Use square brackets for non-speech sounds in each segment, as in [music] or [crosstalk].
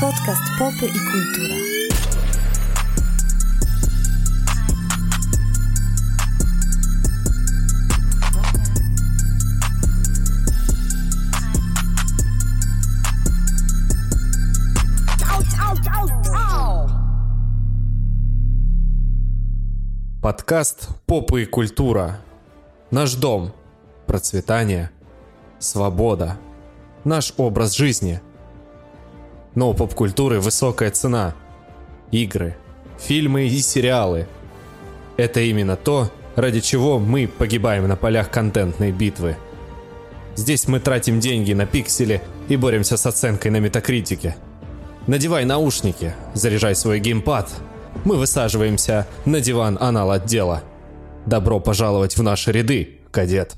Podcast Popy i Kultura. Подкаст «Попы и культура». Наш дом. Процветание. Свобода. Наш образ жизни. Но у поп-культуры высокая цена. Игры, фильмы и сериалы. Это именно то, ради чего мы погибаем на полях контентной битвы. Здесь мы тратим деньги на пиксели и боремся с оценкой на метакритике. Надевай наушники, заряжай свой геймпад. Мы высаживаемся на диван анал отдела. Добро пожаловать в наши ряды, кадет.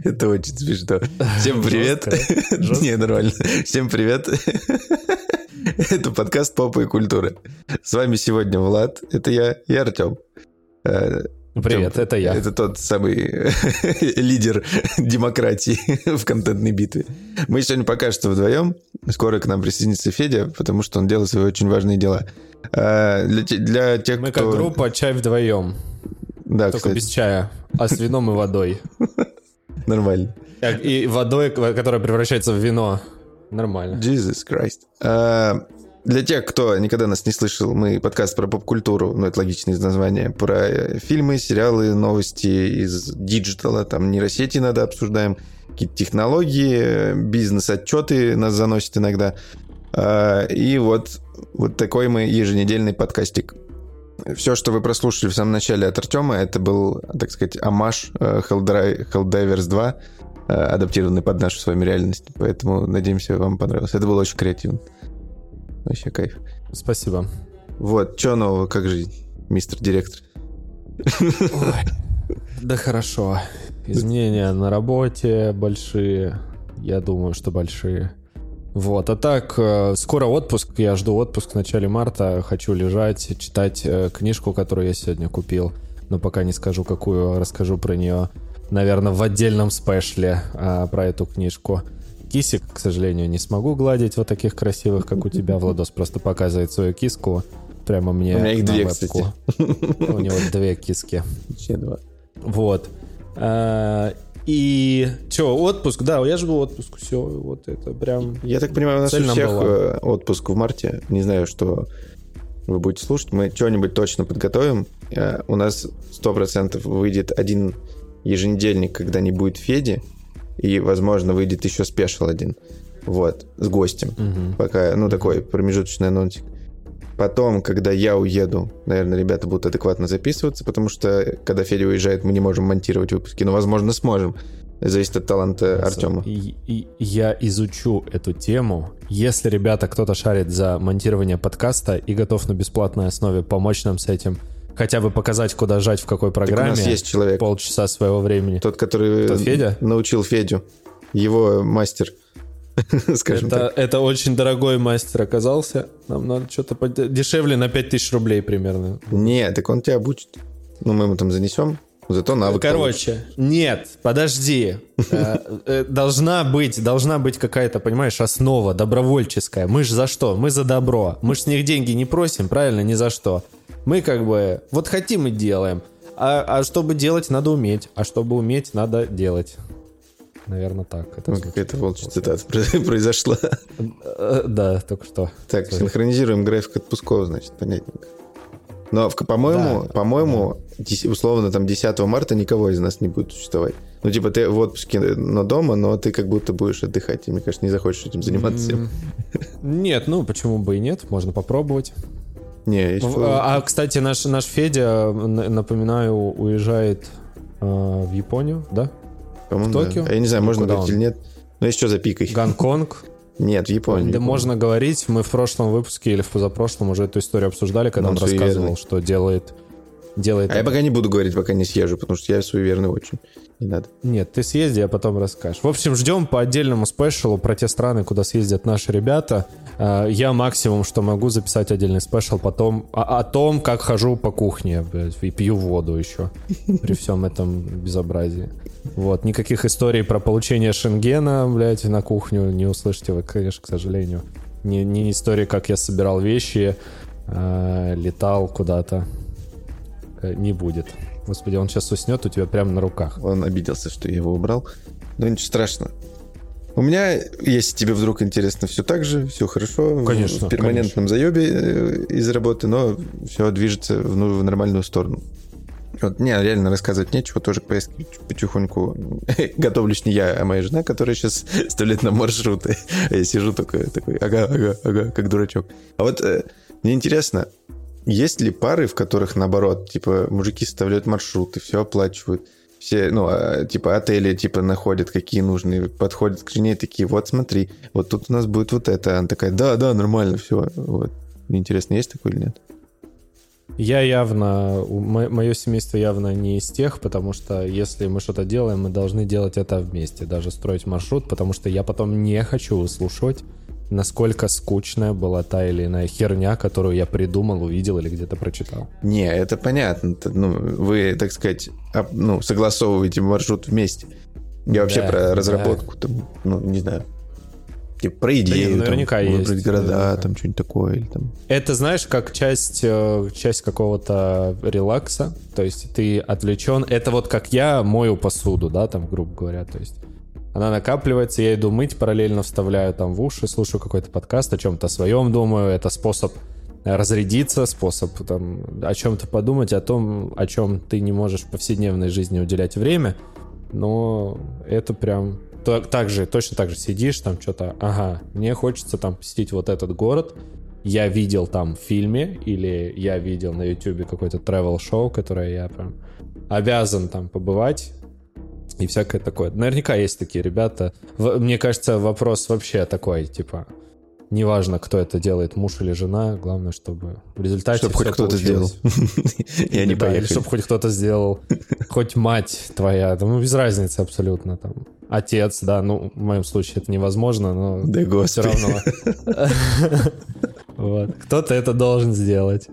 [laughs] Это очень смешно. Всем привет. [laughs] Не, нормально. Всем привет. [laughs] Это подкаст «Попа и культура». С вами сегодня Влад, это я, и Артем. Привет, это я. Это тот самый лидер демократии в контентной битве. Мы сегодня пока что вдвоем. Скоро к нам присоединится Федя, потому что он делает свои очень важные дела. А, Для, для тех, Мы кто... как группа чай вдвоем. Да, Только кстати, без чая, а с вином и водой. Нормально. Так, И водой, которая превращается в вино. Нормально. Jesus Christ. А, для тех, кто никогда нас не слышал, мы подкаст про поп-культуру, ну, это логично из названия, про фильмы, сериалы, новости из диджитала, там, нейросети иногда обсуждаем, какие-то технологии, бизнес-отчеты нас заносят иногда. А, И вот, вот такой мы еженедельный подкастик. Все, что вы прослушали в самом начале от Артема, это был, так сказать, амаш э, Helldivers 2, э, адаптированный под нашу с вами реальность. Поэтому, надеемся, вам понравилось. Это было очень креативно. Вообще кайф. Спасибо. Вот, что нового, как жизнь, мистер директор? Да хорошо. Изменения на работе большие. Я думаю, что большие. Вот, а так, э, скоро отпуск, я жду отпуск в начале марта, хочу лежать, читать э, книжку, которую я сегодня купил, но пока не скажу, какую, расскажу про нее, наверное, в отдельном спешле а, про эту книжку. Кисик, к сожалению, не смогу гладить вот таких красивых, как у тебя, [laughs] Владос просто показывает свою киску, прямо мне У меня их две, вебку. [laughs] У него две киски. Вообще два. Вот. И что, отпуск? Да, я жду отпуск. Все, вот это прям... Я так понимаю, у нас у всех была. э, отпуск в марте. Не знаю, что вы будете слушать. Мы что-нибудь точно подготовим. Э, У нас 100% выйдет один еженедельник, когда не будет Феди. И, возможно, выйдет еще спешл один. Вот, с гостем. Мгм. Пока, ну, такой промежуточный анонсик. Потом, когда я уеду, наверное, ребята будут адекватно записываться, потому что, когда Федя уезжает, мы не можем монтировать выпуски, но, возможно, сможем. Зависит от таланта Артема. И- и я изучу эту тему. Если, ребята, кто-то шарит за монтирование подкаста и готов на бесплатной основе помочь нам с этим, хотя бы показать, куда жать, в какой Так у программе, нас есть человек, полчаса своего времени. тот, который Тот Федя? научил Федю. Его мастер, [laughs] скажем Это, так. это очень дорогой мастер оказался. Нам надо что-то под- дешевле на 5000 рублей примерно. Не, так он тебя обучит. Ну, мы ему там занесем, зато навык Короче, нет, подожди. Э, э, Должна быть, должна быть какая-то, понимаешь, основа добровольческая. Мы ж за что? Мы за добро. Мы ж с них деньги не просим, правильно? Ни за что. Мы как бы вот хотим и делаем. А, а чтобы делать, надо уметь. А чтобы уметь, надо делать. Наверное, так. Это Ну, какая-то волчья цитата [laughs] произошла. Э, Да, только что. Так, Sorry. синхронизируем график отпусков, значит, понятненько. Но, по-моему, Да. по-моему, дес- условно, там 10 марта никого из нас не будет существовать. Ну, типа, ты в отпуске, но дома, но ты как будто будешь отдыхать. И, мне кажется, не захочешь этим заниматься. Нет, ну почему бы и нет, можно попробовать. Не, А, а, кстати, наш, наш Федя, напоминаю, уезжает э, в Японию, да? По-моему, в да. Токио? А я не знаю, можно Куда говорить он? или нет. Но есть что за пикой? Гонконг. Нет, в Японии. Да можно говорить, мы в прошлом выпуске или в позапрошлом уже эту историю обсуждали, когда Он он, рассказывал, что делает... делает А я пока не буду говорить, пока не съезжу, потому что я суеверный очень. Не надо. Нет, ты съезди, а потом расскажешь. В общем, ждем по отдельному спешлу про те страны, куда съездят наши ребята. Э, Я максимум, что могу, записать отдельный спешл потом о, о том, как хожу по кухне блядь, и пью воду еще при всем этом безобразии. Вот, никаких историй про получение шенгена, блядь, на кухню не услышите вы, конечно, к сожалению. Не, не история, как я собирал вещи, э, летал куда-то. Э, не будет. Господи, он сейчас уснет у тебя прямо на руках. Он обиделся, что я его убрал. Но ничего страшного. У меня, если тебе вдруг интересно, все так же, все хорошо. Конечно. В перманентном конечно. заебе э, из работы, но все движется в, ну, в нормальную сторону. Вот, не, реально рассказывать нечего, тоже к поездке потихоньку [laughs] готовлюсь не я, а моя жена, которая сейчас [laughs] ставляет на маршруты. [laughs] Я сижу такой, такой, ага, ага, ага, как дурачок. А вот э, мне интересно, есть ли пары, в которых наоборот, типа, мужики составляют маршруты, все оплачивают, все, ну, а, типа, отели, типа, находят, какие нужные, подходят к жене такие, вот смотри, вот тут у нас будет вот это. Она такая, да, да, нормально, все. Вот. Интересно, есть такое или нет? Я явно, мое семейство явно не из тех, потому что если мы что-то делаем, мы должны делать это вместе, даже строить маршрут, потому что я потом не хочу выслушивать, насколько скучная была та или иная херня, которую я придумал, увидел или где-то прочитал. Не, это понятно. Ну, вы, так сказать, ну, согласовываете маршрут вместе. Я вообще да, про разработку, да. там, ну, не знаю, Типа про идею, да, наверняка там, есть. выбрать города, наверняка. там что-нибудь такое. Или, там... Это, знаешь, как часть, э, часть какого-то релакса. То есть ты отвлечен. Это вот как я мою посуду, да, там, грубо говоря. То есть она накапливается, я иду мыть, параллельно вставляю там в уши, слушаю какой-то подкаст, о чем-то своем думаю. Это способ разрядиться, способ там о чем-то подумать, о том, о чем ты не можешь в повседневной жизни уделять время. Но это прям то, так же, точно так же сидишь, там что-то, ага, мне хочется там посетить вот этот город, я видел там в фильме, или я видел на ютубе какой-то travel шоу которое я прям обязан там побывать, и всякое такое. Наверняка есть такие ребята. Мне кажется, вопрос вообще такой, типа, неважно, кто это делает, муж или жена, главное, чтобы в результате Чтобы [laughs] хоть кто-то сделал. Я не Или чтобы хоть кто-то сделал. Хоть мать твоя, ну, без разницы абсолютно там отец, да, ну, в моем случае это невозможно, но да все равно. [laughs] Кто-то это должен сделать.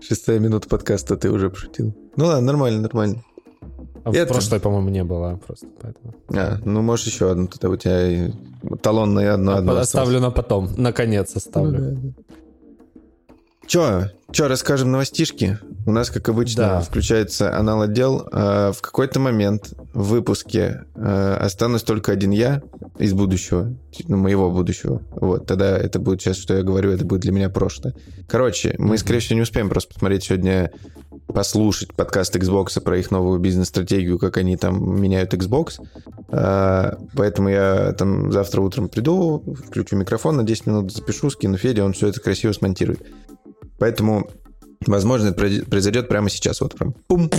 Шестая минута подкаста, ты уже пошутил. Ну ладно, нормально, нормально. А это... прошлой, по-моему, не было просто, поэтому. А, ну, можешь еще одну, тогда у тебя талонное одно, одно Оставлю на потом, наконец оставлю. Ну, да. Че, че, расскажем новостишки? У нас, как обычно, да. включается анал-отдел. А, в какой-то момент в выпуске а, останусь только один я из будущего, ну, моего будущего. Вот, тогда это будет сейчас, что я говорю, это будет для меня прошлое. Короче, мы, скорее всего, не успеем просто посмотреть сегодня, послушать подкаст Xbox про их новую бизнес-стратегию, как они там меняют Xbox. А, поэтому я там завтра утром приду, включу микрофон на 10 минут, запишу, скину Феде, он все это красиво смонтирует. Поэтому, возможно, это произойдет прямо сейчас. Вот прям пум.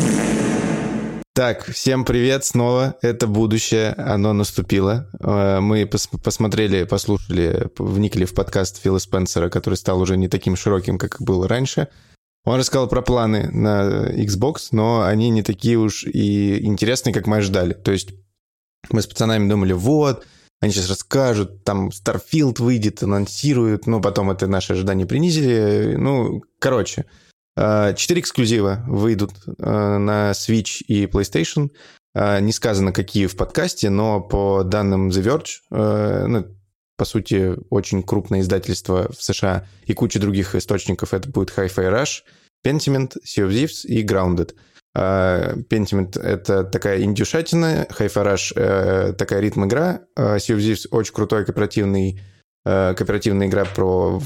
Так, всем привет снова. Это будущее, оно наступило. Э, мы пос посмотрели, послушали, вникли в подкаст Фила Спенсера, который стал уже не таким широким, как был раньше. Он рассказал про планы на Xbox, но они не такие уж и интересные, как мы ожидали. То есть мы с пацанами думали, вот, они сейчас расскажут, там Starfield выйдет, анонсируют, но потом это наши ожидания принизили. Ну, короче, 4 э, эксклюзива выйдут э, на Switch и PlayStation. Э, не сказано, какие в подкасте, но по данным The Verge, ну, по сути, очень крупное издательство в США и куча других источников, это будет Hi-Fi Rush, Pentiment, Sea of Thieves и Grounded – Pentiment — это такая индюшатина, Хайфараж — такая ритм-игра, а Sea of Thieves — очень крутой кооперативный э, кооперативная игра про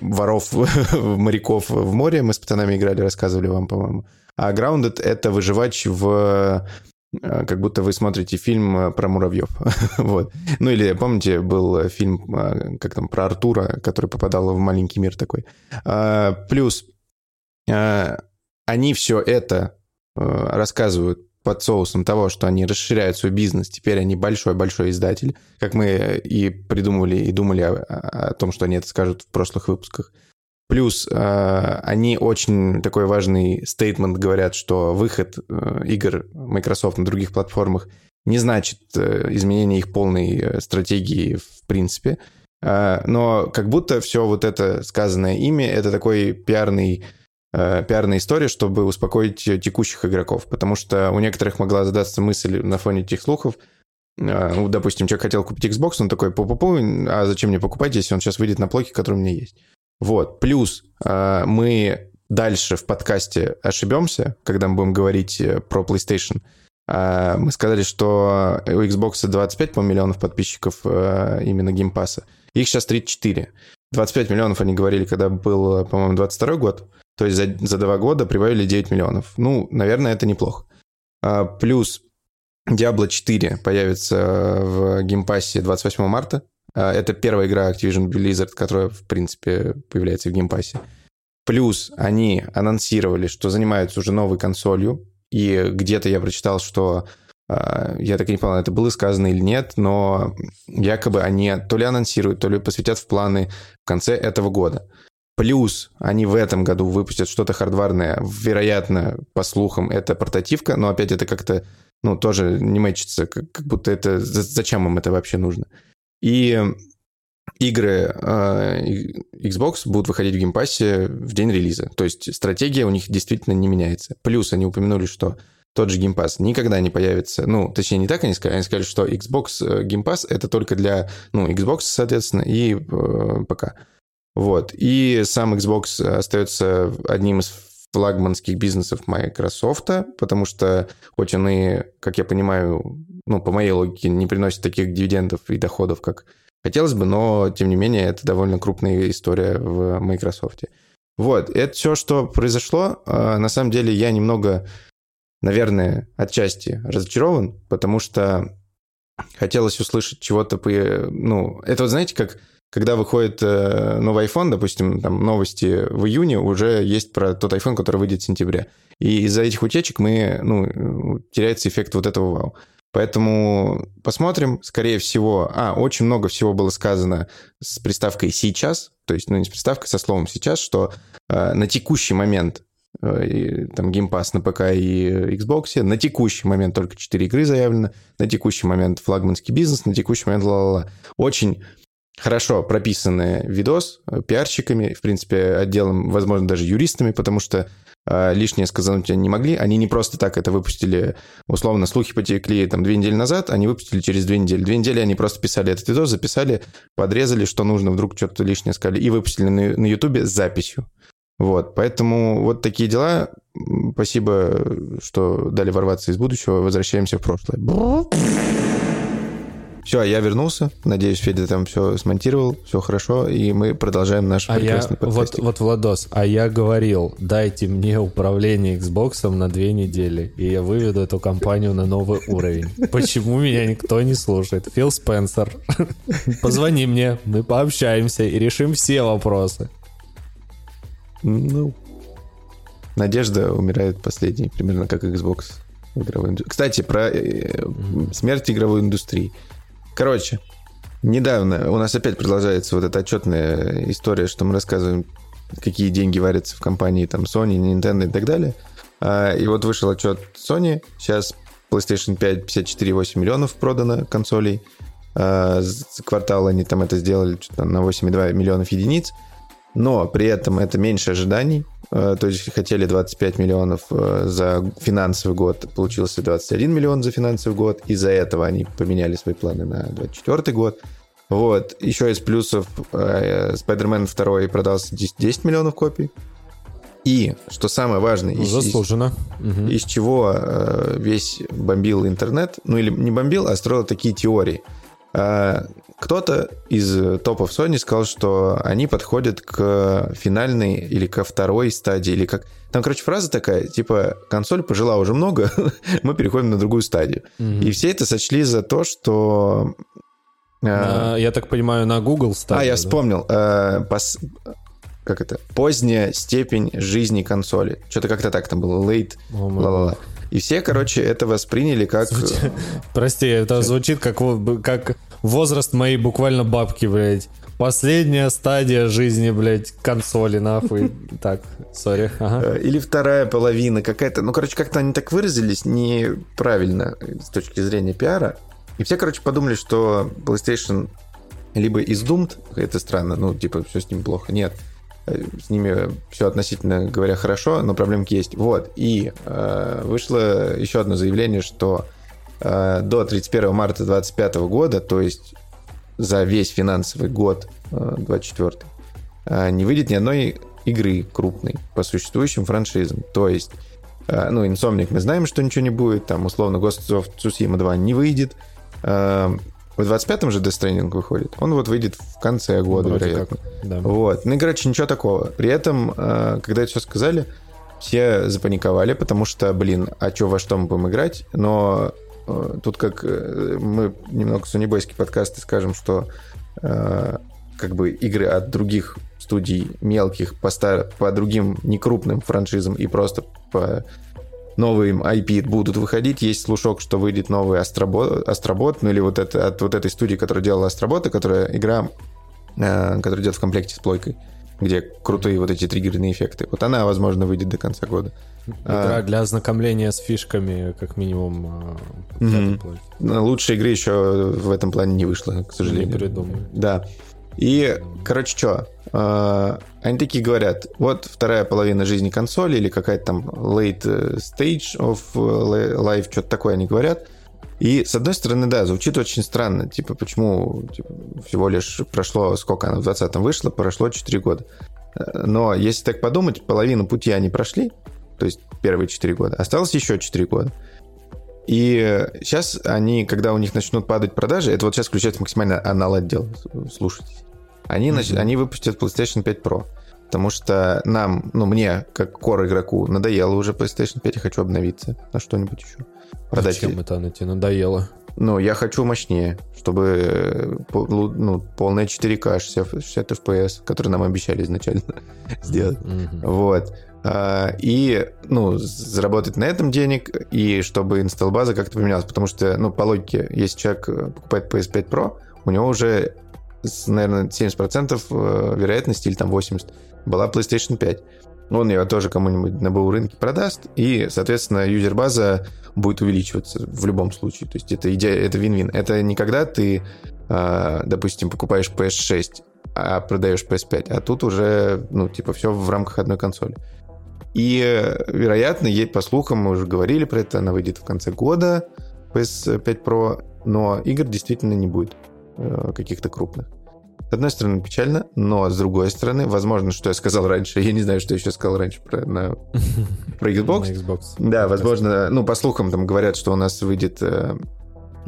воров, [laughs] моряков в море. Мы с пацанами играли, рассказывали вам, по-моему. А Grounded — это выживач в... Э, как будто вы смотрите фильм про муравьев. [laughs] вот. Ну или, помните, был фильм, э, как там, про Артура, который попадал в маленький мир такой. А, плюс они все это Э, рассказывают под соусом того, что они расширяют свой бизнес, теперь они большой-большой издатель, как мы и придумывали и думали о, о том, что они это скажут в прошлых выпусках. Плюс э, они очень такой важный стейтмент говорят, что выход э, игр Microsoft на других платформах не значит э, изменение их полной э, стратегии в принципе. Э, но как будто все вот это сказанное ими, это такой пиарный э, пиарная история, чтобы успокоить текущих игроков, потому что у некоторых могла задаться мысль на фоне этих слухов, А, ну, допустим, человек хотел купить Xbox, он такой, пу-пу-пу, а зачем мне покупать, если он сейчас выйдет на плойке, который у меня есть? Вот. Плюс мы дальше в подкасте ошибемся, когда мы будем говорить э, про PlayStation. Мы сказали, что у Xbox 25, по миллионов подписчиков э, именно геймпаса. Их сейчас 34. 25 миллионов они говорили, когда был, по-моему, 22 год. То есть за, за два года прибавили 9 миллионов. Ну, наверное, это неплохо. Плюс Diablo 4 появится в геймпассе 28 марта. А, это первая игра Activision Blizzard, которая, в принципе, появляется в геймпассе. Плюс они анонсировали, что занимаются уже новой консолью. И где-то я прочитал, что а, я так и не понял, это было сказано или нет, но якобы они то ли анонсируют, то ли посвятят в планы в конце этого года. Плюс они в этом году выпустят что-то хардварное. Вероятно, по слухам, это портативка, но опять это как-то ну, тоже не мэчится, как, как будто это... Зачем им это вообще нужно? И игры э, Xbox будут выходить в геймпассе в день релиза. То есть стратегия у них действительно не меняется. Плюс они упомянули, что тот же Game Pass никогда не появится. Ну, точнее, не так они сказали. Они сказали, что Xbox э, Game Pass это только для, ну, Xbox, соответственно, и э, ПК. Вот. И сам Xbox остается одним из флагманских бизнесов Microsoft, потому что хоть он и, как я понимаю, ну, по моей логике, не приносит таких дивидендов и доходов, как хотелось бы, но, тем не менее, это довольно крупная история в Microsoft. Вот, это все, что произошло. А, на самом деле я немного, наверное, отчасти разочарован, потому что хотелось услышать чего-то. Ну, это вот знаете, как когда выходит э, новый iPhone, допустим, там новости в июне, уже есть про тот iPhone, который выйдет в сентябре. И из-за этих утечек мы, ну, теряется эффект вот этого вау. Поэтому посмотрим. Скорее всего... А, очень много всего было сказано с приставкой «сейчас», то есть, ну, не с приставкой, со словом «сейчас», что э, на текущий момент э, там Game Pass на ПК и Xbox, на текущий момент только 4 игры заявлено, на текущий момент флагманский бизнес, на текущий момент ла-ла-ла. Очень хорошо прописанный видос э, пиарщиками, в принципе, отделом, возможно, даже юристами, потому что э, лишнее сказать не могли. Они не просто так это выпустили, условно, слухи потекли там две недели назад, они выпустили через две недели. Две недели они просто писали этот видос, записали, подрезали, что нужно, вдруг что-то лишнее сказали, и выпустили на, YouTube с записью. Вот, поэтому вот такие дела. Спасибо, что дали ворваться из будущего. Возвращаемся в прошлое. Все, я вернулся. Надеюсь, Федя там все смонтировал, все хорошо, и мы продолжаем наш а прекрасный я, подкаст. Вот, вот, Владос, а я говорил, дайте мне управление Xbox на две недели, и я выведу эту компанию на новый уровень. Почему меня никто не слушает? Фил Спенсер, позвони мне, мы пообщаемся и решим все вопросы. Ну, надежда умирает последней, примерно как Xbox в игровой индустрии. Кстати, про э, смерть игровой индустрии. Короче, недавно у нас опять продолжается вот эта отчетная история, что мы рассказываем, какие деньги варятся в компании там Sony, Nintendo и так далее. А, и вот вышел отчет Sony. Сейчас PlayStation 5 54,8 миллионов продано консолей. А, за квартал они там это сделали на 8,2 миллионов единиц. Но при этом это меньше ожиданий. Э, то есть хотели 25 миллионов э, за финансовый год, получился 21 миллион за финансовый год. Из-за этого они поменяли свои планы на 24 год. Вот. Еще из плюсов э, Spider-Man 2 продался 10 миллионов копий. И, что самое важное, из, Заслуженно. Из, угу. из чего весь бомбил интернет, ну или не бомбил, а строил такие теории – кто-то из топов Sony сказал, что они подходят к финальной или ко второй стадии, или как... Там, короче, фраза такая, типа, консоль пожила уже много, [laughs] мы переходим на другую стадию. Mm-hmm. И все это сочли за то, что... А, я так понимаю, на Google стадию. А, я да? вспомнил. А, пос... Как это? Поздняя степень жизни консоли. Что-то как-то так там было. Late. Ла-ла-ла. И все, короче, это восприняли как... Э, [laughs] Прости, это звучит как, как возраст моей буквально бабки, блядь. Последняя стадия жизни, блядь, консоли, нахуй. [laughs] Так, сори. Ага. Э, или вторая половина какая-то. Ну, короче, как-то они так выразились неправильно с точки зрения пиара. И все, короче, подумали, что PlayStation либо издумт, это странно, ну, типа, все с ним плохо. Нет, Э, с ними все относительно говоря хорошо, но проблемки есть. Вот. И э, вышло еще одно заявление, что э, до 31 марта 2025 года, то есть за весь финансовый год э, 24 э, не выйдет ни одной игры крупной по существующим франшизам. То есть, э, ну, Insomniac мы знаем, что ничего не будет, там, условно, Ghost of Tsushima 2 не выйдет. Э, в 25-м же Death Stranding выходит. Он вот выйдет в конце года, Вроде вероятно. как, да. Вот. Ну, и, короче, ничего такого. При этом, э, когда это все сказали, все запаниковали, потому что, блин, а что, во что мы будем играть? Но э, тут как э, мы немного сунебойский подкасты скажем, что как бы игры от других студий мелких по, стар- по другим некрупным франшизам и просто по новым IP будут выходить. Есть слушок, что выйдет новый Астробот, Астробот ну или вот это, от вот этой студии, которая делала Астробота, которая игра, э, которая идет в комплекте с плойкой, где крутые вот эти триггерные эффекты. Вот она, возможно, выйдет до конца года. Игра А. для ознакомления с фишками, как минимум. Но Лучшей игры еще в этом плане не вышло, к сожалению. Не придумаю. Да. И, короче, что? Они такие говорят, вот вторая половина жизни консоли или какая-то там late э, stage of э, life, что-то такое они говорят. И, с одной стороны, да, звучит очень странно. Типа, почему типа, всего лишь прошло, сколько она в 20-м вышла, прошло 4 года. Э, Но если так подумать, половину пути они прошли, то есть первые 4 года. Осталось еще 4 года. И сейчас они, когда у них начнут падать продажи, это вот сейчас включается максимально анал-отдел, слушайтесь. Они, нач- они выпустят PlayStation 5 Pro. Потому что нам, ну, мне, как core игроку, надоело уже PlayStation 5, я хочу обновиться на что-нибудь еще. Продать. Зачем это она тебе надоело? Ну, я хочу мощнее, чтобы э, ну, полная 4К, 60, 60 FPS, который нам обещали изначально [laughs] сделать. Мгм. Вот. А, И, ну, заработать на этом денег, и чтобы инсталл-база как-то поменялась. Потому что, ну, по логике, если человек э, покупает PS5 Pro, у него уже, с, наверное, 70% э, вероятности, или там 80%, была PlayStation 5. Он ее тоже кому-нибудь на БУ рынке продаст, и, соответственно, юзер-база будет увеличиваться в любом случае. То есть это, иде... это вин-вин. Это не когда ты, э, допустим, покупаешь PS6, а продаешь PS5, а тут уже, ну, типа, все в рамках одной консоли. И, вероятно, ей, по слухам, мы уже говорили про это, она выйдет в конце года, PS5 Pro, но игр действительно не будет э, каких-то крупных. С одной стороны, печально, но с другой стороны, возможно, что я сказал раньше, я не знаю, что я еще сказал раньше про, на, [laughs] про Xbox. Xbox. Да, возможно, ну, по слухам там говорят, что у нас выйдет э,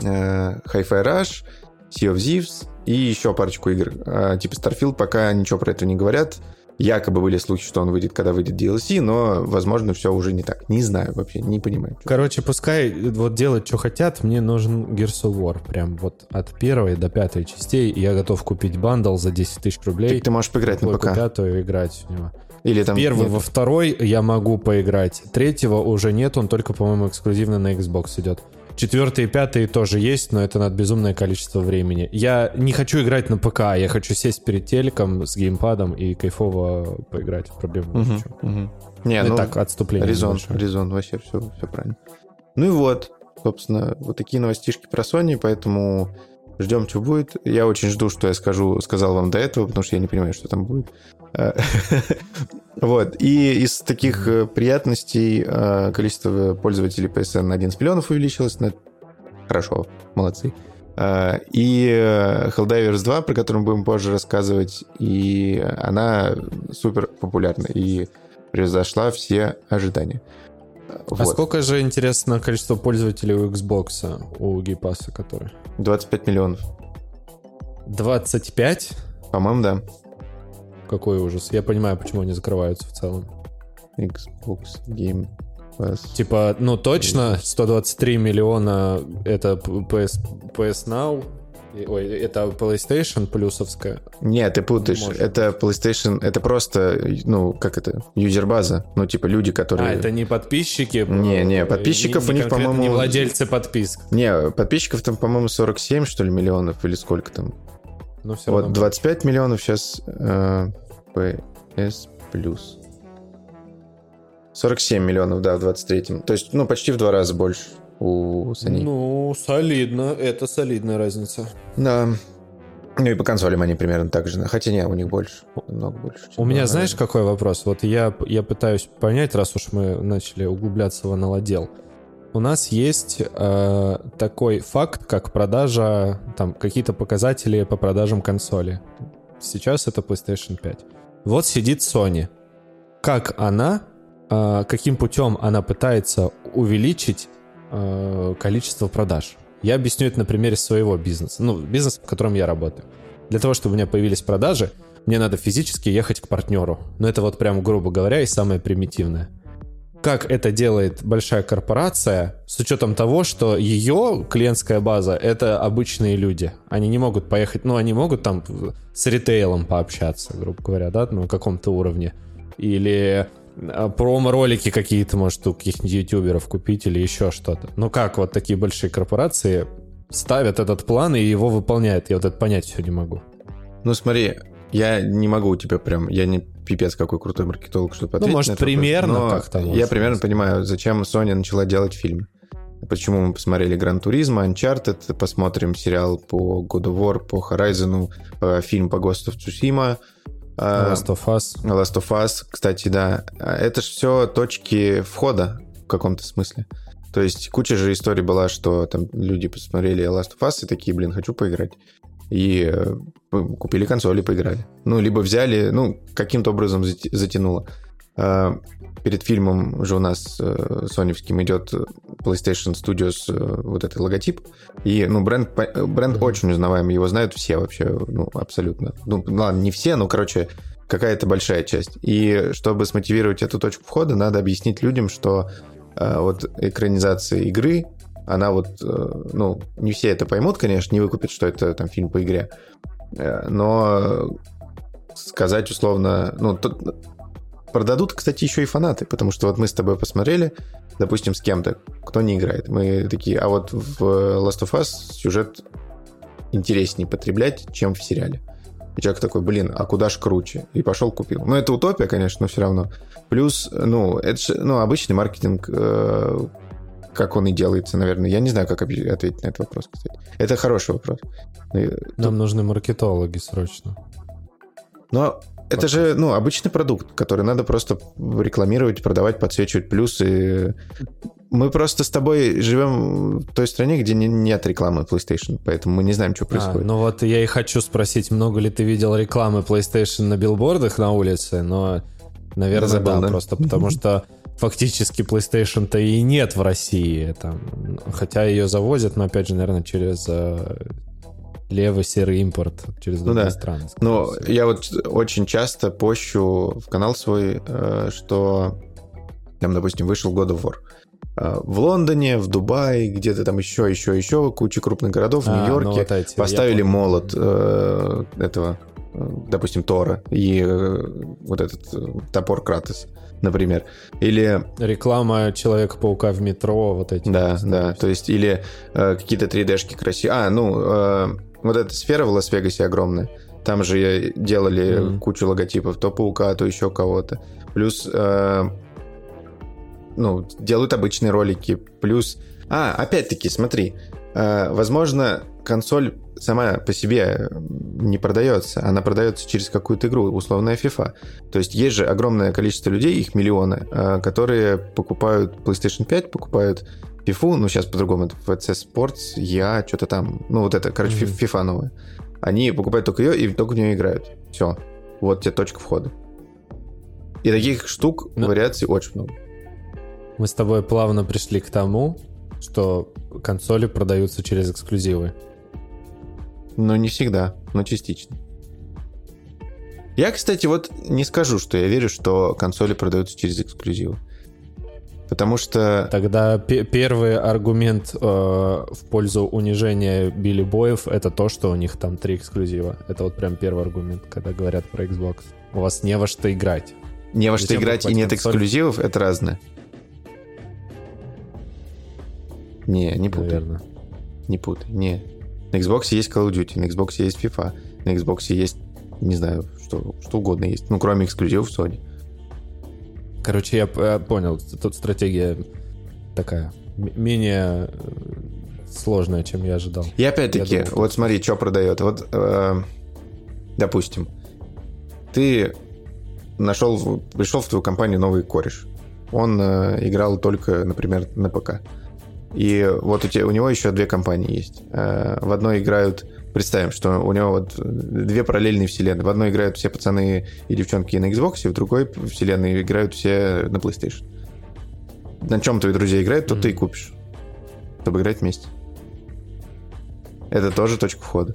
э, Hi-Fi Rush, Sea of Thieves и еще парочку игр. А, типа Starfield пока ничего про это не говорят. Якобы были слухи, что он выйдет, когда выйдет DLC, но, возможно, все уже не так. Не знаю вообще, не понимаю. Короче, пускай вот делают, что хотят, мне нужен Gears of War. Прям вот от первой до пятой частей. Я готов купить бандл за 10 тысяч рублей. Так ты можешь поиграть на ПК. пятую играть в него. Или там... Первый, нет. во второй я могу поиграть. Третьего уже нет, он только, по-моему, эксклюзивно на Xbox идет. Четвертый и пятый тоже есть, но это надо безумное количество времени. Я не хочу играть на ПК, я хочу сесть перед телеком с геймпадом и кайфово поиграть. В чем. мгм. Не, Это ну, так, отступление. резон, небольшое. резон, вообще все, все правильно. Ну и вот, собственно, вот такие новостишки про Sony, поэтому ждем, что будет. Я очень жду, что я скажу, сказал вам до этого, потому что я не понимаю, что там будет. Э, [laughs] Вот. И из таких э, приятностей э, количество пользователей PSN на 11 миллионов увеличилось. на- Хорошо, молодцы. И Helldivers 2, про которую мы будем позже рассказывать, и она супер популярна и превзошла все ожидания. А Вот. сколько же, интересно, количество пользователей у Xbox, у гейпаса, который? 25 миллионов. 25? По-моему, да. Какой ужас. Я понимаю, почему они закрываются в целом. Xbox Game Pass. Типа, ну точно, 123 миллиона это PS, PS Now, ой, это PlayStation плюсовская. Нет, ты путаешь. Может это PlayStation, это просто, ну, как это, юзер-база. Ну, типа люди, которые... А, это не подписчики? Не, не, э, подписчиков не- у них, по-моему, Не владельцы подписок. Не, подписчиков там, по-моему, 47, что ли, миллионов, или сколько там. Но все Вот равно. 25 миллионов сейчас PS Plus. 47 миллионов, да, в 23-м. То есть, ну, почти в два раза больше у Sony. Ну, солидно. Это солидная разница. Да. Ну и по консолям они примерно так же. Хотя не, у них больше. Много больше. У меня, знаешь, какой вопрос? Вот я, я пытаюсь понять, раз уж мы начали углубляться в аналодел. У нас есть э, такой факт, как продажа, там, какие-то показатели по продажам консоли. Сейчас это PlayStation 5. Вот сидит Sony. Как она, э, каким путем она пытается увеличить э, количество продаж? Я объясню это на примере своего бизнеса. Ну, бизнеса, в котором я работаю. Для того, чтобы у меня появились продажи, мне надо физически ехать к партнеру. Но это вот прям, грубо говоря, и самое примитивное. Как это делает большая корпорация, с учетом того, что ее клиентская база — это обычные люди. Они не могут поехать, ну, они могут там с ритейлом пообщаться, грубо говоря, да, на каком-то уровне. Или а, промо-ролики какие-то, может, у каких-нибудь ютуберов купить или еще что-то. Но как вот такие большие корпорации ставят этот план и его выполняют? Я вот это понять все не могу. Ну смотри, я не могу у тебя прям, я не пипец какой крутой маркетолог, чтобы ответить Ну, может, примерно вопрос, как-то. Я примерно быть. понимаю, зачем Sony начала делать фильмы. Почему мы посмотрели Гран Туризма, Uncharted, посмотрим сериал по God of War, по Horizon, э, фильм по Ghost of Tsushima, э, Last of Us. Last of Us, кстати, да. Это же все точки входа в каком-то смысле. То есть куча же историй была, что там люди посмотрели Last of Us и такие, блин, хочу поиграть. И э, купили консоль и поиграли. Ну, либо взяли, ну, каким-то образом затянуло. А, Перед фильмом же у нас э, соневским идет PlayStation Studios э, вот этот логотип. И, ну, бренд, э, бренд очень узнаваемый, его знают все вообще, ну, абсолютно. Ну, ладно, не все, но, короче, какая-то большая часть. И чтобы смотивировать эту точку входа, надо объяснить людям, что э, вот экранизация игры, она вот, э, ну, не все это поймут, конечно, не выкупят, что это там фильм по игре, Э, но сказать условно, ну, тут продадут, кстати, еще и фанаты, потому что вот мы с тобой посмотрели, допустим, с кем-то, кто не играет, мы такие, а вот в Last of Us сюжет интереснее потреблять, чем в сериале. И человек такой, блин, а куда ж круче? И пошел купил. Ну, это утопия, конечно, но все равно. Плюс, ну, это же, ну, обычный маркетинг, э, как он и делается, наверное. Я не знаю, как ответить на этот вопрос, кстати. Это хороший вопрос. Нам нужны маркетологи срочно. Но это же, ну, обычный продукт, который надо просто рекламировать, продавать, подсвечивать плюсы. Мы просто с тобой живем в той стране, где не- нет рекламы PlayStation, поэтому мы не знаем, что А, происходит. ну вот я и хочу спросить, много ли ты видел рекламы PlayStation на билбордах на улице, но, наверное, Забыл, да, да? просто потому что фактически PlayStation-то и нет в России. Там, хотя ее завозят, но опять же, наверное, через э, левый серый импорт, через Ну другие да. страны. Но всего. я вот очень часто пощу в канал свой, э, что там, допустим, вышел God of War. Э, В Лондоне, в Дубае, где-то там еще, еще, еще, куча крупных городов, в А, ну Нью-Йорке вот эти, поставили молот э, этого, э, допустим, Тора и э, вот этот э, топор Кратос, например. Или Реклама Человека-паука в метро, вот эти. да, вот, да. То есть, или э, какие-то 3D-шки красивые. А, ну, э, вот эта сфера в Лас-Вегасе огромная. Там же делали Мгм. кучу логотипов, то паука, то еще кого-то. Плюс, э, ну, делают обычные ролики. Плюс, а, опять-таки, смотри, э, возможно, консоль сама по себе не продается, она продается через какую-то игру, условная FIFA. То есть есть же огромное количество людей, их миллионы, э, которые покупают PlayStation 5, покупают FIFA, ну сейчас по-другому, это FC Sports, я, что-то там, ну вот это, короче, Мгм. FIFA новая. Они покупают только ее и только в нее играют. Все. Вот тебе точка входа. И таких штук, Ну. вариаций очень много. Мы с тобой плавно пришли к тому, что консоли продаются через эксклюзивы. Но не всегда, но частично. Я, кстати, вот не скажу, что я верю, что консоли продаются через эксклюзивы. Потому что... Тогда пе- первый аргумент э, в пользу унижения Билли Боев это то, что у них там три эксклюзива. Это вот прям первый аргумент, когда говорят про Xbox. У вас не во что играть. Не во что Зачем играть и нет консоль? эксклюзивов, это разное. Не, не путай, Наверное. не путай, не. На Xbox есть Call of Duty, на Xbox есть FIFA, на Xbox есть, не знаю, что, что угодно есть. Ну, кроме эксклюзивов Sony. Короче, я э, понял, тут стратегия такая менее э, сложная, чем я ожидал. И опять-таки, Я думал, вот смотри, что продает. Вот, э, допустим, ты нашел, пришел в твою компанию новый кореш. Он э, играл только, например, на ПК. И вот у, тебя, у него еще две компании есть. Э, в одной играют Представим, что у него вот две параллельные вселенные. В одной играют все пацаны и девчонки на Xbox, в другой вселенной играют все на PlayStation. На чем твои друзья играют, то mm-hmm. ты и купишь. Чтобы играть вместе. Это тоже точка входа.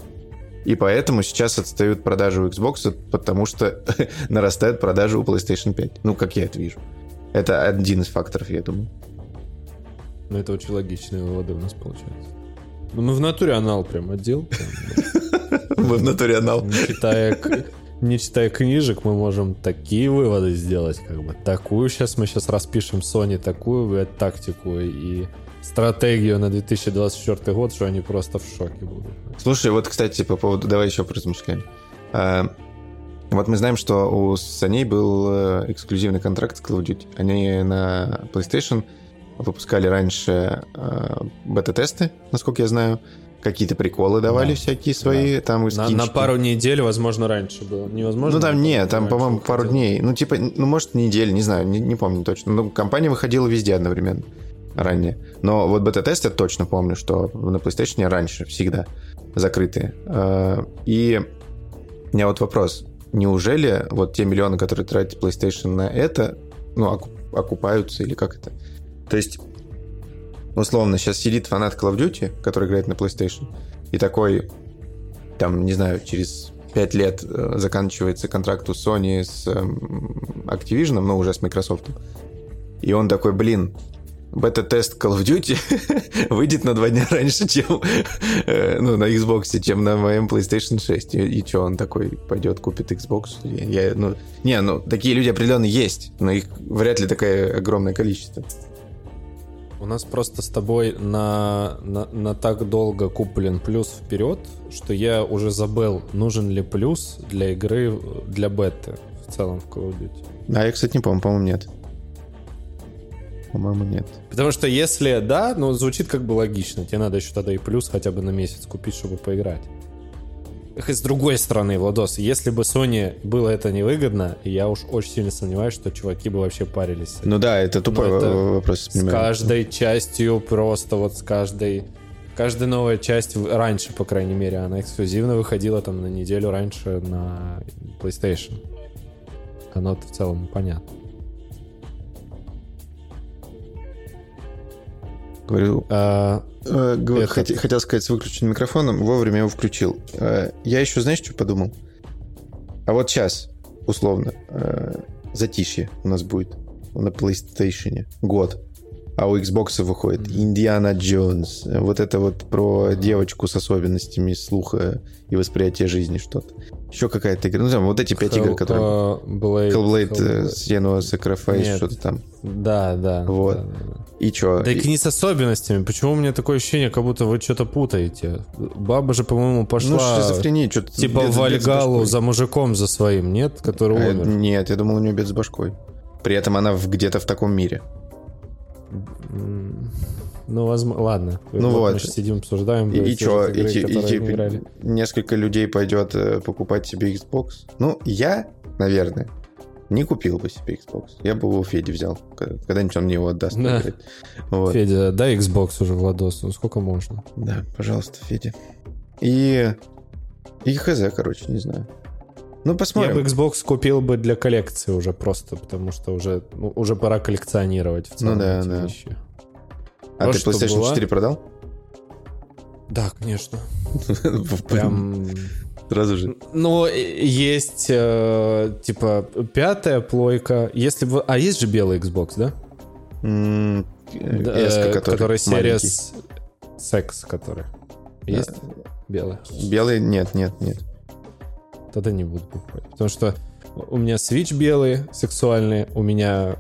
И поэтому сейчас отстают продажи у Xbox, потому что [laughs] нарастают продажи у PlayStation 5. Ну, как я это вижу. Это один из факторов, я думаю. Ну, это очень логичные выводы у нас получаются. Ну, мы в натуре анал прям отдел. [laughs] Мы в натуре анал. Не читая, книжек, мы можем такие выводы сделать, как бы. Такую сейчас мы сейчас распишем Sony, такую тактику и стратегию на 2024 год, что они просто в шоке будут. Слушай, вот, кстати, по поводу... Давай еще поразмышляем. А, вот мы знаем, что у Sony был э, эксклюзивный контракт с Call of Duty. Они на PlayStation выпускали раньше э, бета-тесты, насколько я знаю. Какие-то приколы давали да. всякие свои, да. там на, на пару недель, возможно, раньше было. Невозможно. Ну там нет, там, по-моему, пару хотел. дней. Ну, типа, ну, может, неделю, не знаю, не, не помню точно. Но компания выходила везде одновременно ранее. Но вот бета-тест я точно помню, что на PlayStation раньше всегда закрытые. Э, и у меня вот вопрос. Неужели вот те миллионы, которые тратит PlayStation на это, ну, окупаются или как это? То есть, условно, сейчас сидит фанат Call of Duty, который играет на PlayStation, и такой, там, не знаю, через 5 лет э, заканчивается контракт у Sony с эм, Activision, но уже с Microsoft. И он такой, блин, бета-тест Call of Duty [laughs] выйдет на два дня [laughs] раньше, чем э, ну, на Xbox, чем на моем PlayStation 6. И, и что, он такой пойдет, купит Xbox? Я, я, ну, не, ну, такие люди определенно есть, но их вряд ли такое огромное количество. У нас просто с тобой на, на, на так долго куплен плюс вперед, что я уже забыл, нужен ли плюс для игры, для беты в целом в Call of Duty. А я, кстати, не помню, по-моему, нет. По-моему, нет. Потому что если да, ну, звучит как бы логично. Тебе надо еще тогда и плюс хотя бы на месяц купить, чтобы поиграть. С другой стороны, Владос, если бы Sony было это невыгодно, я уж очень сильно сомневаюсь, что чуваки бы вообще парились. Ну да, это тупой это вопрос. С каждой частью просто вот с каждой... Каждая новая часть раньше, по крайней мере, она эксклюзивно выходила там на неделю раньше на PlayStation. Оно в целом понятно. Говорю, а, э, хот, хотел сказать с выключенным микрофоном, вовремя его включил. Э, я еще, знаешь, что подумал? А вот сейчас, условно, э, затишье у нас будет на PlayStation. Год. А у Xbox выходит. Индиана Джонс. Вот это вот про девочку с особенностями слуха и восприятия жизни что-то. Еще какая-то игра. Ну, там, вот эти пять Hell, игр, которые... Uh, Blade, Hellblade, Hellblade. Senua Sacrifice, что-то там. Да, да. Вот. Да, да. И что? Да и... не с особенностями. Почему у меня такое ощущение, как будто вы что-то путаете? Баба же, по-моему, пошла... Ну, шизофрения, что-то... Типа в Вальгалу за мужиком за своим, нет? Который а, умер. Нет, я думал, у нее бед с башкой. При этом она где-то в таком мире. Ну, возможно, ладно. Ну вот. Мы сидим, обсуждаем. И, и что? И, и, и, несколько людей пойдет э, покупать себе Xbox. Ну, я, наверное, не купил бы себе Xbox. Я бы его Феде взял. Когда-нибудь он мне его отдаст. Да. Вот. Федя, дай Xbox уже, Владос. Ну, сколько можно? Да, пожалуйста, Федя. И... И хз, короче, не знаю. Ну, посмотрим. Я бы Xbox купил бы для коллекции уже просто, потому что уже, ну, уже пора коллекционировать в целом ну, да, да. вещи. А ты PlayStation была... 4 продал? Да, конечно. [laughs] Прям Сразу же. Ну, есть, э, типа, пятая плойка. Если вы... А есть же белый Xbox, да? Mm, S, который, который серия секс, который. Есть да. белый? Белый? Нет, нет, нет. Тогда не буду покупать. Потому что у меня Switch белый, сексуальный, у меня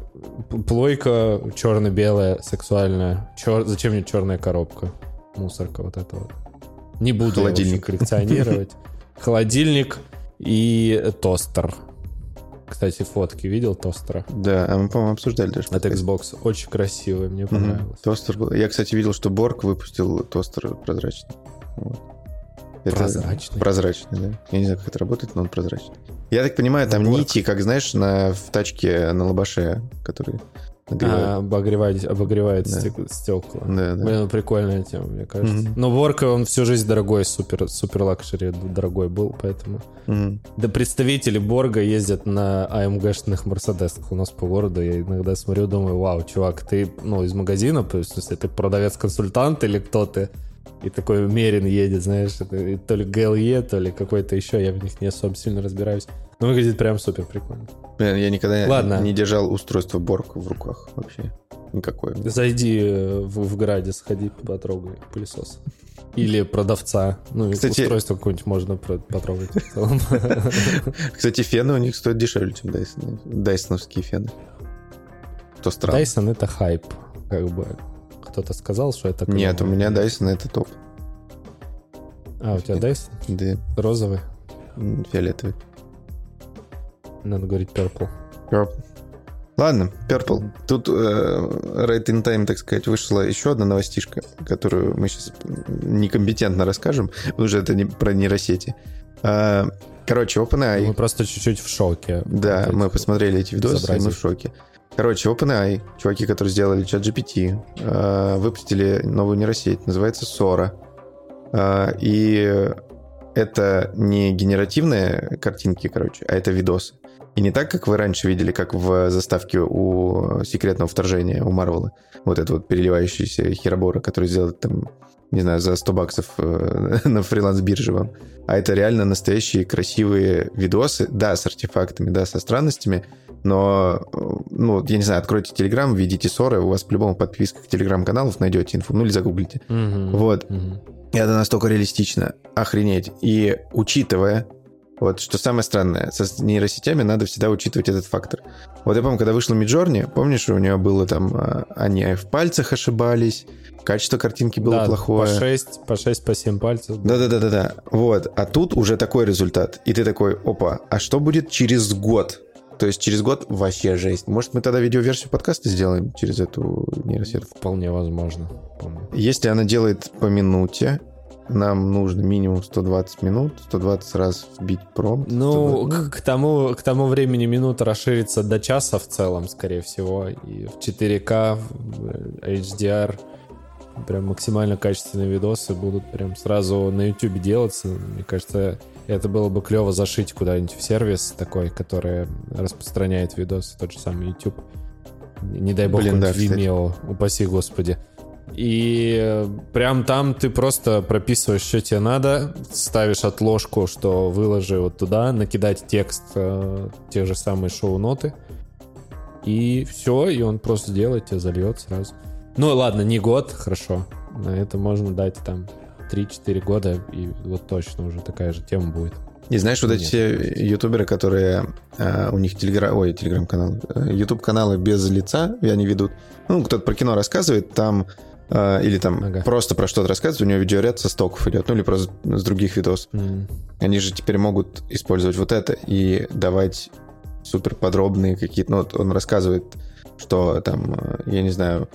плойка черно-белая, сексуальная. Чер... Зачем мне черная коробка? Мусорка вот эта вот. Не буду Холодильник. коллекционировать. [laughs] холодильник и тостер. Кстати, фотки видел тостера? Да, а мы, по-моему, обсуждали даже. От Xbox. Очень красивый, мне понравилось. Тостер был. Я, кстати, видел, что Борг выпустил тостер прозрачный. Вот. Это прозрачный? Прозрачный, да. Я не знаю, как это работает, но он прозрачный. Я так понимаю, там Bork. нити, как знаешь, на, в тачке на лобаше, который нагревает. А, обогревает, обогревает Да. стек- стекла. Да, да. Блин, ну, прикольная тема, мне кажется. Мгм. Но Bork, он всю жизнь дорогой, супер, супер лакшери дорогой был, поэтому... Мгм. Да представители Bork а ездят на AMG шных Мерседесах у нас по городу. Я иногда смотрю, думаю, вау, чувак, ты, ну, из магазина, то есть, в смысле, ты продавец-консультант или кто ты? И такой мерен едет, знаешь, это то ли GLE, то ли какой-то еще, я в них не особо сильно разбираюсь. Но выглядит прям супер прикольно. Блин, я никогда Ладно. не держал устройство Борг в руках вообще. Никакое. Зайди э, в, в Граде, сходи, потрогай пылесос. Или продавца. Ну, Кстати- устройство какое-нибудь можно потрогать. [laughs] Кстати, фены у них стоят дешевле, чем Дайсон. Дайсоновские фены. Что странно. Дайсон это хайп, как бы. Кто-то сказал, что это... Нет, у клево. меня Дайсон это топ. А, у тебя Дайсон? Да, Розовый? фиолетовый. Надо говорить purple. Purple. Ладно, Purple. Тут э, right in time, так сказать, вышла еще одна новостишка, которую мы сейчас некомпетентно расскажем, потому что это не про нейросети. А, короче, OpenAI... Мы просто чуть-чуть в шоке. Да, мы посмотрели эти видосы, и мы в шоке. Короче, OpenAI, чуваки, которые сделали чат GPT, э, выпустили новую нейросеть, называется Sora. Э, И это не генеративные картинки, короче, а это видосы. И не так, как вы раньше видели, как в заставке у секретного вторжения у Марвела. Вот это вот переливающийся херобора, который сделал там, не знаю, за 100 баксов э, [laughs] на фриланс-бирже вам. А это реально настоящие красивые видосы, да, с артефактами, да, со странностями, но, э, ну, я не знаю, откройте Телеграм, введите ссоры, у вас по-любому в подписках Телеграм-каналов найдете инфу, ну или загуглите. Мгм. Вот. И это настолько реалистично. Охренеть. И учитывая, вот что самое странное, со нейросетями надо всегда учитывать этот фактор. Вот я помню, когда вышла Миджорни, помнишь, у нее было там, а, они в пальцах ошибались, качество картинки было Да, плохое. По 6, по 6, по 7 пальцев. Да-да-да-да-да. Вот. А тут уже такой результат. И ты такой, опа, а что будет через год? То есть через год вообще жесть. Может, мы тогда видеоверсию подкаста сделаем через эту нейросетку? Вполне возможно. по-моему. Если она делает по минуте, нам нужно минимум 120 минут, 120 раз вбить промпт. Ну, 120. к, к тому, к тому времени минута расширится до часа в целом, скорее всего. И в 4К, в э, HDR, прям максимально качественные видосы будут прям сразу на YouTube делаться. Мне кажется, это было бы клево зашить куда-нибудь в сервис такой, который распространяет видосы, тот же самый YouTube. Не дай бог, Блин, да, какой-нибудь кстати. Vimeo, упаси господи. И э, прям там ты просто прописываешь, что тебе надо, ставишь отложку, что выложи вот туда, накидать текст, э, те же самые шоу-ноты, и все, и он просто делает, тебе зальет сразу. Ну ладно, не год, хорошо. На это можно дать там 3-4 года, и вот точно уже такая же тема будет. И знаешь, вот эти Нет. все ютуберы, которые а, у них телеграм, ой, телеграм-канал, ютуб каналы без лица, и они ведут, ну, кто-то про кино рассказывает, там или там Ага. просто про что-то рассказывает, у него видеоряд со стоков идет, ну или просто с других видосов. М. Они же теперь могут использовать вот это и давать супер подробные какие-то... Ну, вот он рассказывает, что там, э, я не знаю,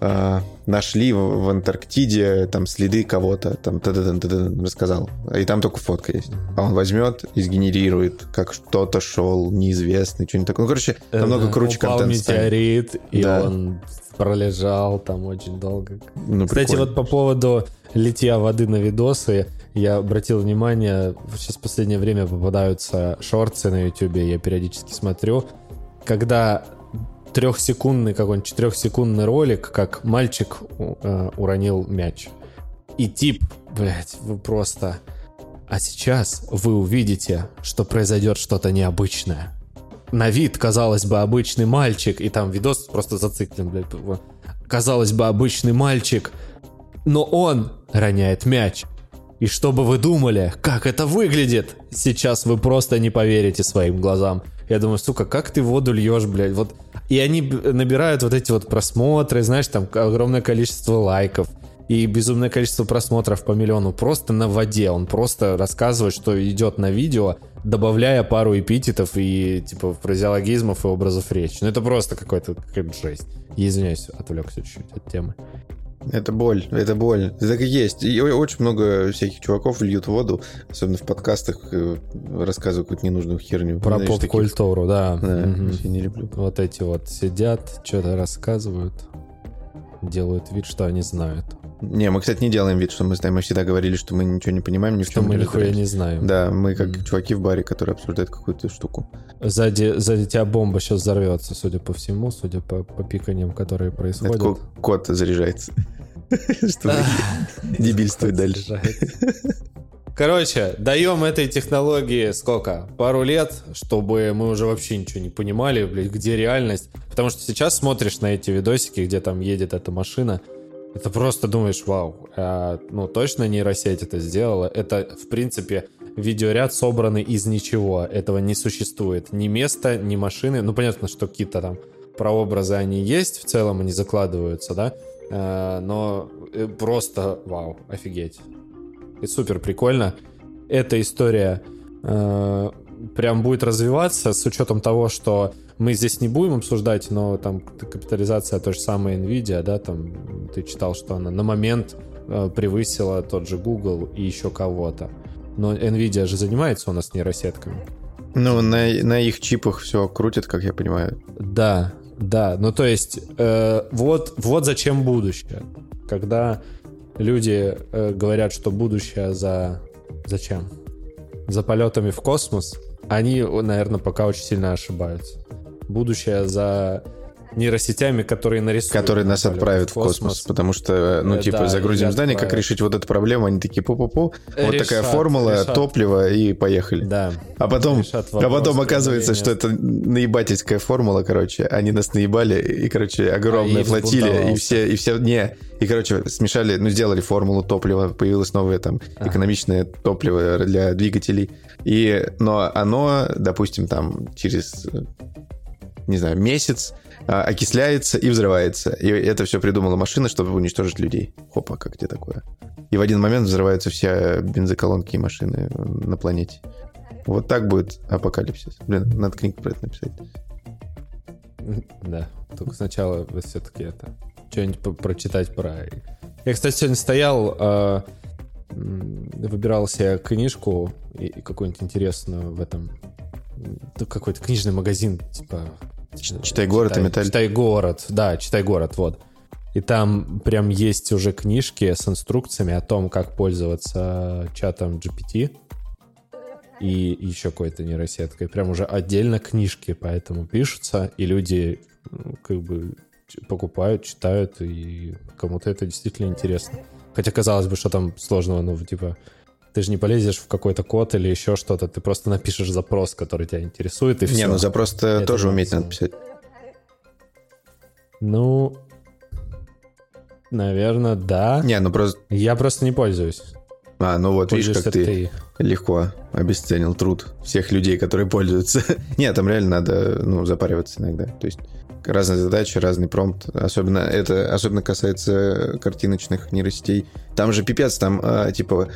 э, нашли в, в Антарктиде там следы кого-то, там та-да-да, та-да-да, рассказал. И там только фотка есть. А он возьмет и сгенерирует, как что-то шел неизвестный, что-нибудь такое. Ну, короче, намного круче Упал контент станет. метеорит, и Да. он пролежал там очень долго. Ну, Кстати, прикольно. вот по поводу литья воды на видосы, я обратил внимание, сейчас в последнее время попадаются шорты на YouTube, я периодически смотрю, когда трехсекундный какой-нибудь четырехсекундный ролик, как мальчик э, уронил мяч. И тип, блядь, вы просто... А сейчас вы увидите, что произойдет что-то необычное. На вид, казалось бы, обычный мальчик, и там видос просто зациклен, блядь. Казалось бы, обычный мальчик, но он роняет мяч. И что бы вы думали, как это выглядит? Сейчас вы просто не поверите своим глазам. Я думаю, сука, как ты воду льешь, блядь? Вот. И они набирают вот эти вот просмотры, знаешь, там огромное количество лайков и безумное количество просмотров по миллиону просто на воде. Он просто рассказывает, что идет на видео, добавляя пару эпитетов и типа фразеологизмов и образов речи. Ну это просто какой-то какая-то жесть. Я извиняюсь, отвлекся чуть-чуть от темы. Это боль, это боль. Это так и есть. И очень много всяких чуваков льют воду, особенно в подкастах, э, рассказывают какую-то ненужную херню. Про поп-культуру, да. Да, вообще не люблю. Вот эти вот сидят, что-то рассказывают, делают вид, что они знают. Не, мы, кстати, не делаем вид, что мы знаем. Мы всегда говорили, что мы ничего не понимаем, ни в Что чем мы не нихуя не знаем. Да, мы как Мгм. чуваки в баре, которые обсуждают какую-то штуку. Сзади, сзади тебя бомба сейчас взорвется, судя по всему, судя по, по пиканиям, которые Это происходят. ко- кот заряжается. [laughs] Чтобы [laughs] дебильствовать дальше. Короче, даем этой технологии сколько? Пару лет, чтобы мы уже вообще ничего не понимали, блядь, где реальность. Потому что сейчас смотришь на эти видосики, где там едет эта машина, это просто думаешь, вау, а, ну точно нейросеть это сделала. Это, в принципе, видеоряд собранный из ничего. Этого не существует. Ни места, ни машины. Ну, понятно, что какие-то там прообразы они есть, в целом они закладываются, да? А, но э, просто вау, офигеть. И супер прикольно. Эта история э, прям будет развиваться с учетом того, что мы здесь не будем обсуждать, но там капитализация той же самой Nvidia, да, там ты читал, что она на момент э, превысила тот же Google и еще кого-то. Но Nvidia же занимается у нас нейросетками. Ну, на, на их чипах все крутят, как я понимаю. Да, да. Ну, то есть, э, вот, вот зачем будущее. Когда люди э, говорят, что будущее за... Зачем? За полетами в космос, они, наверное, пока очень сильно ошибаются. Будущее за нейросетями, которые нарисуют. Которые нас полет отправят в космос. Потому что, ну, Э, типа, да, загрузим здание, как отправят. решить вот эту проблему. Они такие, пу-пу-пу. Вот Решат, такая формула, решат. топливо, и поехали. Да. А потом, а потом оказывается, что это наебательская формула, короче. Они нас наебали, и, короче, огромная А, и флотилия, и все, и все, не. И, короче, смешали, ну, сделали формулу топлива, появилось новое там Ага. экономичное топливо для двигателей. И, но оно, допустим, там через, не знаю, месяц а, окисляется и взрывается. И это все придумала машина, чтобы уничтожить людей. Хопа, как тебе такое? И в один момент взрываются все бензоколонки и машины на планете. Вот так будет апокалипсис. Блин, надо книгу про это написать. Да, только сначала все-таки это что-нибудь прочитать про. Я, кстати, сегодня стоял, э, выбирал себе книжку и, и какую-нибудь интересную в этом какой-то книжный магазин, типа. «Читай город» и «Металь». Читай город, да, читай город, вот. И там прям есть уже книжки с инструкциями о том, как пользоваться чатом GPT и еще какой-то нейросеткой. Прям уже отдельно книжки поэтому пишутся, и люди как бы покупают, читают, и кому-то это действительно интересно. Хотя казалось бы, что там сложного, ну, типа, ты же не полезешь в какой-то код или еще что-то, ты просто напишешь запрос, который тебя интересует, и все. Не, ну запрос-то Это тоже уметь надо писать. Ну, наверное, да. Не, ну просто... Я просто не пользуюсь. А, ну вот, видишь, как Пользуешься ты легко обесценил труд всех людей, которые пользуются. [laughs] Нет, там реально надо, ну, запариваться иногда. То есть разные задачи, разный промпт. Особенно это особенно касается картиночных нейросетей. Там же пипец, там а, типа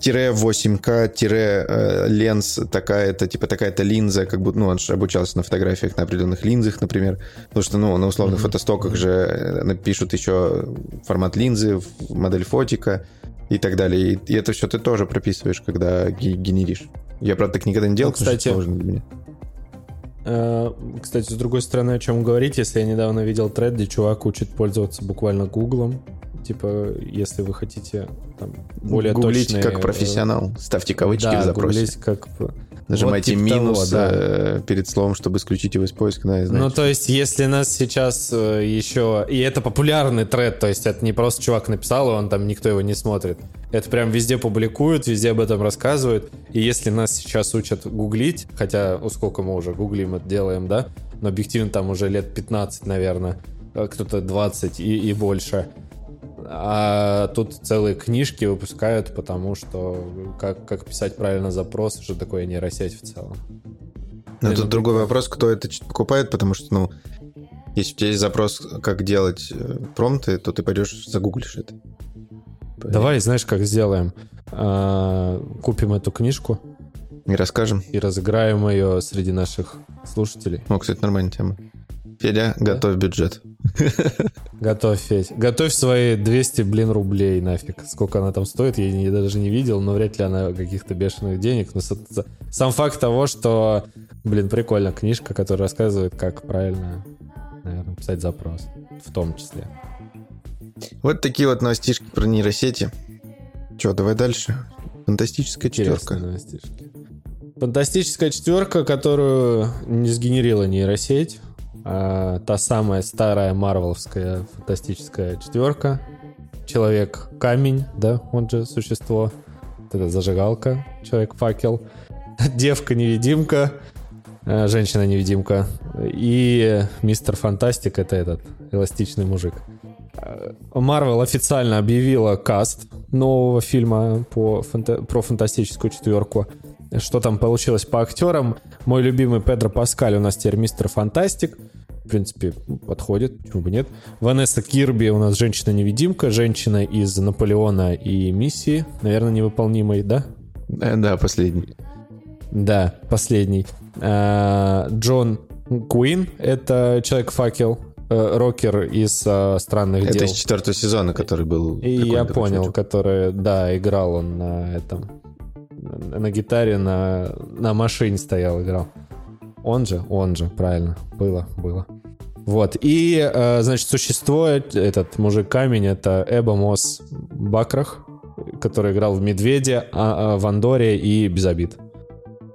тире 8К, тире а, ленс такая-то, типа такая-то линза, как будто, ну, он же обучался на фотографиях на определенных линзах, например. Потому что, ну, на условных фотостоках же э, напишут еще формат линзы, модель фотика и так далее. И, и это все ты тоже прописываешь, когда ге- генеришь. Я, правда, так никогда не делал, Ну, потому что кстати, сложно для меня. Э, Кстати, с другой стороны, о чем говорить, если я недавно видел тред, где чувак учит пользоваться буквально Гуглом. Типа, если вы хотите там, более Гуглить точные... как э, профессионал. Ставьте кавычки да, в запросе. как... Нажимайте вот типа минус того, да. э, перед словом, чтобы исключить его из поиска. Да. Ну, то есть, если нас сейчас э, еще... И это популярный тред, то есть это не просто чувак написал, и он там, никто его не смотрит. Это прям везде публикуют, везде об этом рассказывают. И если нас сейчас учат гуглить, хотя, ну, сколько мы уже гуглим это делаем, да? Но объективно там уже лет 15, наверное. Кто-то 20 и, и больше. А тут целые книжки выпускают, потому что как, как писать правильно запрос, что такое нейросеть в целом. Но Блин, тут ну, другой вопрос, кто это покупает, потому что, ну, если у тебя есть запрос, как делать э, промпты, то ты пойдешь загуглишь это. Давай, знаешь, как сделаем? А, Купим эту книжку И расскажем. и разыграем ее среди наших слушателей. Ну, кстати, нормальная тема. Федя, готовь бюджет. Готовь, Федь. Готовь свои 200, блин, рублей нафиг. Сколько она там стоит, я, не, даже не видел, но вряд ли она каких-то бешеных денег. Но сам факт того, что, блин, прикольно, книжка, которая рассказывает, как правильно, наверное, писать запрос. В том числе. Вот такие вот новостишки про нейросети. Че, давай дальше. Фантастическая четверка. Фантастическая четверка, которую не сгенерила нейросеть. А, та самая старая марвеловская фантастическая четверка. Человек-камень, да, он же существо. Это зажигалка, человек-факел. [laughs] Девка-невидимка, а, женщина-невидимка. И мистер Фантастик — это этот эластичный мужик. Марвел официально объявила каст нового фильма по фанта- про фантастическую четверку. Что там получилось по актерам? Мой любимый Педро Паскаль у нас теперь мистер Фантастик. В принципе, подходит, почему бы нет. Ванесса Кирби у нас женщина-невидимка, женщина из Наполеона и миссии, наверное, невыполнимой, да? Э, да, последний. Да, последний. А, Джон Куин — это Человек-факел, э, рокер из э, странных Это дел. из четвертого сезона, который был. И я понял, чувак. который, да, играл он на этом, на гитаре, на, на машине стоял, играл. Он же, он же, правильно, было, было. Вот, и, э, значит, существует этот мужик-камень, это Эба Мос Бакрах, который играл в «Медведе», а, а, в «Андоре» и «Без обид».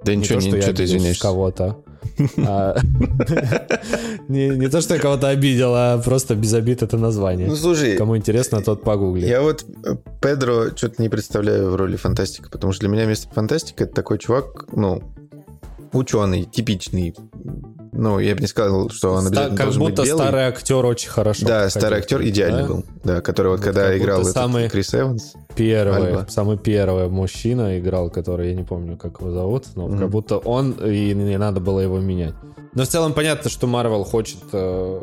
Да ничего, не, то, что ты извиняешься. кого-то. [laughs] А, [laughs] не, то, что я кого-то обидел, а просто без обид это название. Ну, слушай. Кому интересно, тот погугли. Я вот э, Педро что-то не представляю в роли фантастика, потому что для меня мистер фантастика это такой чувак, ну, ученый, типичный. Ну, я бы не сказал, что он обязательно Как должен будто быть белый. старый актер очень хорошо. Да, старый актер идеальный да? был. Да, который вот, Вот когда как играл будто этот самый- Крис Эванс. Первый, Альба. самый первый мужчина играл, который, я не помню, как его зовут, но Мгм. как будто он, и не надо было его менять. Но в целом понятно, что Марвел хочет, э,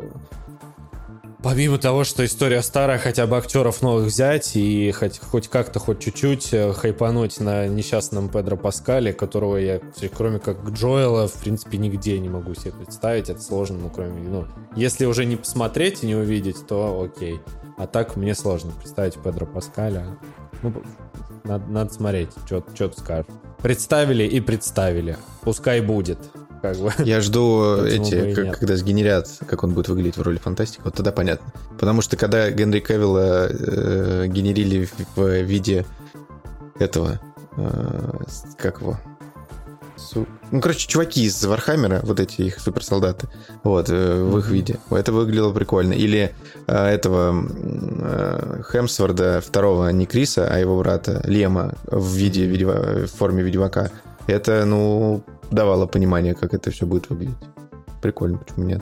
помимо того, что история старая, хотя бы актеров новых взять и хоть, хоть как-то, хоть чуть-чуть э, хайпануть на несчастном Педро Паскале, которого я, кроме как Джоэла, в принципе, нигде не могу себе представить. Это сложно, ну, кроме... Ну, если уже не посмотреть и не увидеть, то окей. А так мне сложно представить Педро Паскаля. Ну, надо, надо смотреть, что ты скажешь. Представили и представили. Пускай будет. Как бы. Я жду Почему бы эти, как- когда сгенерят, как он будет выглядеть в роли фантастика, вот тогда понятно. Потому что когда Генри Кавилла э, генерили в, виде этого, э, как его? Су- Ну, короче, чуваки из Вархаммера, вот эти их суперсолдаты, вот, э, в их виде. Это выглядело прикольно. Или э, этого э, Хемсворда, второго, не Криса, а его брата, Лиама, в виде, ведьма- в форме ведьмака. Это, ну, давало понимание, как это все будет выглядеть. Прикольно, почему нет?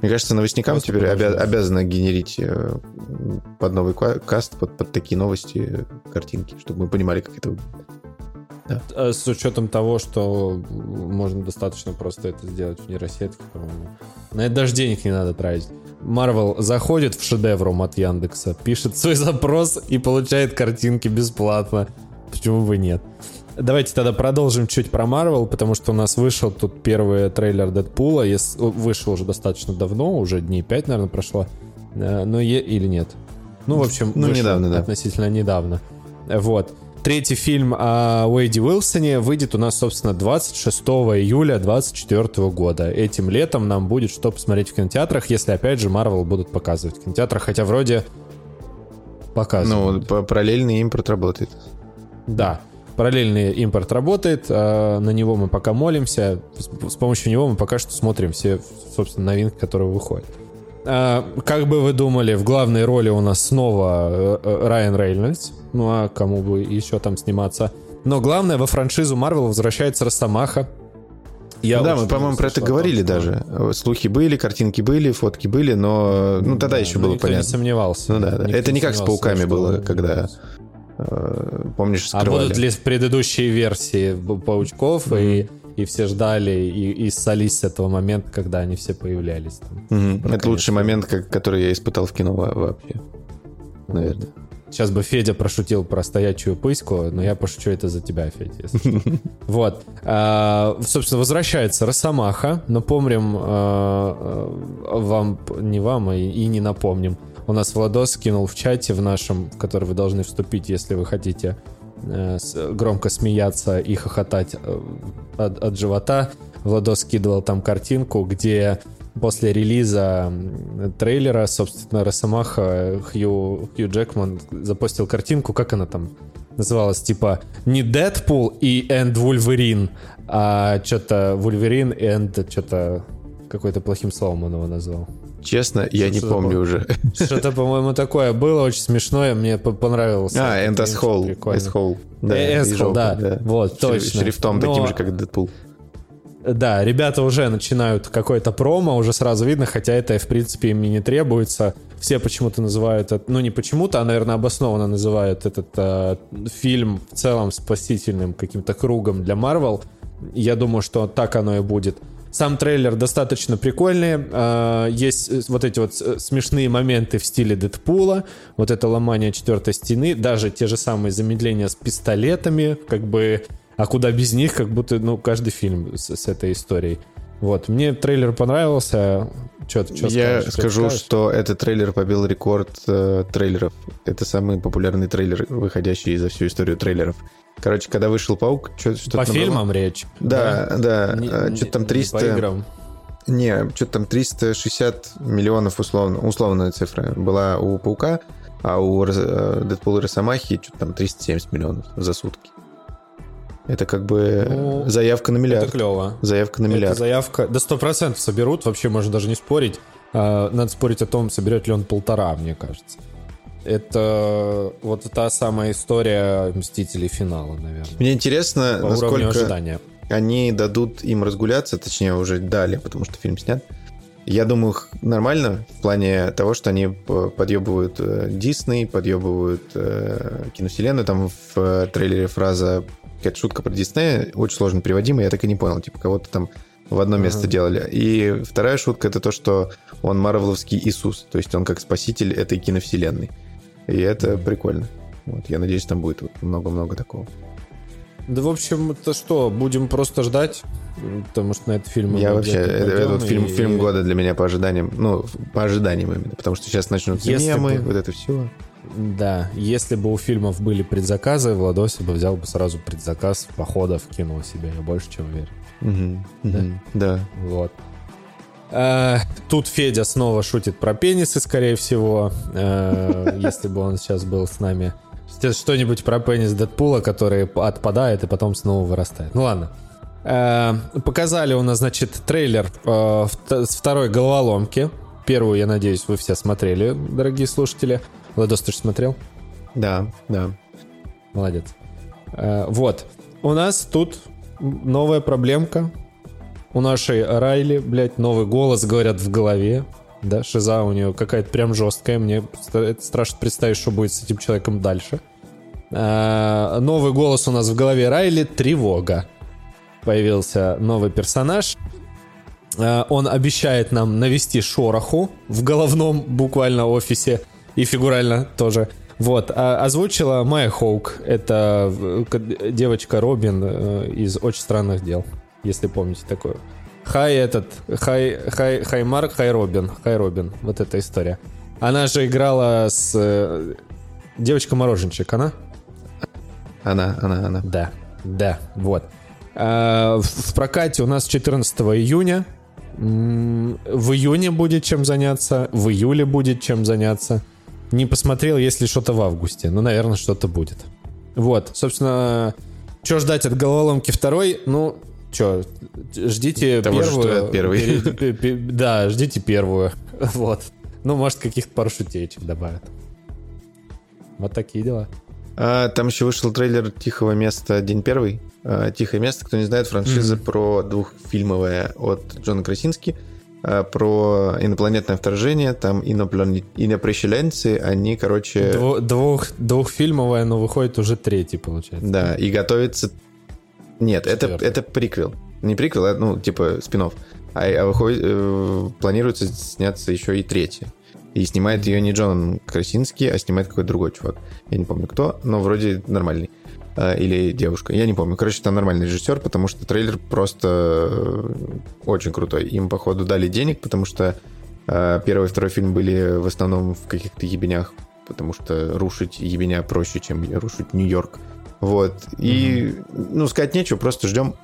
Мне кажется, новостникам Просто теперь обя- обязаны генерить э, под новый ка- каст, под, под такие новости, картинки, чтобы мы понимали, как это выглядит. Э, С учетом того, что можно достаточно просто это сделать в нейросетке, по-моему. На это даже денег не надо тратить. Marvel заходит в шедеврум от Яндекса, пишет свой запрос и получает картинки бесплатно. Почему бы нет? Давайте тогда продолжим чуть про Marvel, потому что у нас вышел тут первый трейлер Дэдпула. Вышел уже достаточно давно, уже дней 5, наверное, прошло. Э, Но е- или нет? Ну, в общем, Ну, недавно, да. относительно недавно. Вот. Третий фильм о Уэйде Уилсоне выйдет у нас, собственно, 26 июля 2024 года. Этим летом нам будет что посмотреть в кинотеатрах, если, опять же, Марвел будут показывать в кинотеатрах, хотя вроде показывают. Ну, параллельный импорт работает. Да, параллельный импорт работает, э, на него мы пока молимся, с, помощью него мы пока что смотрим все, собственно, новинки, которые выходят. А, как бы вы думали, в главной роли у нас снова э, э, Райан Рейнольдс, ну а кому бы еще там сниматься. Но главное, во франшизу Марвел возвращается Росомаха. Я да, мы, по-моему, про это о том, говорили что- даже. Слухи были, картинки были, фотки были, но ну тогда Да, еще было никто не понятно. сомневался. Ну да, да. Это не как с пауками было, когда э, помнишь, А скрывали. будут ли предыдущие версии паучков, и, и все ждали и, и ссались с этого момента, когда они все появлялись. там. Про Это лучший конец. момент, как- который я испытал в кино во- вообще. Наверное. Сейчас бы Федя прошутил про стоячую пыську, но я пошучу это за тебя, Федя. [laughs] Вот. А, Собственно, возвращается Росомаха. Напомним а, а, вам, не вам, а и не напомним. У нас Владос скинул в чате в нашем, в который вы должны вступить, если вы хотите э, громко смеяться и хохотать э, от, от живота. Владос скидывал там картинку, где после релиза трейлера, собственно, Росомаха э, Хью, Хью Джекман запостил картинку, как она там называлась, типа не Дэдпул и Энд Вульверин, а что-то Вульверин и Энд что-то какой-то плохим словом он его назвал. Честно, я не помню такое. уже. [laughs] Что-то, по-моему, такое было, очень смешное, мне по- понравилось. А, and прикольно. Asshole. Да, да. Вот, точно. Шрифтом таким же, как Дэдпул. Да, ребята уже начинают какое-то промо, уже сразу видно, хотя это, в принципе, им не требуется. Все почему-то называют это, ну не почему-то, а, наверное, обоснованно называют этот э, фильм в целом спасительным каким-то кругом для Марвел. Я думаю, что так оно и будет. Сам трейлер достаточно прикольный. э, Есть э, вот эти вот э, смешные моменты в стиле Дэдпула. Вот это ломание четвертой стены. Даже те же самые замедления с пистолетами. Как бы... А куда без них, как будто, ну, каждый фильм с, с этой историей. Вот. Мне трейлер понравился. Что ты Я скажу, что этот трейлер побил рекорд э, трейлеров. Это самый популярный трейлер, выходящий за всю историю трейлеров. Короче, когда вышел Паук, что что По фильмам речь? Да, да. Не- а, не- Что-то там не 300... по играм. Не, что-то там 360 миллионов условно, условная цифра была у Паука, а у э, Дэдпула и Росомахи что-то там 370 миллионов за сутки. Это как бы Ну, заявка на Это миллиард. клево. Заявка на Это миллиард. заявка. Да сто процентов соберут, вообще можно даже не спорить. А, Надо спорить о том, соберет ли он полтора, мне кажется. Это вот та самая история Мстителей финала, наверное. Мне интересно, По насколько ожидания. они дадут им разгуляться, точнее уже дали, потому что фильм снят. Я думаю, нормально в плане того, что они подъебывают э, Дисней, подъебывают э, киновселенную. Там в э, трейлере фраза какая-то шутка про Диснея, очень сложно переводимая, я так и не понял, типа кого-то там в одно место делали. И вторая шутка это то, что он марвеловский Иисус, то есть он как спаситель этой киновселенной. И это прикольно. Вот, я надеюсь, там будет вот много-много такого. Да, в общем, это что, будем просто ждать? Потому что на этот фильм... Я вообще, это, пойдем, этот фильм, и- фильм года для меня по ожиданиям, ну, по ожиданиям именно, потому что сейчас начнутся Если мемы, бы- вот это все. Да, если бы у фильмов были предзаказы, Владоси бы взял бы сразу предзаказ походов, кинул себе, я больше чем уверен. Да. Вот. А, Тут Федя снова шутит про пенисы, скорее всего, э, [laughs] если бы он сейчас был с нами. Что- Что-нибудь про пенис Дэдпула, который отпадает и потом снова вырастает. Ну ладно. Э, Показали у нас, значит, трейлер э, с второй головоломки. Первую, я надеюсь, вы все смотрели, дорогие слушатели. Владос, ты же смотрел? Да, да. Молодец. Э, Вот. У нас тут новая проблемка. У нашей Райли, блядь, новый голос, говорят, в голове. Да, шиза у нее какая-то прям жесткая. Мне страшно представить, что будет с этим человеком дальше. Э, Новый голос у нас в голове Райли — тревога. Появился новый персонаж. Э, Он обещает нам навести шороху в головном буквально офисе и фигурально тоже. Вот, а озвучила Майя Хоук. Это э, девочка Робин э, из «Очень странных дел», если помните такое. Хай этот, Хай, Хай, Хай Марк, Хай Робин, Хай Робин, вот эта история. Она же играла с э, девочка-мороженщик, она? Она, она, она. Да, да, вот. А, в, прокате у нас 14 июня. В июне будет чем заняться, в июле будет чем заняться. Не посмотрел, есть ли что-то в августе. Ну, наверное, что-то будет. Вот, собственно, что ждать от головоломки второй? Ну, что, ждите Того первую. что первой. Да, ждите первую. [laughs] Вот. Ну, может, каких-то пару шутеечек добавят. Вот такие дела. А, там еще вышел трейлер «Тихого места. День первый». А, «Тихое место», кто не знает, франшиза про двухфильмовая от Джона Красински, про инопланетное вторжение, там иноплане... инопрещеленцы, они, короче... Дво- двух, двухфильмовая, но выходит уже третий, получается. Да, и готовится... Нет, это, Четвертый. это приквел. Не приквел, а, ну, типа, спин а, а выходит, э, планируется сняться еще и третий. И снимает ее не Джон Красинский, а снимает какой-то другой чувак. Я не помню кто, но вроде нормальный. А, или девушка. Я не помню. Короче, там нормальный режиссер, потому что трейлер просто э, очень крутой. Им, походу, дали денег, потому что э, первый и второй фильм были в основном в каких-то ебенях, потому что рушить ебеня проще, чем рушить Нью-Йорк. Вот. И, mm-hmm. ну, сказать нечего, просто ждем.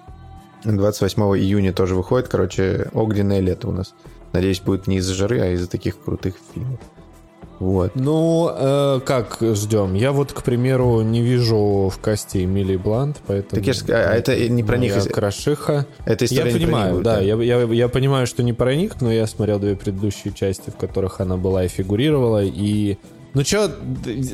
28 июня тоже выходит. Короче, огненное лето у нас. Надеюсь, будет не из-за жары, а из-за таких крутых фильмов. Вот. Ну, э, как ждем? Я вот, к примеру, не вижу в касте Эмилии Блант, поэтому... Так я ж, а это не про них. Крошиха. Это история Я понимаю, них, да, да. Я, я, я понимаю, что не про них, но я смотрел две предыдущие части, в которых она была и фигурировала, и ну чё,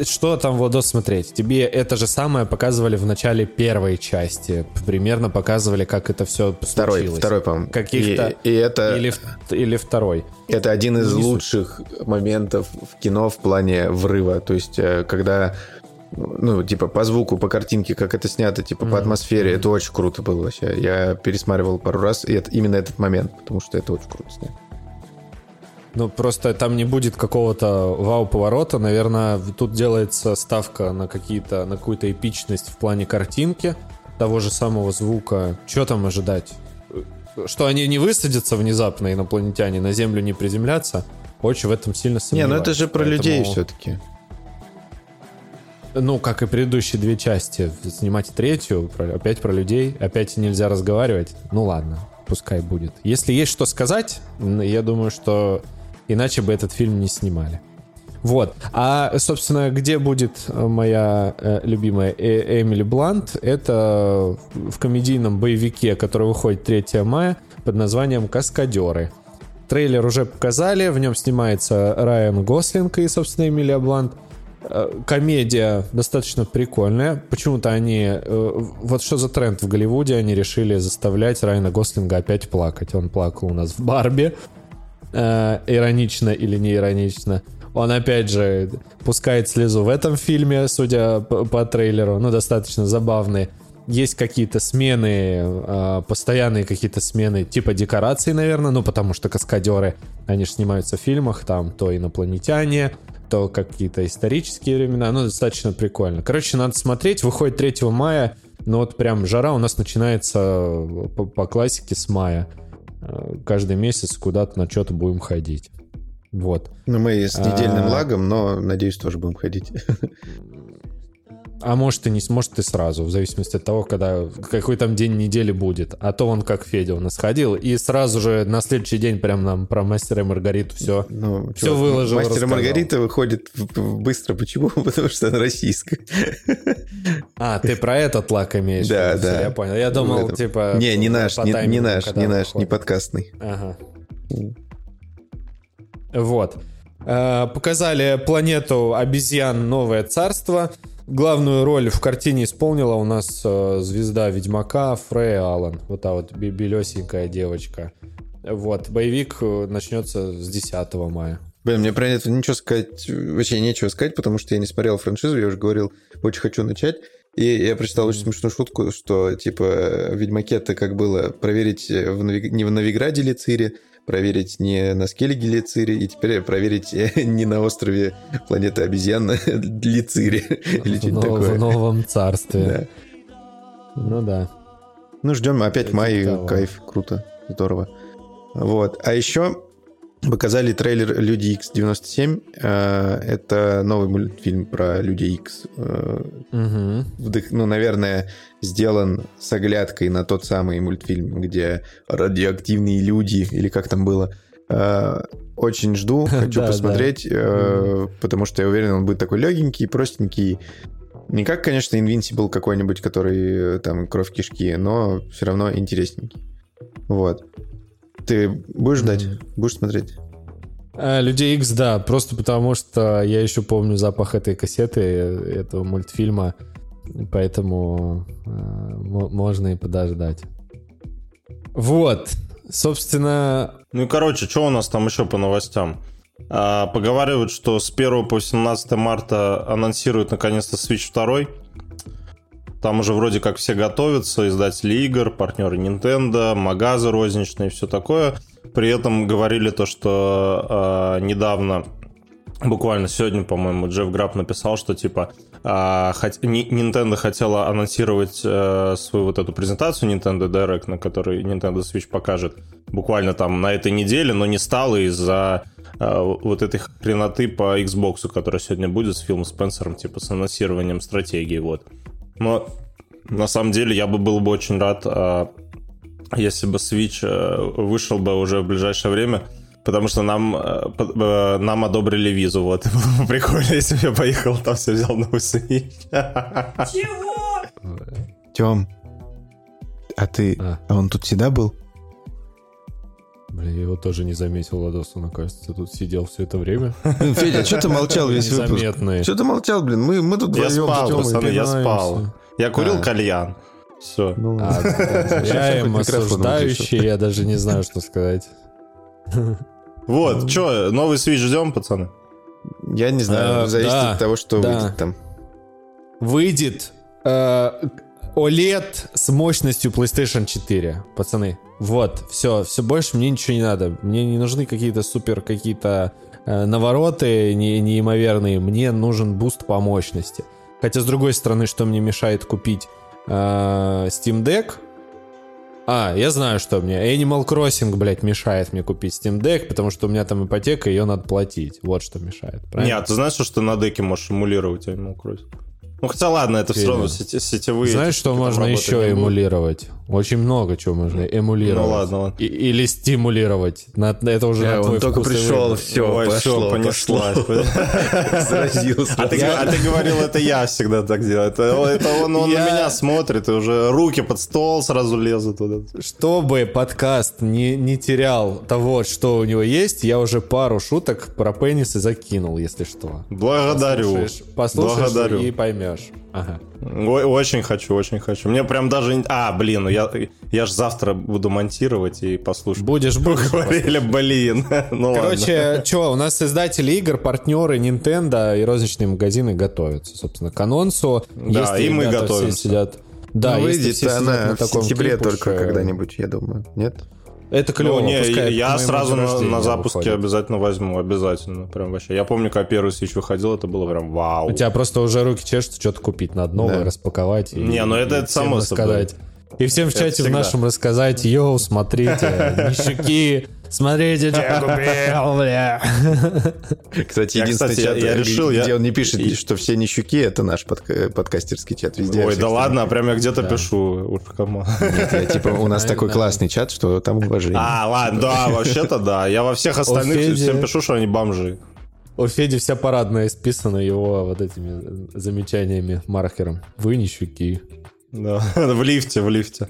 что там Владос смотреть? Тебе это же самое показывали в начале первой части. Примерно показывали, как это все Второй, случилось. второй, по-моему. Каких-то... И, и это... Или, или второй. Это один из ну, лучших суть. моментов в кино в плане врыва. То есть, э, когда ну, типа, по звуку, по картинке, как это снято, типа, mm-hmm. по атмосфере, это очень круто было вообще. Я пересматривал пару раз, и это именно этот момент, потому что это очень круто снято. Ну, просто там не будет какого-то вау-поворота. Наверное, тут делается ставка на какие-то, на какую-то эпичность в плане картинки, того же самого звука. Что там ожидать? Что они не высадятся внезапно, инопланетяне, на Землю не приземлятся? Очень в этом сильно сомневаюсь. Не, ну это же про Поэтому... людей все-таки. Ну, как и предыдущие две части. Снимать третью, опять про людей, опять нельзя разговаривать. Ну ладно, пускай будет. Если есть что сказать, я думаю, что Иначе бы этот фильм не снимали. Вот. А, собственно, где будет э, моя э, любимая э Эмили Блант? Это в комедийном боевике, который выходит 3 мая под названием «Каскадеры». Трейлер уже показали, в нем снимается Райан Гослинг и, собственно, Эмилия Блант. Э, комедия достаточно прикольная. Почему-то они... Вот что за тренд в Голливуде? Они решили заставлять Райана Гослинга опять плакать. Он плакал у нас в Барби э, иронично или не иронично. Он, опять же, пускает слезу в этом фильме, судя по, по трейлеру. Ну, достаточно забавный. Есть какие-то смены, э, постоянные какие-то смены, типа декораций, наверное, ну, потому что каскадеры, они же снимаются в фильмах, там то инопланетяне, то какие-то исторические времена, ну, достаточно прикольно. Короче, надо смотреть, выходит 3 мая, ну, вот прям жара у нас начинается по, по классике с мая. Э, каждый месяц куда-то на что-то будем ходить. Вот. Ну, мы с недельным а... лагом, но, надеюсь, тоже будем ходить. [laughs] А может и не сможет и сразу, в зависимости от того, когда какой там день недели будет. А то он как Федя у нас ходил, и сразу же на следующий день прям нам про мастера и Маргариту все, ну, все чувак, выложил. Мастер и Маргарита выходит быстро. Почему? [laughs] Потому что она российская. А, ты про этот лак имеешь? Да, да. Я понял. Я думал, типа... Не, не наш, не, не наш, не наш, не подкастный. Ага. Вот. Э, показали планету обезьян Новое Царство. Главную роль в картине исполнила у нас э, звезда Ведьмака Фрея Аллан. Вот та вот белесенькая девочка. Вот, боевик э, начнется с 10 мая. Блин, мне про это ничего сказать, вообще нечего сказать, потому что я не смотрел франшизу, я уже говорил, очень хочу начать. И я прочитал очень смешную шутку, что, типа, в Ведьмаке это как было проверить в Нови... не в Новиграде ли Цири, проверить не на Скеллиге Лицири, и теперь проверить [laughs] не на острове планеты обезьян [laughs] Лицири. Или что-то такое. В новом царстве. Да. Ну да. Ну, ждем опять май, кайф, круто, здорово. Вот. А еще Показали трейлер Люди X 97. Э, это новый мультфильм про Люди X. Угу. Ну, наверное, сделан с оглядкой на тот самый мультфильм, где радиоактивные люди, или как там было. Э, очень жду, [laughs] хочу посмотреть, потому что я уверен, он будет такой легенький, простенький. Не как, конечно, Invincible какой-нибудь, который там кровь кишки, но все равно интересненький. Вот. Ты будешь ждать? Mm. Будешь смотреть? А, Людей X, да, просто потому что я еще помню запах этой кассеты, этого мультфильма, поэтому э, можно и подождать. Вот, собственно... Ну и короче, что у нас там еще по новостям? А, поговаривают, что с 1 по 17 марта анонсируют наконец-то Switch 2. Там уже вроде как все готовятся, издатели игр, партнеры Nintendo, магазы розничные, все такое. При этом говорили то, что э, недавно буквально сегодня, по-моему, Джефф Граб написал, что типа а. Nintendo хотела анонсировать а, свою вот эту презентацию Nintendo Direct, на которой Nintendo Switch покажет буквально там на этой неделе, но не стало из-за а, вот этой хреноты по Xbox, которая сегодня будет с Филом Спенсером, типа с анонсированием стратегии, вот. Но на самом деле я бы был бы очень рад, а, если бы Switch а, вышел бы уже в ближайшее время, потому что нам, э, нам одобрили визу, вот. [laughs] Было бы прикольно, если бы я поехал, там все взял новый Switch. Чего? Тем, а ты... А. А он тут всегда был? Блин, я его тоже не заметил, Ладос, он, оказывается, тут сидел все это время. [laughs] Федя, что ты молчал весь выпуск? Что ты молчал, блин? Мы, мы тут Я спал, пацаны, я спал. Я курил кальян. Все. Ну, А, я им осуждающий, я даже не знаю, что сказать. Вот, что, новый Switch ждем, пацаны? Я не знаю, А, зависит от того, что выйдет там. Выйдет э, OLED с мощностью PlayStation 4, пацаны. Вот, все, все больше мне ничего не надо. Мне не нужны какие-то супер какие-то э, навороты не, неимоверные. Мне нужен буст по мощности. Хотя, с другой стороны, что мне мешает купить э, Steam Deck? А, я знаю, что мне. Animal Crossing, блядь, мешает мне купить Steam Deck, потому что у меня там ипотека, ее надо платить. Вот что мешает. правильно? Нет, ты знаешь, что на деке можешь эмулировать Animal Crossing? Ну, хотя ладно, это все равно сети- сетевые... Знаешь, что можно еще эмулировать? Очень много чего можно эмулировать. Ну ладно, ладно. И- или стимулировать. На- это уже Да, на твой он только пришел, все, Ой, пошло, всё, понеслась. Заразился. А ты, а ты говорил, это я всегда так делаю. Это, он, Я- на меня смотрит, и уже руки под стол сразу лезут. Чтобы подкаст не, терял того, что у него есть, я уже пару шуток про пенисы закинул, если что. Благодарю. Послушаешь, Благодарю. и поймешь. Ага. Ой, очень хочу, очень хочу. Мне прям даже... А, блин, ну я, я же завтра буду монтировать и послушаю. Будешь будешь. Говорили, блин. [laughs] Ну ладно. Короче, что, у нас создатели игр, партнеры Nintendo и розничные магазины готовятся, собственно, к анонсу. Да, и мы готовимся. сидят... Да, Ну, выйдет она на в таком сентябре клипуше, только когда-нибудь, я думаю. Нет? Это клево. Ну, не, пускай я сразу на, на запуске выходит. обязательно возьму, обязательно. Прям вообще. Я помню, когда первый Switch выходил, это было прям вау. У тебя просто уже руки чешутся что-то купить, надо новое Да. распаковать. И, Не, ну это- и это само собой. рассказать. И всем в чате в нашем рассказать, йоу, смотрите, [laughs] нищуки, смотрите, что я купил, [laughs] бля. Кстати, Я, единственный кстати, чат, я где- решил, где я- он не пишет, и- что все нищуки, это наш подка- подкастерский чат везде. Ой, да ладно, прям я где-то пишу. Уж кому. Нет, я, типа, у нас Да, такой да. классный чат, что там уважение. А, ладно, да, вообще-то да. Я во всех остальных Феди- всем пишу, что они бомжи. У Феди вся парадная исписана его вот этими замечаниями маркером. Вы нищуки. Да, [laughs] в лифте, в лифте.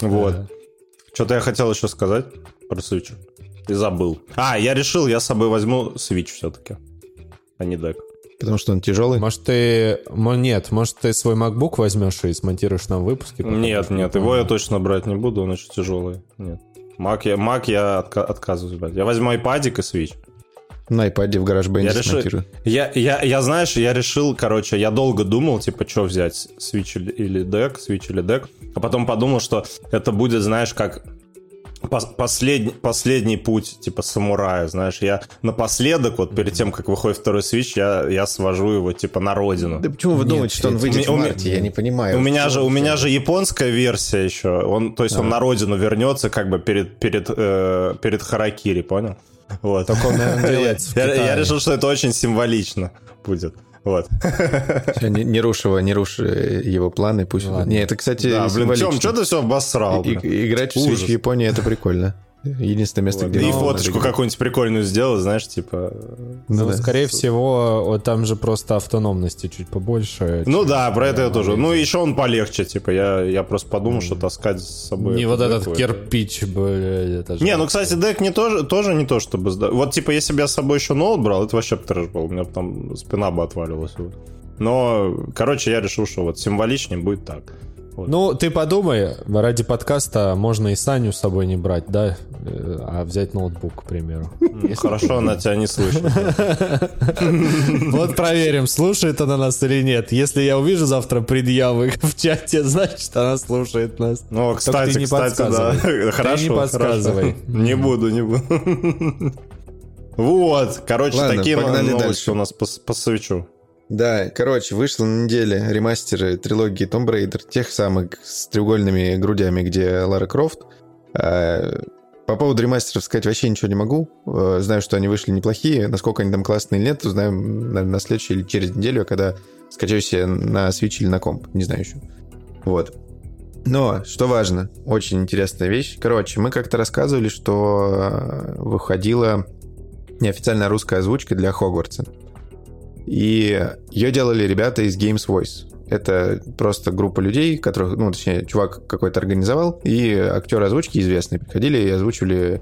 Вот. Что-то я хотел еще сказать про Switch. И забыл. А, я решил, я с собой возьму Switch все-таки, а не дек. Потому что он тяжелый. Может, ты... Нет, может, ты свой MacBook возьмешь и смонтируешь нам выпуски? пока Нет, нет, его я точно брать не буду, он очень тяжелый. Нет. Mac я, Mac я отка- отказываюсь брать. Я возьму iPad и Switch. На iPad в гараж Я решил, я, я, я, знаешь, я решил, короче, я долго думал, типа, что взять, Switch или, Deck, Switch или Deck, а потом подумал, что это будет, знаешь, как пос- последний, последний путь, типа, самурая, знаешь, я напоследок, вот перед тем, как выходит второй Switch, я, я свожу его, типа, на родину. Да почему вы Нет, думаете, что он выйдет у в марте? Я не понимаю. У меня же, у меня же японская версия еще. Он, то есть он на родину вернется как бы перед, перед, э, перед Харакири, понял? Вот. Так он, наверное, делается в Я, я Китае. решил, что это очень символично будет. Вот. Всё, Не, не рушь его, не рушь его планы, пусть... Ладно. Не, это, кстати, Да, блин, символично. Тём, что ты все обосрал? И- блин? играть в Switch в Японии это прикольно. Единственное место, Вот. где... И фоточку какую-нибудь прикольную сделать, знаешь, типа... Ну, да. скорее всего, вот там же просто автономности чуть побольше. Ну да, про это я тоже. Ну, еще он полегче, типа, я, я просто подумал, что таскать с собой... Не вот этот такое. кирпич, блядь, это же... Не, ну, кстати, дек не тоже, тоже не то, чтобы... Вот, типа, если бы я с собой еще ноут брал, это вообще бы трэш был. У меня бы там спина бы отвалилась. Вот. Но, короче, я решил, что вот символичнее будет так. Вот. Ну, ты подумай, ради подкаста можно и Саню с собой не брать, да? Э, А взять ноутбук, к примеру. Хорошо, она тебя не слышит. [laughs] Вот проверим, слушает она нас или нет. Если я увижу завтра предъявы [laughs] в чате, значит, она слушает нас. Ну, кстати, кстати, да. [laughs] Хорошо, не подсказывай. Не буду, не буду. Вот, короче, Ладно, такие новости дальше. у нас по, по свечу. Да, короче, вышла на неделе ремастеры трилогии Tomb Raider, тех самых с треугольными грудями, где Лара Крофт. А, По поводу ремастеров сказать вообще ничего не могу. Э, Знаю, что они вышли неплохие. Насколько они там классные или нет, узнаем наверное, на следующей или через неделю, когда скачаю себе на Switch или на комп. Не знаю еще. Вот. Но, что важно, очень интересная вещь. Короче, мы как-то рассказывали, что э, выходила неофициальная русская озвучка для Хогвартса. И ее делали ребята из Games Voice. Это просто группа людей, которых, ну, точнее, чувак какой-то организовал, и актеры озвучки известные приходили и озвучивали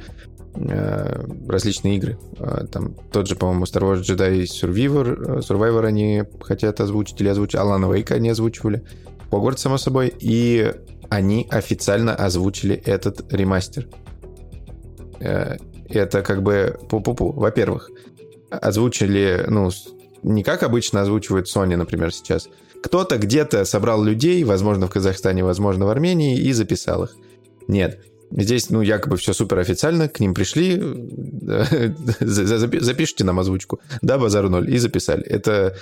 э, различные игры. Э, Там тот же, по-моему, Star Wars Jedi Survivor, э, Survivor они хотят озвучить или озвучить, Алана Вейка они озвучивали, Хогвартс, само собой, и они официально озвучили этот ремастер. Э, Это как бы пу-пу-пу. Во-первых, озвучили, ну, не как обычно озвучивает Sony, например, сейчас. Кто-то где-то собрал людей, возможно, в Казахстане, возможно, в Армении, и записал их. Нет. Здесь, ну, якобы все супер официально, к ним пришли, [laughs] запи- запишите нам озвучку. Да, базар ноль, и записали. Это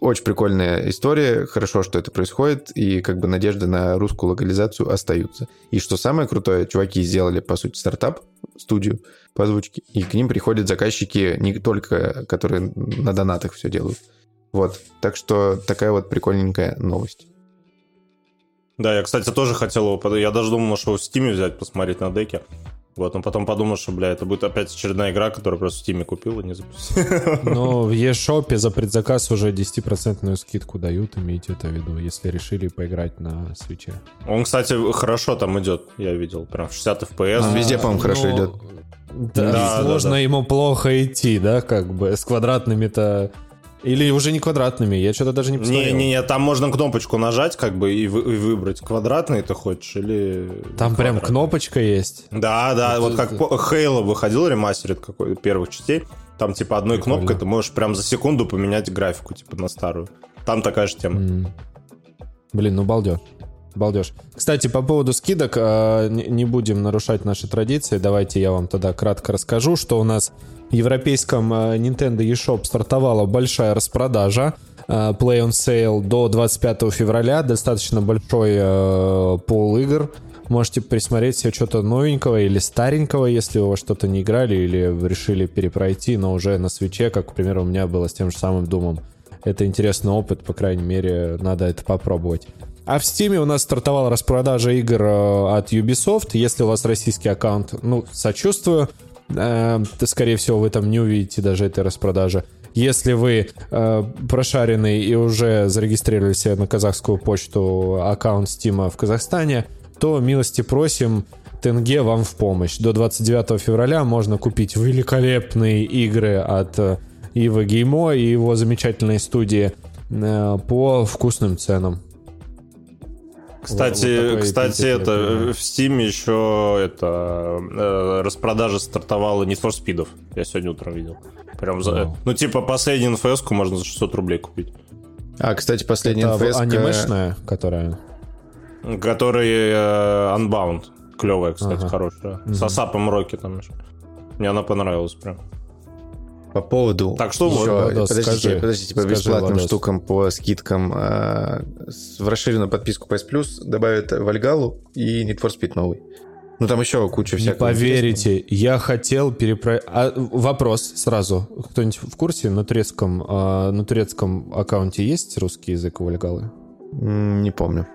очень прикольная история, хорошо, что это происходит, и как бы надежды на русскую локализацию остаются. И что самое крутое, чуваки сделали, по сути, стартап, студию по озвучке, и к ним приходят заказчики не только, которые на донатах все делают. Вот, так что такая вот прикольненькая новость. Да, я, кстати, тоже хотел его... Я даже думал, что в Стиме взять, посмотреть на деке. Вот, но потом подумал, что, бля, это будет опять очередная игра, которую просто в Стиме купил и не запустил. [laughs] Но в eShop за предзаказ уже 10% скидку дают, имейте это в виду, если решили поиграть на свече. Он, кстати, хорошо там идет, я видел. Прям в 60 FPS. Он везде, по-моему, хорошо ну, идет. Да, Да, сложно да, да. ему плохо идти, да, как бы, с квадратными-то... Или уже не квадратными, я что-то даже не посмотрел. Не-не-не, там можно кнопочку нажать, как бы, и, вы- и выбрать, квадратный ты хочешь или... Там прям кнопочка есть. Да, да, Вот вот как это- Halo выходил ремастерит какой первых частей, там типа одной Прикольно. кнопкой ты можешь прям за секунду поменять графику, типа на старую. Там такая же тема. Блин, ну балдеж. Балдеж. Кстати, по поводу скидок, а, не будем нарушать наши традиции. Давайте я вам тогда кратко расскажу, что у нас в европейском а, Nintendo eShop стартовала большая распродажа. а, Play on Sale до 25 февраля. Достаточно большой пол игр. Можете присмотреть себе что-то новенького или старенького, если вы во что-то не играли или решили перепройти, но уже на свече, как, к примеру, у меня было с тем же самым Думом. Это интересный опыт, по крайней мере, надо это попробовать. А в Steam у нас стартовала распродажа игр э, от Ubisoft. Если у вас российский аккаунт, ну, сочувствую. Э, скорее всего, вы там не увидите даже этой распродажи. Если вы э, прошаренный и уже зарегистрировали себе на казахскую почту аккаунт Steam в Казахстане, то милости просим, тенге вам в помощь. До 29 февраля можно купить великолепные игры от э, Ива Геймо и его замечательной студии э, по вкусным ценам. Кстати, Вот такой кстати, это я в Steam еще это э, распродажа стартовала не for спидов. Я сегодня утром видел. Прям за, Вау. ну типа последнюю nfs можно за 600 рублей купить. А, кстати, последняя Это НФС... анимешная, которая... Который э, Unbound. Клевая, кстати, Ага. хорошая. С Асапом Роки там еще. Мне она понравилась прям. По поводу... Так что вот, еще- Владос, подождите, скажи. подождите, по Скажи, бесплатным Владос. штукам, по скидкам. с- в расширенную подписку PS Plus добавят Вальгалу и Need for Speed новый. Ну, там еще куча Не всякого. поверите, я хотел перепро... А, вопрос сразу. Кто-нибудь в курсе, на турецком, а, на турецком аккаунте есть русский язык у Вальгалы? интересного. Не помню.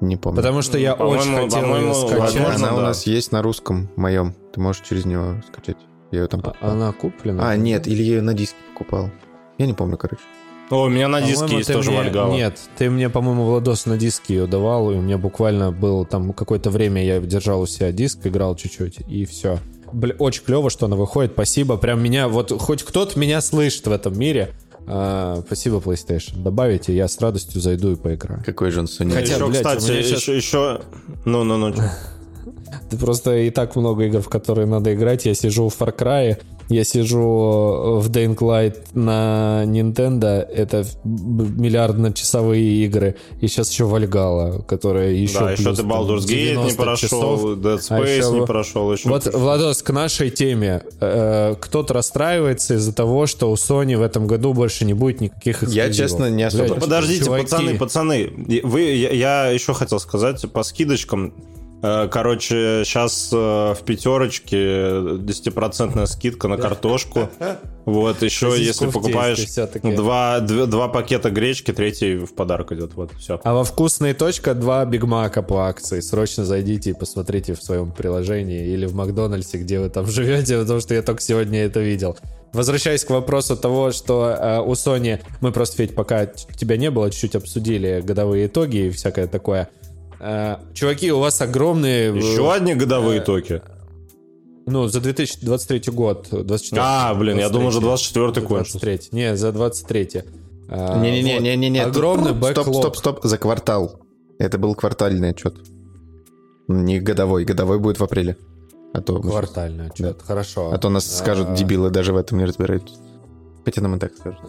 Не помню. Потому что я По-моему- очень хотел ее скачать. возможно, Она у да. нас есть на русском моем. Ты можешь через него скачать. Я ее там А- покупал. Она куплена? А, нет, или я ее на диске покупал. Я не помню, короче. О, у меня на диске есть тоже мне- Вальгала. Нет, ты мне, по-моему, Владос на диске ее давал, и у меня буквально был там какое-то время я держал у себя диск, играл чуть-чуть, и все. Бля, очень клево, что она выходит. Спасибо. Прям меня, вот хоть кто-то меня слышит в этом мире. А, спасибо, PlayStation. Добавите, я с радостью зайду и поиграю. Какой же он Sony. Хотя, еще, блядь, у кстати, еще, еще... Ну, ну, ну. чё? Ты просто и так много игр, в которые надо играть. Я сижу в Far Cry, я сижу в Dying Light на Nintendo, это миллиардно-часовые игры. И сейчас еще Вальгала, которая еще Да, еще ты Baldur's Gate не 90 прошел, часов. Dead А Space еще не прошел. Еще Вот, Владос, к нашей теме. Э, Кто-то расстраивается из-за того, что у Sony в этом году больше не будет никаких эксклюзивов. Я, честно, не особо. Блядь, Подождите, чуваки. пацаны, пацаны, вы, я, я еще хотел сказать по скидочкам. Э, Короче, сейчас в пятерочке 10% скидка на картошку. Вот, еще если покупаешь два, дв- два пакета гречки, третий в подарок идет. Вот, все. А во вкусной точка два Биг Мака по акции. Срочно зайдите и посмотрите в своем приложении или в Макдональдсе, где вы там [laughs] живете, потому что я только сегодня это видел. Возвращаясь к вопросу того, что э, у Sony, мы просто, Федь, пока тебя не было, чуть-чуть обсудили годовые итоги и всякое такое. Э, чуваки, у вас огромные... э, Еще одни годовые итоги. Ну, за 2023 год. 24 А, блин, я думал, уже 23. 24 кончился. 23. Не, за 23. А, вот. Не-не-не-не-не. Огромный Стоп, бэклог. стоп, стоп. За квартал. Это был квартальный отчет. Не годовой. Годовой будет в апреле. А то, Квартальный отчет. Хорошо. а то нас скажут, А, дебилы даже в этом не разбираются. Хотя нам и так скажут.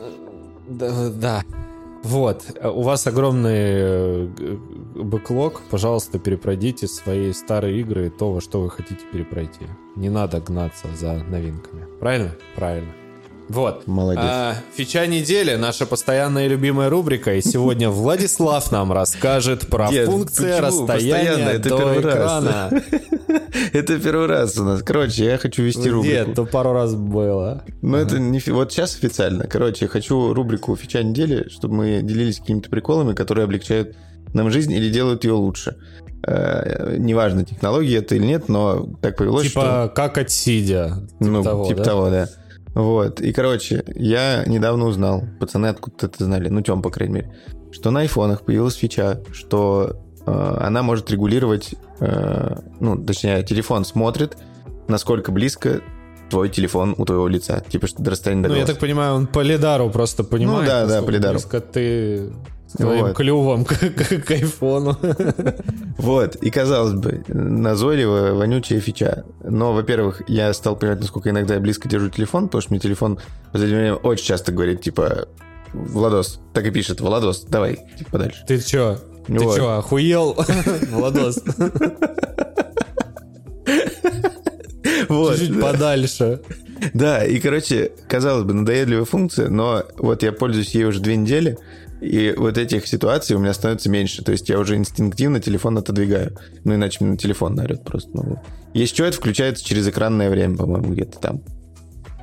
Да, да. Вот, у вас огромный э, бэклог. Пожалуйста, перепройдите свои старые игры и то, во что вы хотите перепройти. Не надо гнаться за новинками. Правильно? Правильно. Вот. Молодец. А, фича недели, наша постоянная любимая рубрика. И сегодня Владислав нам расскажет про Дед, функции расстояния Это до первый раз. экрана. [laughs] Это первый раз у нас. Короче, я хочу вести Нет, рубрику. то пару раз было. Но это не... Вот сейчас официально. Короче, хочу рубрику «Фича недели», чтобы мы делились какими-то приколами, которые облегчают нам жизнь или делают ее лучше. Э, Неважно, технологии это или нет, но так повелось, что... Типа, как от сидя. Ну, того, типа да? того, да. Вот. И, короче, я недавно узнал, пацаны откуда-то это знали, ну, Тём, по крайней мере, что на айфонах появилась фича, что э, она может регулировать, э, ну, точнее, телефон смотрит, насколько близко твой телефон у твоего лица. Типа, что до расстояния до Ну, я так понимаю, он по лидару просто понимает. Ну да, да, по лидару. близко ты с твоим Вот. клювом к, к- к айфону. [laughs] Вот, и казалось бы, назойливая, вонючая фича. Но, во-первых, я стал понимать, насколько иногда я близко держу телефон, потому что мне телефон в последнее время очень часто говорит, типа, Владос, так и пишет, Владос, давай, типа, подальше. Ты чё? Ты Вот. чё, охуел? [laughs] Владос, Вот. чуть подальше. Да, и, короче, казалось бы, надоедливая функция, но вот я пользуюсь ей уже две недели, и вот этих ситуаций у меня становится меньше. То есть я уже инстинктивно телефон отодвигаю. Ну, иначе мне на телефон наорет просто. Ну. Если что, это включается через экранное время, по-моему, где-то там.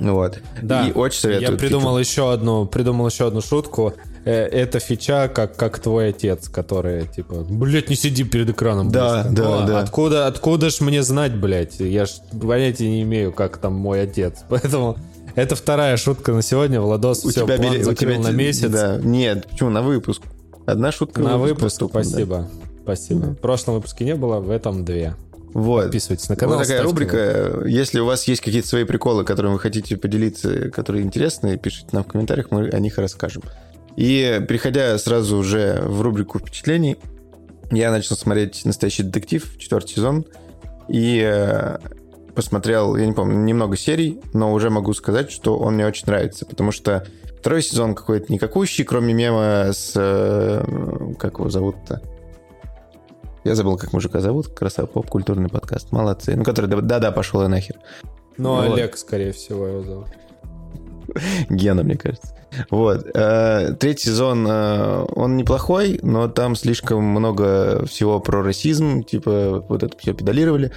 Вот. Да, И очень советую. я придумал еще одну, придумал еще одну шутку. Э, Это фича, как, как твой отец, который, типа, блядь, не сиди перед экраном. Да, близко». да, Ну, да. Откуда, откуда ж мне знать, блядь? Я ж понятия не имею, как там мой отец. [laughs] Поэтому это вторая шутка на сегодня. Владос У все, тебя, план у закрыл тебя на месяц. Да, нет, почему, на выпуск. Одна шутка На выпуск, доступна, да. спасибо. Спасибо. В прошлом выпуске не было, в этом две. Вот. Подписывайтесь на канал. вот такая рубрика. Если у вас есть какие-то свои приколы, которыми вы хотите поделиться, которые интересны, пишите нам в комментариях, мы о них расскажем. И переходя сразу уже в рубрику впечатлений, я начал смотреть «Настоящий детектив», четвертый сезон, и э, посмотрел, я не помню, немного серий, но уже могу сказать, что он мне очень нравится, потому что второй сезон какой-то никакущий, кроме мема с... э, как его зовут-то? Я забыл, как мужика зовут, красава, поп-культурный подкаст, молодцы. Ну, который, да- да-да, пошел и нахер. Ну, Вот. Олег, скорее всего, его зовут. Гена, мне кажется. Вот. Э, Третий сезон, э, он неплохой, но там слишком много всего про расизм, типа вот это все педалировали.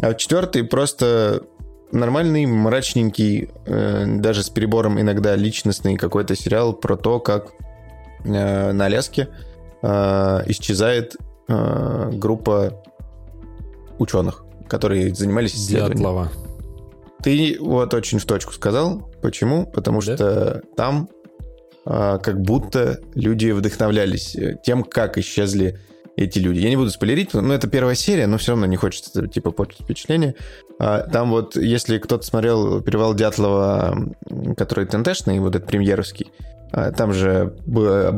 А четвертый просто нормальный, мрачненький, э, даже с перебором иногда личностный какой-то сериал про то, как э, на Аляске э, исчезает группа ученых, которые занимались исследованием. Дятлова. Ты вот очень в точку сказал. Почему? Потому Да? что там как будто люди вдохновлялись тем, как исчезли эти люди. Я не буду спойлерить, но это первая серия, но все равно не хочется, типа, портить впечатление. А, там вот, если кто-то смотрел «Перевал Дятлова», который ТНТшный, вот этот премьеровский, а, там же была,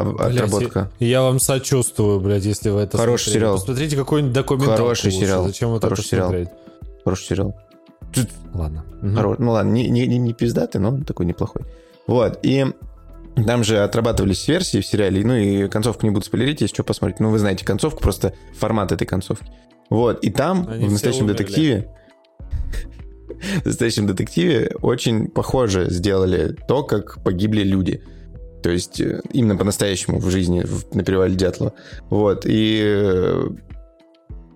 отработка. Блядь, я вам сочувствую, блядь, если вы это Хороший смотрели. сериал. Посмотрите какой-нибудь документалку Хороший лучше. сериал. Зачем вот Хороший это сериал. смотреть? Хороший сериал. Ладно. Мгм. Хоро- Ну ладно, не, не, не- не пиздатый, но такой неплохой. Вот, и там же отрабатывались версии в сериале, ну и концовку не буду спойлерить, если что посмотреть. Ну, вы знаете концовку, просто формат этой концовки. Вот, и там, Они в настоящем умерли. детективе, [laughs] в настоящем детективе очень похоже сделали то, как погибли люди. То есть э, именно по-настоящему в жизни в- на перевале Дятлова. Вот, и э,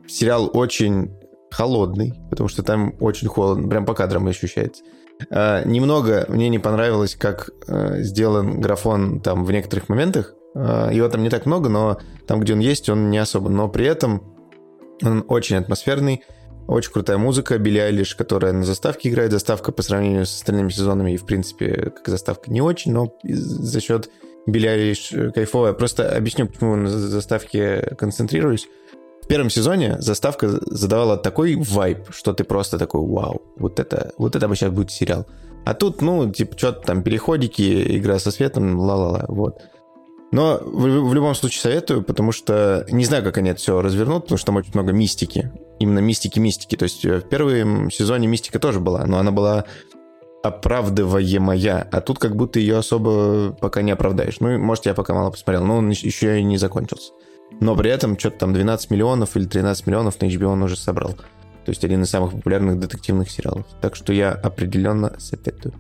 сериал очень холодный, потому что там очень холодно, прям по кадрам ощущается. А, немного мне не понравилось, как э, сделан графон там в некоторых моментах. А, его там не так много, но там, где он есть, он не особо. Но при этом он очень атмосферный, очень крутая музыка, Билли Айлиш, которая на заставке играет. Заставка по сравнению с остальными сезонами, и в принципе, как заставка не очень, но за счет Билли Айлиш кайфовая. Просто объясню, почему на за- заставке концентрируюсь. Первом сезоне заставка задавала такой вайб, что ты просто такой, вау, вот это, вот это сейчас будет сериал. А тут, ну, типа, что-то там, переходики, игра со светом, ла-ла-ла, вот. Но в, в любом случае советую, потому что не знаю, как они это все развернут, потому что там очень много мистики. Именно мистики-мистики. То есть э, в первом сезоне мистика тоже была, но она была оправдываемая, а тут как будто ее особо пока не оправдаешь. Ну, может, я пока мало посмотрел, но он еще и не закончился. Но при этом что-то там 12 миллионов или 13 миллионов на HBO он уже собрал. То есть один из самых популярных детективных сериалов. Так что я определенно советую.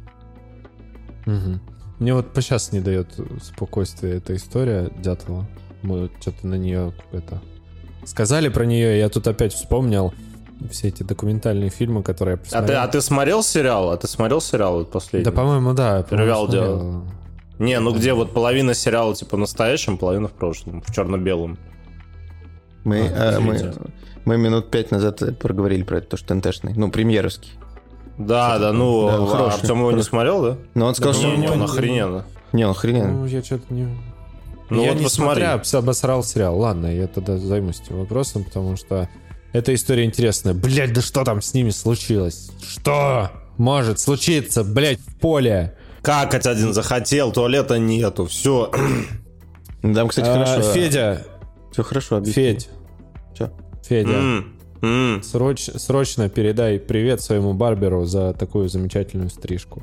Мгм. Мне вот по сейчас не дает спокойствия эта история Дятлова. Мы что-то на нее это сказали про нее, и я тут опять вспомнил все эти документальные фильмы, которые я А ты, посмотрел. а ты смотрел сериал? А ты смотрел сериал вот последний? Да, по-моему, да. по-моему. Не, ну где вот половина сериала типа настоящем, половина в прошлом, в черно-белом. Мы, А, э, мы, мы минут пять назад проговорили про это, то, что НТшный. Ну, премьеровский. Да, да, ну, Да, а хороший, Артем его не смотрел, да? Но он сказал, Да, что... Не, не, он не- охрененно. Не, он охрененный. Ну, я что-то не... Ну я вот не посмотри. смотря обосрал сериал. Ладно, я тогда займусь этим вопросом, потому что эта история интересная. Блять, да что там с ними случилось? Что может случиться, блять, в поле? Какать один захотел, туалета нету, все. [clears throat] Там, кстати, А, хорошо. Федя, Все хорошо объяснил. Федь, Чё? Федя, сроч- срочно передай привет своему барберу за такую замечательную стрижку.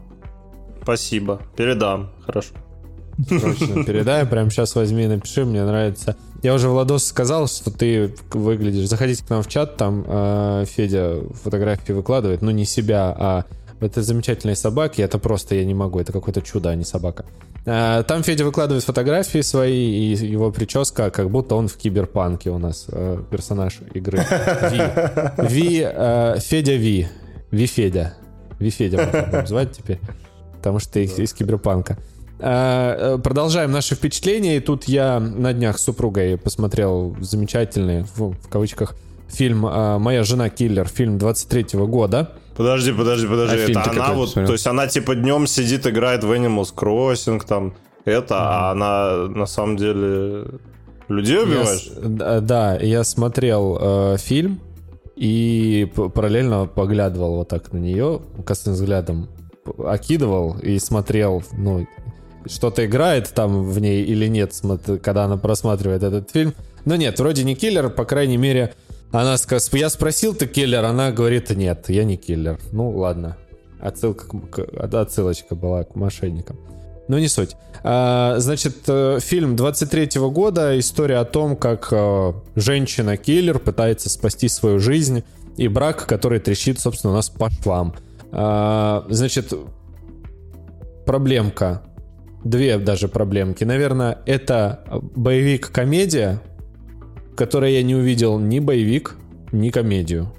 Спасибо, передам, хорошо. Срочно [laughs] передай, прямо сейчас возьми и напиши, мне нравится. Я уже Владос сказал, что ты выглядишь. Заходите к нам в чат, там э, Федя фотографии выкладывает, ну не себя, а этой замечательной собаки. Это просто я не могу, это какое-то чудо, а не собака. Э, Там Федя выкладывает фотографии свои, и его прическа, как будто он в киберпанке у нас, э, персонаж игры. Ви. [laughs] Ви, э, Федя Ви. Ви Федя. Ви Федя можно звать теперь, потому что ты из из киберпанка. А, э, Продолжаем наши впечатления. И тут я на днях с супругой посмотрел замечательный, в, в кавычках, фильм а, «Моя жена киллер», фильм 23 года. Подожди, подожди, подожди. А это она вот, то есть она типа днем сидит, играет в Animals Crossing, там, это, а она на самом деле людей Я убиваешь? с- да, я смотрел э, фильм и параллельно поглядывал вот так на нее, косым взглядом окидывал и смотрел, ну, что-то играет там в ней или нет, когда она просматривает этот фильм. Но нет, вроде не киллер, по крайней мере, она сказ... я спросил, ты киллер, она говорит, нет, я не киллер. Ну, ладно. Отсылка, отсылочка была к мошенникам. Ну, не суть. А, значит, э, фильм 23 года, история о том, как э, женщина-киллер пытается спасти свою жизнь и брак, который трещит, собственно, у нас по швам. А, значит, проблемка. Две даже проблемки. Наверное, это боевик-комедия, которой я не увидел ни боевик, ни комедию.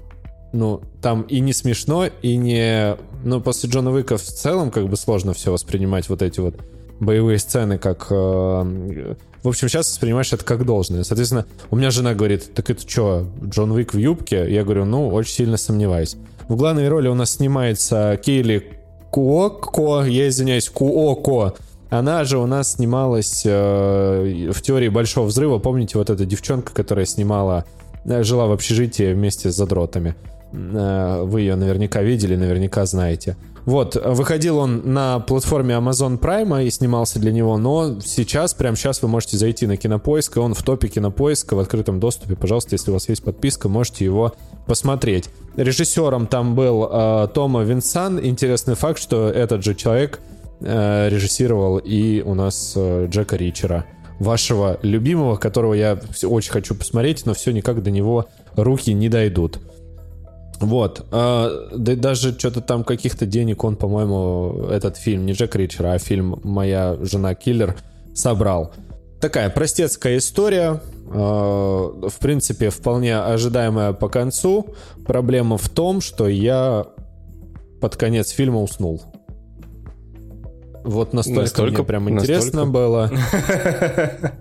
Ну, там и не смешно, и не... Ну, после Джона Уика в целом как бы сложно все воспринимать, вот эти вот боевые сцены, как... э, В общем, сейчас воспринимаешь это как должное. Соответственно, у меня жена говорит, так это что, Джон Уик в юбке? Я говорю, ну, очень сильно сомневаюсь. В главной роли у нас снимается Кейли Куоко, я извиняюсь, Куоко. Она же у нас снималась э, в теории Большого Взрыва. Помните, вот эта девчонка, которая снимала, э, жила в общежитии вместе с задротами. Э, вы ее наверняка видели, наверняка знаете. Вот, выходил он на платформе Amazon Prime и снимался для него, но сейчас, прямо сейчас вы можете зайти на Кинопоиск, и он в топе Кинопоиска в открытом доступе. Пожалуйста, если у вас есть подписка, можете его посмотреть. Режиссером там был э, Тома Винсан. Интересный факт, что этот же человек режиссировал и у нас э, Джека Ричера, вашего любимого, которого я очень хочу посмотреть, но все никак до него руки не дойдут. Вот. А, да, даже что-то там каких-то денег он, по-моему, этот фильм, не Джек Ричер, а фильм «Моя жена киллер» собрал. Такая простецкая история, в принципе, вполне ожидаемая по концу. Проблема в том, что я под конец фильма уснул. Вот настолько, Настолько? мне прям интересно Настолько? было,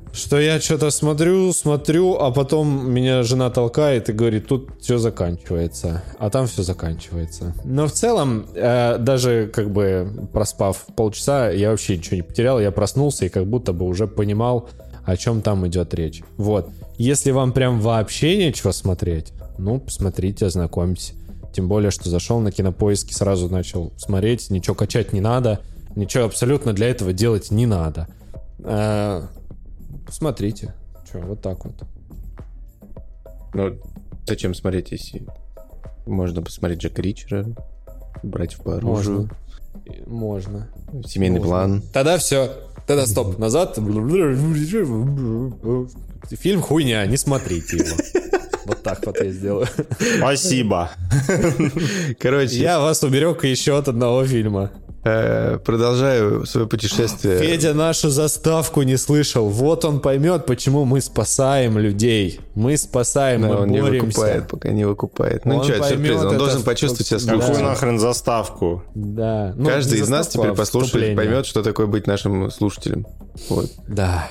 [laughs] что я что-то смотрю, смотрю, а потом меня жена толкает и говорит, тут все заканчивается, а там все заканчивается. Но в целом, э, даже как бы проспав полчаса, я вообще ничего не потерял, я проснулся и как будто бы уже понимал, о чем там идет речь. Вот. Если вам прям вообще нечего смотреть, ну, посмотрите, ознакомьтесь. Тем более, что зашел на кинопоиски, сразу начал смотреть, ничего качать не надо, ничего абсолютно для этого делать не надо. Э, Посмотрите. Че, вот так вот. Ну, зачем смотреть, если можно посмотреть Джека Ричера, братьев по оружию, Можно. семейный Можно. план. Тогда все. Тогда стоп. Назад. Фильм хуйня, не смотрите его. Вот так вот я сделаю. Спасибо. [laughs] Короче, Я вас уберег еще от одного фильма. Э, продолжаю свое путешествие. Федя нашу заставку не слышал. Вот он поймет, почему мы спасаем людей. Мы спасаем, Но мы он не боремся. выкупает, пока не выкупает. Ну Он ничего, сюрприз. Он это должен в- почувствовать себя Да. Какую слушателем. нахрен заставку? Да. Ну, Каждый не из нас теперь а послушает, вступление. поймет, что такое быть нашим слушателем. Вот. Да.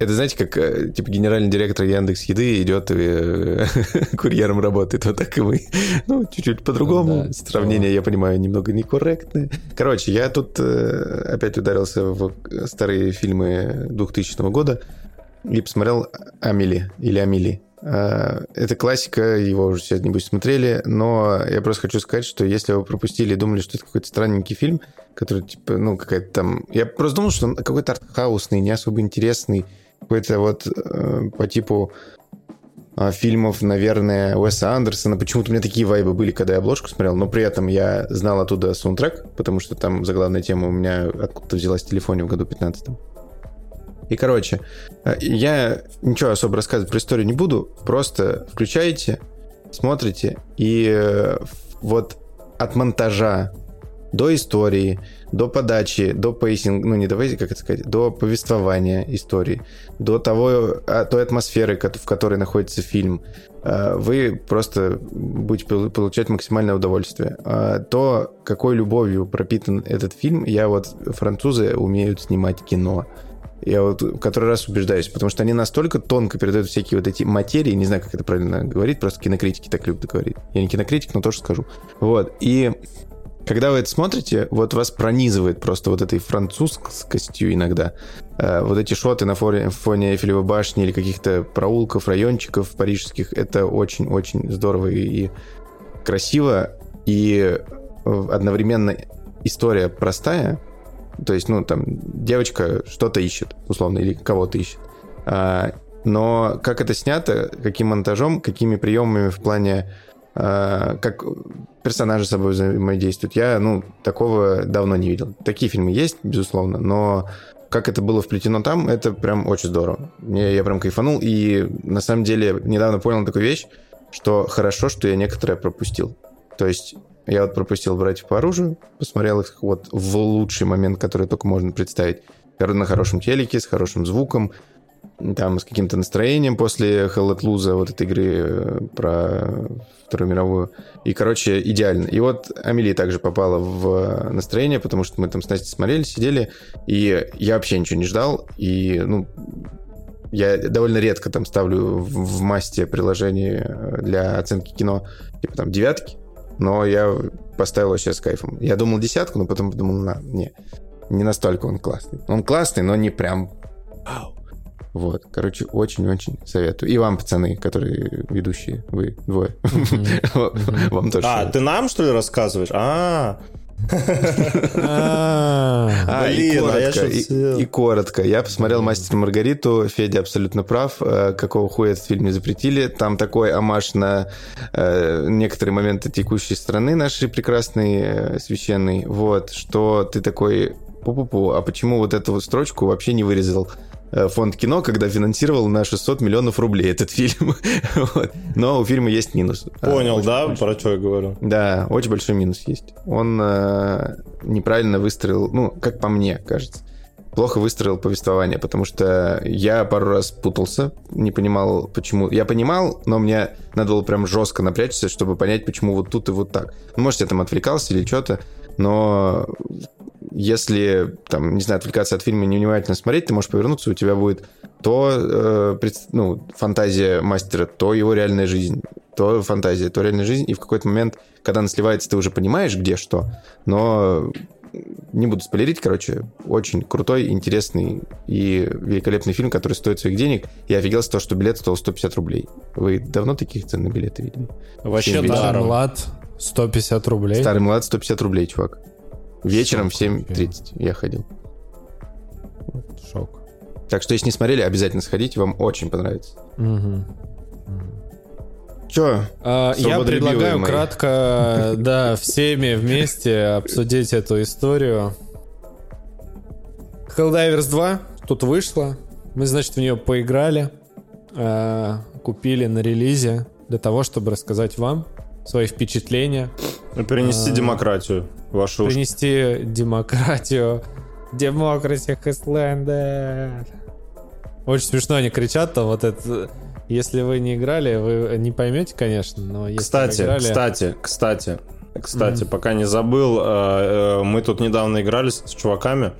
Это, знаете, как э, типа генеральный директор Яндекс Еды идет и э, [laughs] курьером работает. Вот так и мы. [laughs] Ну, чуть-чуть по-другому. Да, Сравнение, я понимаю, немного некорректное. Короче, я тут э, опять ударился в старые фильмы 2000 года и посмотрел Амели или Амели. А, Это классика, его уже сегодня, небось, смотрели, но я просто хочу сказать, что если вы пропустили и думали, что это какой-то странненький фильм, который, типа, ну, какая-то там... Я просто думал, что он какой-то артхаусный, не особо интересный, какой-то вот э, по типу а, фильмов, наверное, Уэса Андерсона. Почему-то у меня такие вайбы были, когда я обложку смотрел, но при этом я знал оттуда саундтрек, потому что там заглавная тема у меня откуда-то взялась в телефоне в году 15 и, короче, э, я ничего особо рассказывать про историю не буду, просто включаете, смотрите, и э, вот от монтажа до истории, до подачи, до pacing а, ну не до pacing а, как это сказать, до повествования истории, до того, а, той атмосферы, в которой находится фильм, э, вы просто будете пол- получать максимальное удовольствие. А То, какой любовью пропитан этот фильм, я вот, французы умеют снимать кино. Я вот в который раз убеждаюсь, потому что они настолько тонко передают всякие вот эти материи, не знаю, как это правильно говорить, просто кинокритики так любят говорить. Я не кинокритик, но тоже скажу. Вот, и когда вы это смотрите, вот вас пронизывает просто вот этой французскостью иногда. Э, вот эти шоты на фоне, фоне Эйфелевой башни или каких-то проулков, райончиков парижских, это очень-очень здорово и, красиво, и э, одновременно история простая, то есть, ну, там, девочка что-то ищет, условно, или кого-то ищет. А, но как это снято, каким монтажом, какими приемами в плане, как персонажи с собой взаимодействуют, я, ну, такого давно не видел. Такие фильмы есть, безусловно, но как это было вплетено там, это прям очень здорово. Мне, я прям кайфанул, и на самом деле недавно понял такую вещь, что хорошо, что я некоторое пропустил. То есть я вот пропустил «Братьев по оружию», посмотрел их вот в лучший момент, который только можно представить. На хорошем телеке, с хорошим звуком, там с каким-то настроением после Hell at Loose, вот этой игры э, про Вторую мировую. И, короче, идеально. И вот Амелия также попала в настроение, потому что мы там с Настей смотрели, сидели, и я вообще ничего не ждал, и, ну, я довольно редко там ставлю в, в масте приложение для оценки кино, типа там девятки, но я поставил вообще с кайфом. Я думал десятку, но потом подумал, на, не. Не настолько он классный. Он классный, но не прям... Вау. Вот, короче, очень-очень советую. И вам, пацаны, которые ведущие, вы двое. Вам тоже. А, ты нам, что ли, рассказываешь? А, А, А, и Блин, а я коротко. Я посмотрел «Мастер Маргариту», Федя абсолютно прав. Э, Какого хуя этот фильм не запретили? Там такой амаш на э, некоторые моменты текущей страны нашей прекрасной, э, священной. Вот, что ты такой, пу-пу-пу, а почему вот эту вот строчку вообще не вырезал фонд кино, когда финансировал на 600 миллионов рублей этот [laughs] фильм? Вот. Но у фильма есть минус. понял, Очень да, большой. про что я говорю? Да, очень большой минус есть. Он э, неправильно выстроил, ну, как по мне, кажется, плохо выстроил повествование, потому что я пару раз путался, не понимал, почему. Я понимал, но мне надо было прям жестко напрячься, чтобы понять, почему вот тут и вот так. Ну, может, я там отвлекался или что-то, но если, там, не знаю, отвлекаться от фильма и невнимательно смотреть, ты можешь повернуться, у тебя будет то э, ну, фантазия мастера, то его реальная жизнь, то фантазия, то реальная жизнь, и в какой-то момент, когда она сливается, ты уже понимаешь, где что, но не буду спойлерить, короче, очень крутой, интересный и великолепный фильм, который стоит своих денег. Я офигел с того, что билет стоил 150 рублей. Вы давно таких цен на билеты видели? Вообще даром. млад, 150 рублей. Старый млад 150 рублей, чувак. Вечером в Шок вообще. 7.30 я ходил. Шок. Так что, если не смотрели, обязательно сходите, вам очень понравится. Мгм. Че? А, Я предлагаю мои. кратко, [laughs] да, всеми вместе обсудить эту историю. Helldivers 2 тут вышла. Мы, значит, в нее поиграли. а, Купили на релизе для того, чтобы рассказать вам свои впечатления. Перенести А. демократию в вашу. Принести демократию. Демократия Хесленда. Очень смешно они кричат там вот это. Если вы не играли, вы не поймете, конечно, но если Кстати, играли... кстати, кстати, кстати, пока не забыл, э, э, мы тут недавно играли с чуваками,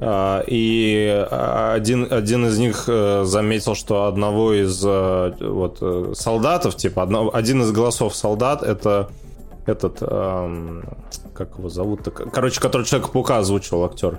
э, и один, один из них заметил, что одного из вот солдатов, типа одно- один из голосов солдат, это этот, эм, как его зовут? Короче, который Человека-паука озвучивал актер.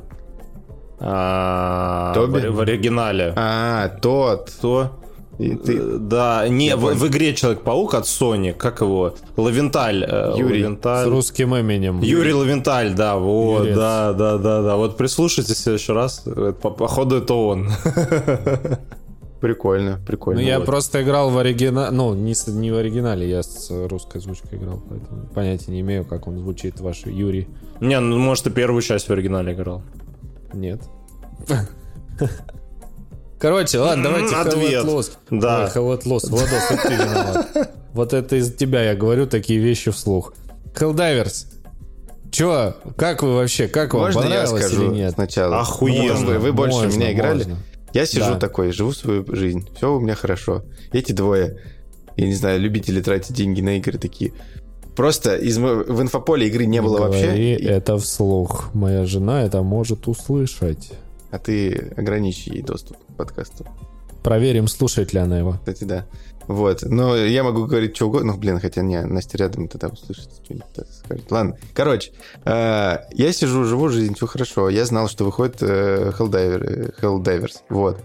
А, Тоби? В, в оригинале. А, тот. Кто? И ты... Э, Да, не, Я в, понял. в игре Человек-паук от Sony, как его? Лавенталь. э, Юрий. С Лавенталь. русским именем. Юрий Лавенталь, да, вот, Юрец. да, да, да, да. Вот прислушайтесь в следующий раз. э, По, походу, это он. [laughs] Прикольно, прикольно. Ну, я Вот. просто играл в оригинале, ну, не, с- не в оригинале, я с русской озвучкой играл, поэтому понятия не имею, как он звучит, ваш Юрий. Не, ну, может, и первую часть в оригинале играл. Нет. Короче, ладно, давайте ответ. Lost. Да. Ой, Hello Lost. Владос, вот ты виноват. Вот это из тебя я говорю такие вещи вслух. Helldivers. Чё? Как вы вообще? Как вам Можно я понравилось скажу или нет? сначала? Охуенно. Ну, Вы, вы больше Можно, меня играли. можно. Я сижу Да. такой, живу свою жизнь. Все у меня хорошо. Эти двое, я не знаю, любители тратить деньги на игры такие. Просто из, в инфополе игры не было Говори вообще. и- это вслух. Моя жена это может услышать. А ты ограничь ей доступ к подкасту. Проверим, слушает ли она его. Кстати, да. Вот. Но я могу говорить что угодно. Ну, блин, хотя не, Настя рядом тогда услышит, что-нибудь скажет. Ладно. Короче, э, я сижу, живу жизнь, все хорошо. Я знал, что выходит э, Helldiver, э, Helldivers. Вот.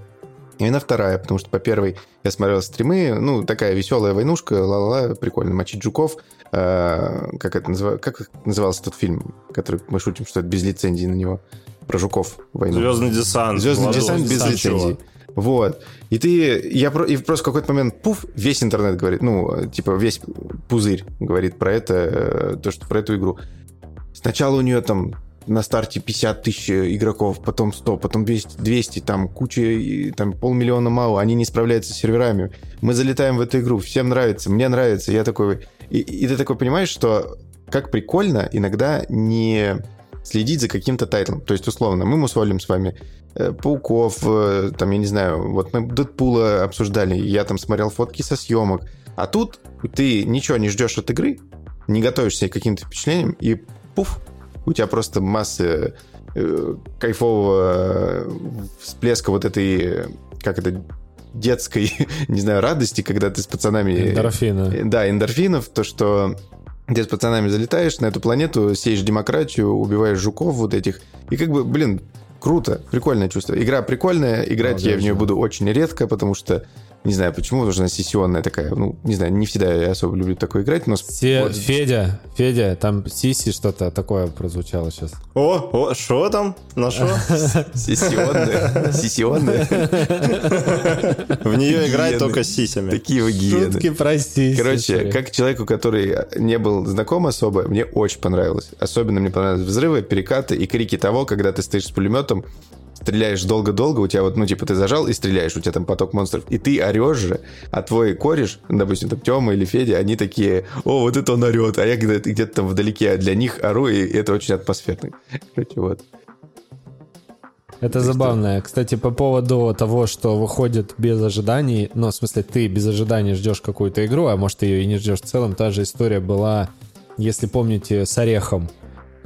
Именно вторая, потому что по первой я смотрел стримы, ну, такая веселая войнушка, ла-ла-ла, прикольно, мочить жуков. Э, как это называется? Как назывался тот фильм, который мы шутим, что это без лицензии на него? Про жуков войну. Звездный десант. Звездный Владос, десант без лицензии. чего? Вот. И ты, я про- и просто в какой-то момент, пуф, весь интернет говорит, ну, типа весь пузырь говорит про это, э, то, что про эту игру. Сначала у нее там на старте 50 тысяч игроков, потом 100, потом 200, 200 там куча, там полмиллиона мало, они не справляются с серверами. Мы залетаем в эту игру, всем нравится, мне нравится, я такой... И, и ты такой понимаешь, что как прикольно иногда не следить за каким-то тайтлом. То есть, условно, мы мусолим с вами э, Пауков, э, там, я не знаю, вот мы Дэдпула обсуждали, я там смотрел фотки со съемок. А тут ты ничего не ждешь от игры, не готовишься к каким-то впечатлениям, и пуф, у тебя просто масса э, кайфового э, всплеска вот этой, э, как это, детской, [laughs] не знаю, радости, когда ты с пацанами... Эндорфина. Э, Да, эндорфинов, то, что где с пацанами залетаешь на эту планету, сеешь демократию, убиваешь жуков вот этих. И как бы, блин, круто, прикольное чувство. Игра прикольная, играть Ну, я в нее буду очень редко, потому что не знаю почему, потому что она сессионная такая. Ну, не знаю, не всегда я особо люблю такое играть, но... с- Се- вот- Федя, Федя, там Сиси что-то такое прозвучало сейчас. О, о, что там? На что? [laughs] Сессионная. Сессионная. В нее играть только с сисями. Такие вы гиены. Шутки про Сиси. Короче, как человеку, который не был знаком особо, мне очень понравилось. Особенно мне понравились взрывы, перекаты и крики того, когда ты стоишь с пулеметом, стреляешь долго-долго, у тебя вот, ну, типа, ты зажал и стреляешь, у тебя там поток монстров, и ты орешь же, а твой кореш, допустим, там Тёма или Федя, они такие, о, вот это он орет, а я где-то, где-то там вдалеке для них ору, и это очень атмосферно. Короче, вот. Это забавно. Кстати, по поводу того, что выходит без ожиданий, ну, в смысле, ты без ожиданий ждешь какую-то игру, а может, ты ее и не ждешь в целом, та же история была, если помните, с Орехом.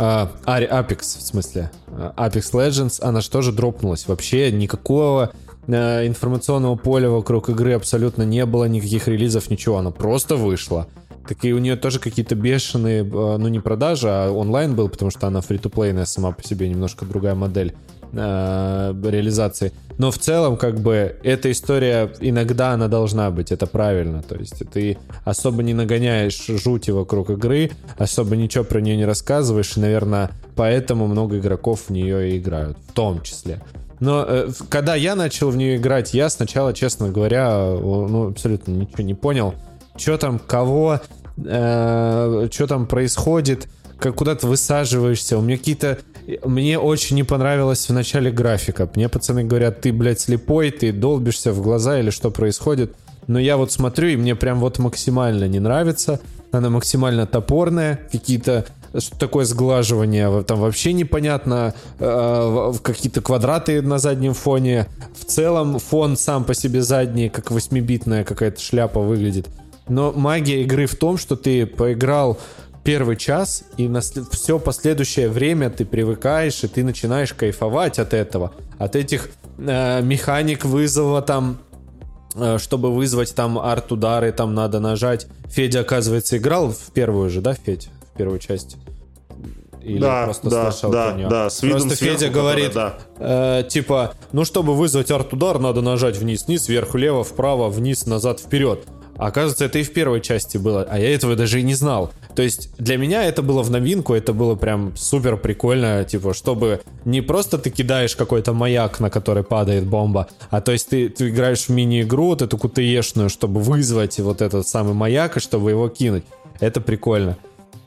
А, Apex, в смысле. А, Apex Legends, она же тоже дропнулась. Вообще никакого э, информационного поля вокруг игры абсолютно не было, никаких релизов, ничего. Она просто вышла. Так и у нее тоже какие-то бешеные, э, ну не продажи, а онлайн был, потому что она фри-то-плейная сама по себе, немножко другая модель э, реализации. Но в целом, как бы, эта история иногда она должна быть, это правильно. То есть ты особо не нагоняешь жути вокруг игры, особо ничего про нее не рассказываешь, и, наверное, поэтому много игроков в нее и играют, в том числе. Но э, когда я начал в нее играть, я сначала, честно говоря, э, ну, абсолютно ничего не понял. Что там, кого, что там происходит, как куда ты высаживаешься. У меня какие-то... Мне очень не понравилась в начале графика. Мне пацаны говорят, ты, блядь, слепой, ты долбишься в глаза или что происходит. Но я вот смотрю, и мне прям вот максимально не нравится. Она максимально топорная, какие-то что такое сглаживание, там вообще непонятно, э, какие-то квадраты на заднем фоне. В целом фон сам по себе задний, как восьмибитная какая-то шляпа выглядит. Но магия игры в том, что ты поиграл первый час, и на все последующее время ты привыкаешь, и ты начинаешь кайфовать от этого. От этих э, механик вызова там, э, чтобы вызвать там арт-удары, там надо нажать. Федя, оказывается, играл в первую же, да, Федь? В первую часть? Или Да, просто да, слышал да, про неё? да, с видом Просто сверху, Федя говорит, да. э, типа, ну, чтобы вызвать арт-удар, надо нажать вниз-вниз, вверх-влево, вправо, вниз, назад, вперед. А оказывается, это и в первой части было, а я этого даже и не знал. То есть для меня это было в новинку, это было прям супер прикольно, типа, чтобы не просто ты кидаешь какой-то маяк, на который падает бомба, а то есть ты, ты играешь в мини-игру, вот эту кутеешную, чтобы вызвать вот этот самый маяк, и чтобы его кинуть. Это прикольно.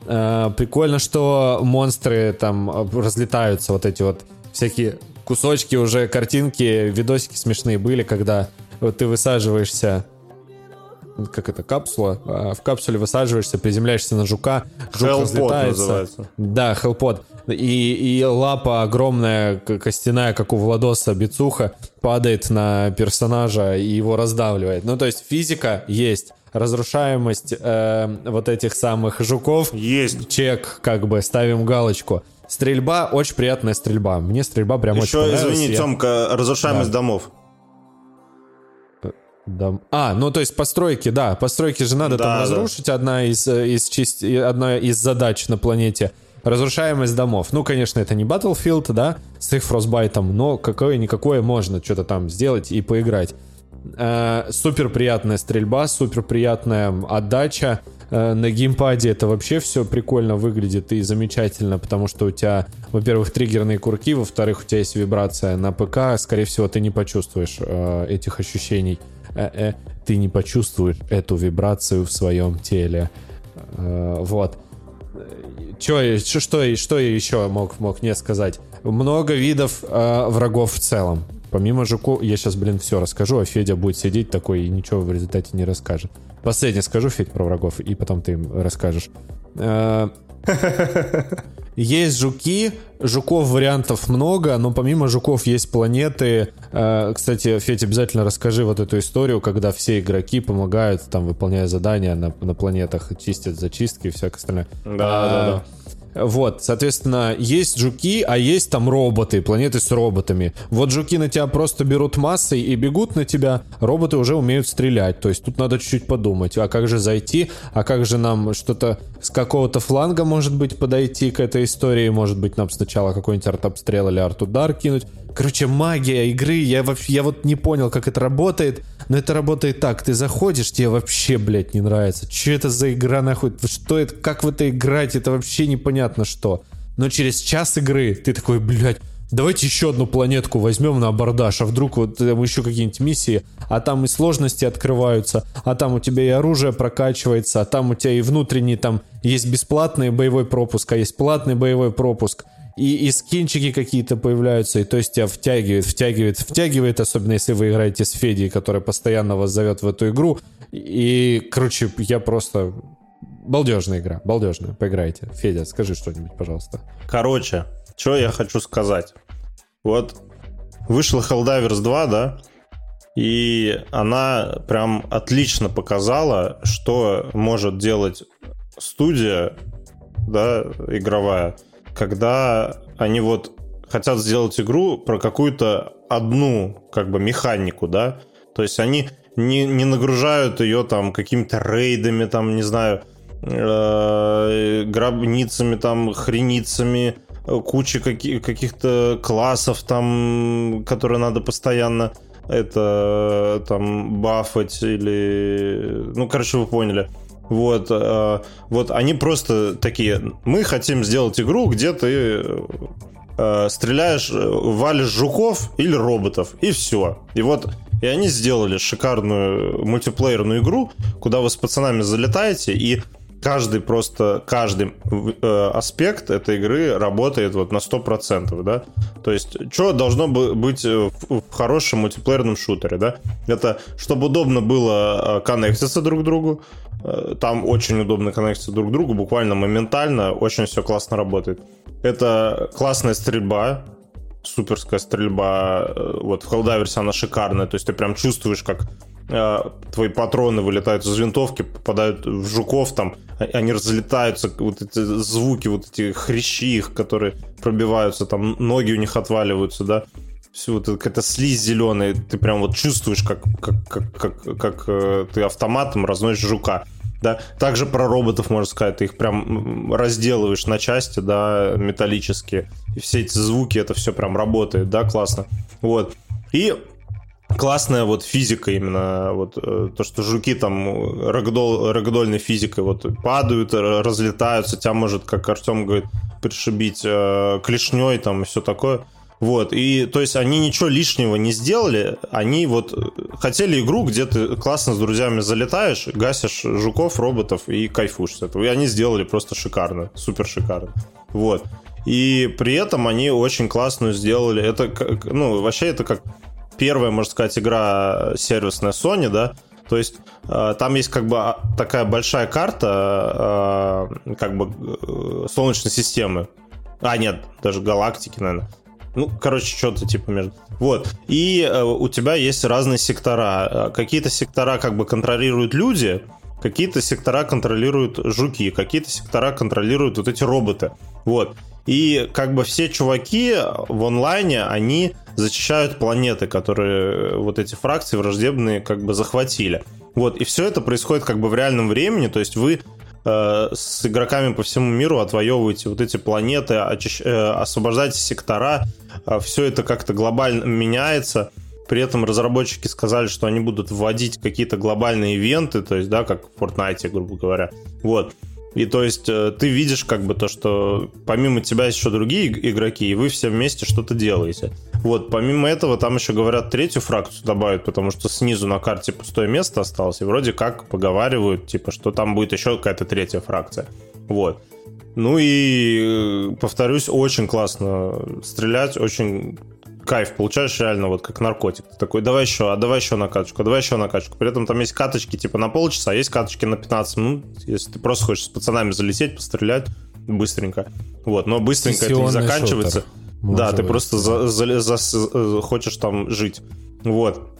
Э, Прикольно, что монстры там э, разлетаются, вот эти вот всякие кусочки уже, картинки, видосики смешные были, когда вот ты высаживаешься как это, капсула, а, в капсуле высаживаешься, приземляешься на жука, жук Hellpod разлетается. называется. Да, хелпод. И, и лапа огромная, костяная, как у Владоса, бицуха, падает на персонажа и его раздавливает. Ну, то есть физика есть, разрушаемость э, вот этих самых жуков Есть. чек, как бы, ставим галочку. Стрельба, очень приятная стрельба. Мне стрельба прям очень Еще, понравилась. извини, Я- Тёмка, разрушаемость домов. Да. А, ну то есть постройки, да, постройки же надо Да, там да. разрушить. Одна из, э, из части- одна из задач на планете. Разрушаемость домов. Ну, конечно, это не Battlefield, да, с их фростбайтом, но какое-никакое можно что-то там сделать и поиграть. Э, супер приятная стрельба, супер приятная отдача. Э, на геймпаде это вообще все прикольно выглядит и замечательно, потому что у тебя, во-первых, триггерные курки, во-вторых, у тебя есть вибрация. На ПК, скорее всего, ты не почувствуешь э, этих ощущений. Э, э, ты не почувствуешь эту вибрацию в своем теле. Э, вот. Чё, что, я- что я еще мог, мог не сказать? Много видов э, врагов в целом. Помимо жуку, я сейчас, блин, все расскажу, а Федя будет сидеть такой и ничего в результате не расскажет. Последнее скажу, Федь, про врагов, и потом ты им расскажешь. [laughs] Э, Есть жуки, жуков вариантов много, но помимо жуков есть планеты. Э, Кстати, Федь, обязательно расскажи вот эту историю, когда все игроки помогают, там, выполняя задания на, на планетах, чистят зачистки и всякое остальное. Да, да, Вот, соответственно, есть жуки, а есть там роботы, планеты с роботами. Вот жуки на тебя просто берут массой и бегут на тебя, роботы уже умеют стрелять. То есть тут надо чуть-чуть подумать, а как же зайти, а как же нам что-то с какого-то фланга, может быть, подойти к этой истории, может быть, нам сначала какой-нибудь артобстрел или арт-удар кинуть. Короче, магия игры, я, вообще, я вот не понял, как это работает, но это работает так. Ты заходишь, тебе вообще, блядь, не нравится. Что это за игра, нахуй? Что это, как в это играть? Это вообще непонятно что. Но через час игры ты такой, блядь, давайте еще одну планетку возьмем на абордаж, а вдруг вот там еще какие-нибудь миссии, а там и сложности открываются, а там у тебя и оружие прокачивается, а там у тебя и внутренний там есть бесплатный боевой пропуск, а есть платный боевой пропуск и, и скинчики какие-то появляются, и то есть тебя втягивает, втягивает, втягивает, особенно если вы играете с Федей, который постоянно вас зовет в эту игру. И, короче, я просто... Балдежная игра, балдежная, поиграйте. Федя, скажи что-нибудь, пожалуйста. Короче, что я хочу сказать. Вот вышла Helldivers 2, да, и она прям отлично показала, что может делать студия, да, игровая, когда они вот хотят сделать игру про какую-то одну как бы механику, да, то есть они не, не нагружают ее там какими-то рейдами, там, не знаю, э, гробницами, там, хреницами, куча каких- каких-то классов там, которые надо постоянно это там бафать или... Ну, короче, вы поняли. Вот, э, вот они просто такие, мы хотим сделать игру, где ты э, стреляешь, валишь жуков или роботов, и все. И вот, и они сделали шикарную мультиплеерную игру, куда вы с пацанами залетаете, и каждый просто, каждый э, аспект этой игры работает вот на 100%, да? То есть, что должно быть в, в хорошем мультиплеерном шутере, да? Это, чтобы удобно было коннектиться друг к другу, там очень удобно коннектиться друг к другу, буквально моментально, очень все классно работает. Это классная стрельба, суперская стрельба. Вот в Helldiver's она шикарная, то есть ты прям чувствуешь, как э, твои патроны вылетают из винтовки, попадают в жуков, там они разлетаются, вот эти звуки, вот эти хрящи их, которые пробиваются, там ноги у них отваливаются, да, все вот какая-то слизь зеленая, ты прям вот чувствуешь, как, как, как, как, как э, ты автоматом разносишь жука. Да, также про роботов можно сказать, ты их прям разделываешь на части, да, металлические, и все эти звуки, это все прям работает, да, классно. Вот. И классная вот физика именно, вот э, то, что жуки там рагдол, рагдольной физикой вот падают, разлетаются, тебя может, как Артем говорит, пришибить э, клешней там и все такое. Вот, и то есть они ничего лишнего не сделали, они вот хотели игру, где ты классно с друзьями залетаешь, гасишь жуков, роботов и кайфуешь с этого. И они сделали просто шикарно, супер шикарно. Вот. И при этом они очень классную сделали. Это, ну, вообще это как первая, можно сказать, игра сервисная Sony, да, то есть э, там есть как бы а, такая большая карта э, как бы э, Солнечной системы. А, нет, даже галактики, наверное. Ну, короче, что-то типа между... Вот. И у тебя есть разные сектора. Какие-то сектора как бы контролируют люди, какие-то сектора контролируют жуки, какие-то сектора контролируют вот эти роботы. Вот. И как бы все чуваки в онлайне, они зачищают планеты, которые вот эти фракции враждебные как бы захватили. Вот, и все это происходит как бы в реальном времени, то есть вы э, с игроками по всему миру отвоевываете вот эти планеты, очищ... э, освобождаете сектора, э, все это как-то глобально меняется. При этом разработчики сказали, что они будут вводить какие-то глобальные ивенты, то есть, да, как в Fortnite, грубо говоря. Вот. И то есть э, ты видишь как бы то, что помимо тебя есть еще другие игроки, и вы все вместе что-то делаете. Вот, помимо этого, там еще говорят третью фракцию добавят, потому что снизу на карте пустое место осталось, и вроде как поговаривают, типа, что там будет еще какая-то третья фракция. Вот. Ну и, э, повторюсь, очень классно стрелять, очень кайф получаешь реально вот как наркотик. Ты такой, давай еще, а давай еще накаточку, а давай еще накаточку. При этом там есть каточки типа на полчаса, а есть каточки на 15 минут, если ты просто хочешь с пацанами залететь, пострелять быстренько. Вот, но быстренько это не заканчивается. да, ты просто за, за, за, за, хочешь там жить. Вот.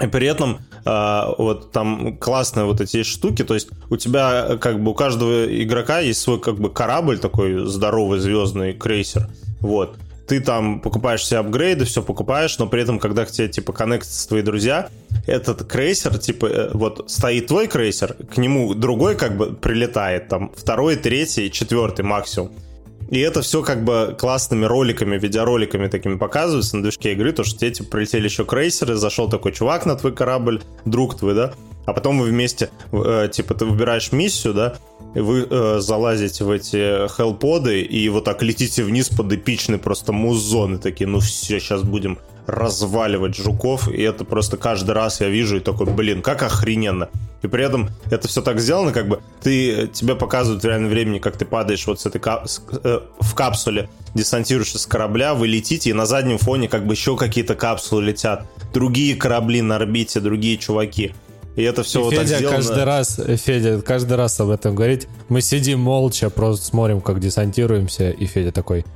И при этом э, вот там классные вот эти штуки, то есть у тебя как бы у каждого игрока есть свой как бы корабль такой здоровый звездный крейсер, вот. Ты там покупаешь все апгрейды, все покупаешь, но при этом, когда к тебе типа коннектятся твои друзья, этот крейсер, типа, э, вот стоит твой крейсер, к нему другой как бы прилетает, там, второй, третий, четвертый максимум. И это все как бы классными роликами, видеороликами такими показывается на движке. Игры, то что тебе типа, прилетели еще крейсеры, зашел такой чувак на твой корабль, друг твой, да, а потом вы вместе, э, типа, ты выбираешь миссию, да, и вы э, залазите в эти хелподы и вот так летите вниз под эпичный просто музон, и такие, ну все, сейчас будем разваливать жуков, и это просто каждый раз я вижу и такой, блин, как охрененно. И при этом это все так сделано, как бы ты, тебе показывают в реальном времени, как ты падаешь вот с этой кап- с, э, в капсуле, десантируешься с корабля, вы летите, и на заднем фоне как бы еще какие-то капсулы летят. Другие корабли на орбите, другие чуваки. И это все И вот Федя так сделано. каждый раз, Федя каждый раз об этом говорит. Мы сидим молча, просто смотрим, как десантируемся, и Федя такой,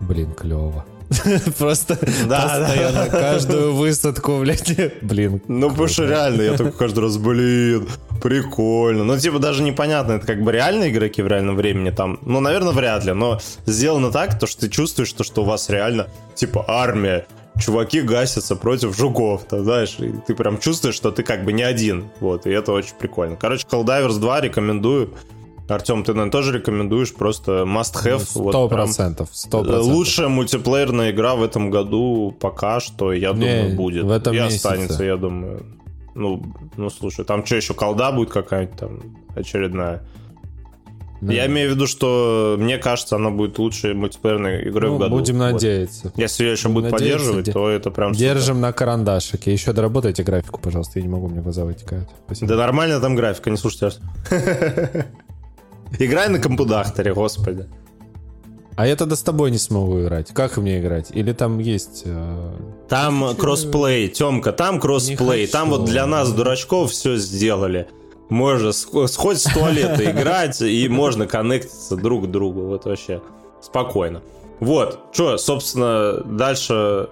блин, клево. [laughs] Просто Да, постоянно каждую высадку, блядь, блин. Ну, потому что реально, я такой каждый раз, блин, прикольно. Ну, типа, даже непонятно, это как бы реальные игроки в реальном времени там. Ну, наверное, вряд ли, но сделано так, то, что ты чувствуешь, то, что у вас реально, типа, армия, чуваки гасятся против жуков, ты знаешь, и ты прям чувствуешь, что ты как бы не один, вот, и это очень прикольно. Короче, Helldivers 2 рекомендую. Артем, ты, наверное, тоже рекомендуешь, просто must have. вот Сто процентов. Лучшая мультиплеерная игра в этом году пока что, я Не, думаю, будет. в этом и месяце. останется, я думаю. Ну, ну, слушай, там что еще, колда будет какая-нибудь там очередная? Да. Я имею в виду, что мне кажется, она будет лучшей мультиплеерной игрой Ну, в году. будем Вот. надеяться. Если ее еще будут Надеяться, поддерживать, де- то это прям супер. Держим на карандашике. Еще доработайте графику, пожалуйста. Я не могу, мне глаза вытекают. Спасибо. Да нормально там графика, не слушайте. [laughs] Играй на компудахтере, господи. А я тогда с тобой не смогу играть. Как мне играть? Или там есть... э, Там кроссплей, Темка, там кроссплей, хочу. там вот для нас, дурачков, все сделали. Можно сх- сходить с туалета [laughs] играть, и можно коннектиться друг к другу. Вот вообще спокойно. Вот, что, собственно, дальше...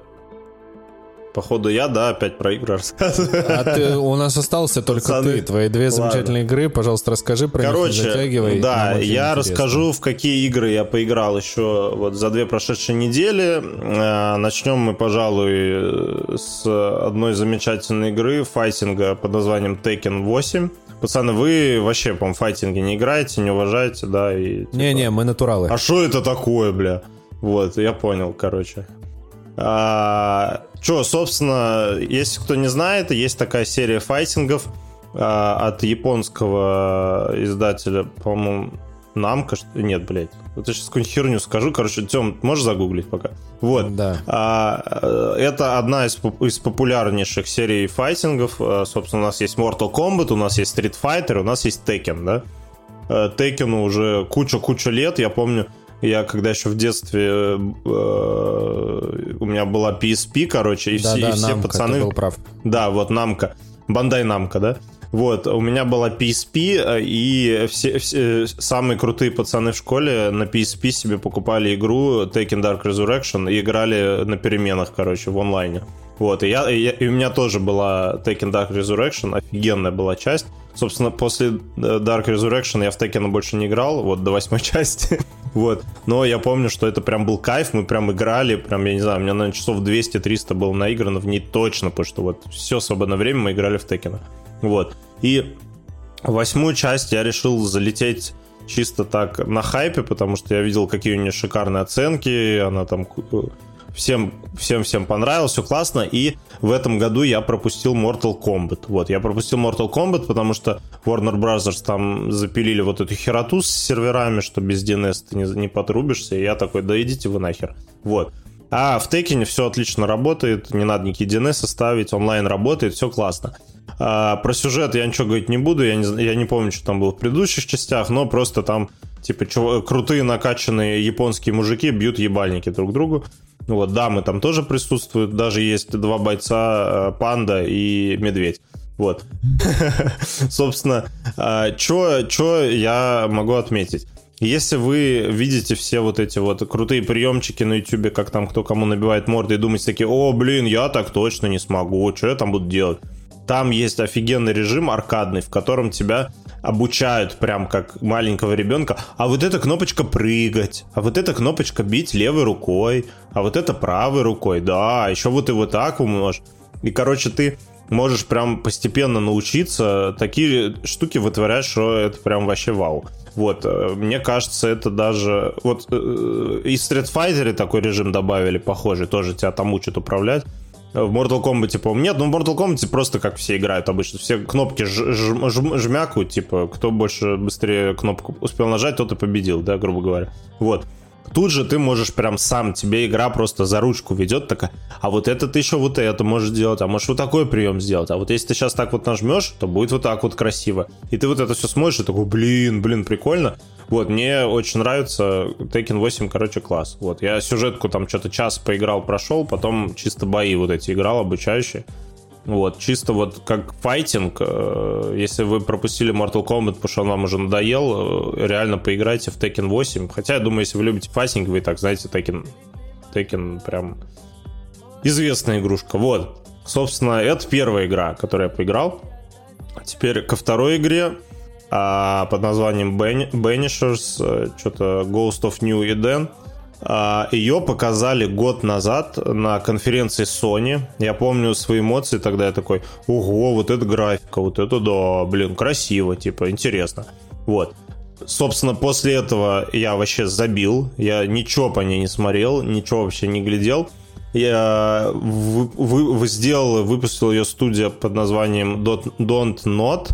Походу я, да, опять про игры рассказываю. А ты, у нас остался только Пацаны, ты. Твои две ладно. замечательные игры. Пожалуйста, расскажи про них, не Короче, затягивай. да, я интересно. расскажу, в какие игры я поиграл еще вот за две прошедшие недели. Э, Начнем мы, пожалуй, с одной замечательной игры файтинга под названием Tekken 8. Пацаны, вы вообще, по-моему, в файтинге не играете, не уважаете, да? И, типа, Не-не, мы натуралы. а что это такое, бля? Вот, я понял, короче. А, Че, собственно, если кто не знает, есть такая серия файтингов а, от японского издателя, по-моему, Намка, что нет, блядь. Вот я сейчас какую-нибудь херню скажу. Короче, Тем, можешь загуглить пока? Вот. Да. А, э, это одна из, из популярнейших серий файтингов. А, Собственно, у нас есть Mortal Kombat, у нас есть Street Fighter, у нас есть Tekken, да? Э, Текену уже куча-куча лет. Я помню, я когда еще в детстве э, у меня была PSP, короче, и Да, все, да, и все Намка, пацаны... ты был прав. Да, вот Намка. Бандай Намка, да? Вот, у меня была PSP, э, и все, все самые крутые пацаны в школе на PSP себе покупали игру Tekken Dark Resurrection и играли на переменах, короче, в онлайне. Вот, и, я, и, я- и у меня тоже была Tekken Dark Resurrection, офигенная была часть. Собственно, после э, Dark Resurrection я в Tekken больше не играл, вот, до восьмой [laughs] части. вот. Но я помню, что это прям был кайф, мы прям играли, прям, я не знаю, у меня, наверное, часов 200-300 было наиграно в ней точно, потому что вот все свободное время мы играли в Tekken. Вот. И восьмую часть я решил залететь чисто так на хайпе, потому что я видел, какие у нее шикарные оценки, она там ку- всем, всем, всем понравилось, все классно, и в этом году я пропустил Mortal Kombat. Вот, я пропустил Mortal Kombat, потому что Warner Bros. там запилили вот эту хероту с серверами, что без DNS ты не, не подрубишься, и я такой, да идите вы нахер. Вот. А в Текине все отлично работает, не надо никакие DNS ставить, онлайн работает, все классно. А, про сюжет я ничего говорить не буду, я не, я не помню, что там было в предыдущих частях, но просто там, типа, чува- крутые накачанные японские мужики бьют ебальники друг другу. Ну Вот, дамы там тоже присутствуют, даже есть два бойца, э, панда и медведь. Вот. [laughs] Собственно, что я могу отметить? Если вы видите все вот эти вот крутые приемчики на YouTube, как там кто кому набивает морды, и думаете такие, о, блин, я так точно не смогу, что я там буду делать? Там есть офигенный режим аркадный, в котором тебя обучают прям как маленького ребенка. А вот эта кнопочка прыгать, а вот эта кнопочка бить левой рукой, а вот это правой рукой, да, еще вот и вот так можешь. И, короче, ты можешь прям постепенно научиться такие штуки вытворять, что это прям вообще вау. Вот, э, мне кажется, это даже... Вот э, и в Street Fighter такой режим добавили, похожий, тоже тебя там учат управлять. В Mortal Kombat, по нет, ну в Mortal Kombat просто как все играют обычно. Все кнопки жмякают, типа, кто больше быстрее кнопку успел нажать, тот и победил, да, грубо говоря. Вот. Тут же ты можешь прям сам, тебе игра просто за ручку ведет, такая, а вот это ты еще вот это можешь делать, а можешь вот такой прием сделать, а вот если ты сейчас так вот нажмешь, то будет вот так вот красиво. И ты вот это все смотришь и такой, блин, блин, прикольно. Вот, мне очень нравится Tekken 8, короче, класс. Вот, я сюжетку там что-то час поиграл, прошел, потом чисто бои вот эти играл, обучающие. Вот, чисто вот как файтинг, э, если вы пропустили Mortal Kombat, потому что он вам уже надоел, э, реально поиграйте в Tekken 8. Хотя, я думаю, если вы любите файтинг, вы так знаете, Tekken, Tekken прям известная игрушка. Вот, собственно, это первая игра, которую я поиграл. Теперь ко второй игре а, под названием Banishers, э, что-то Ghost of New Eden. А, Ее показали год назад на конференции Sony. Я помню свои эмоции тогда. Я такой, ого, вот это графика, вот это да, блин, красиво, типа, интересно. Вот. Собственно, после этого я вообще забил. Я ничего по ней не смотрел, ничего вообще не глядел. Я вы, вы, сделал, выпустил ее студия под названием Don't Not.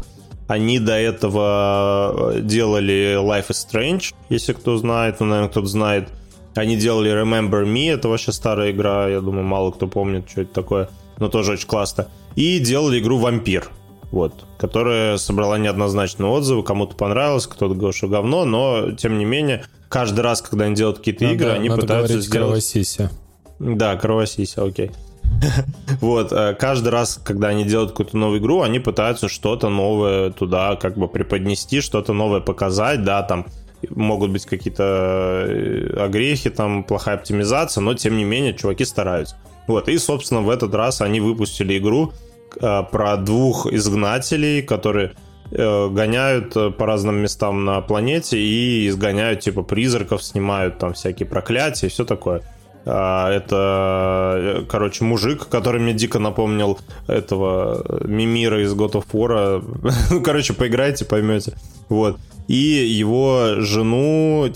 Они до этого делали Life is Strange, если кто знает, ну, наверное, кто-то знает. Они делали Remember Me, это вообще старая игра, я думаю, мало кто помнит, что это такое, но тоже очень классно. И делали игру Вампир, вот, которая собрала неоднозначные отзывы, кому-то понравилось, кто-то говорил, что говно, но, тем не менее, каждый раз, когда они делают какие-то надо, игры, они надо пытаются сделать... Кровосися. Да, кровосися, окей. [laughs] Вот, э, каждый раз, когда они делают какую-то новую игру, они пытаются что-то новое туда как бы преподнести, что-то новое показать, да, там могут быть какие-то э, огрехи, там плохая оптимизация, но тем не менее чуваки стараются. Вот, и, собственно, в этот раз они выпустили игру э, про двух изгнателей, которые э, гоняют по разным местам на планете и изгоняют, типа, призраков, снимают там всякие проклятия и все такое. А, это, короче, мужик, который мне дико напомнил этого Мимира из God of War. [laughs] ну, короче, поиграйте, поймете. Вот и его жену-учителя,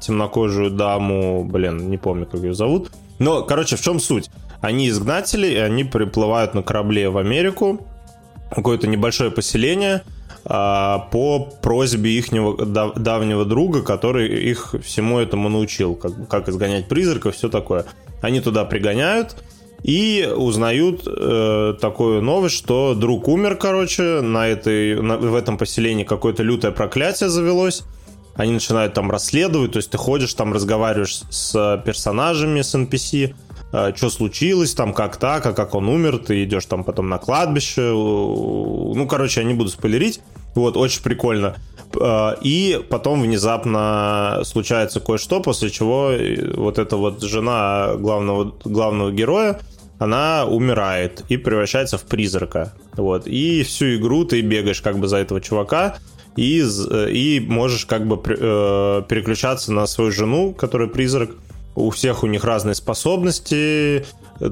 темнокожую даму, блин, не помню, как ее зовут. Но, короче, в чем суть? Они изгнатели, и они приплывают на корабле в Америку, какое-то небольшое поселение, по просьбе их давнего друга, который их всему этому научил, как, как изгонять призраков, все такое. Они туда пригоняют, и узнают э, такую новость, что друг умер, короче, на этой, на, в этом поселении какое-то лютое проклятие завелось. Они начинают там расследовать, то есть ты ходишь там, разговариваешь с персонажами, с NPC, э, что случилось там, как так, а как он умер, ты идешь там потом на кладбище. Ну, короче, я не буду спойлерить. Вот, очень прикольно. Э, и потом внезапно случается кое-что, после чего э, вот эта вот жена главного, главного героя, она умирает и превращается в призрака. Вот. И всю игру ты бегаешь как бы за этого чувака, и, э, и можешь как бы э, переключаться на свою жену, которая призрак. У всех у них разные способности.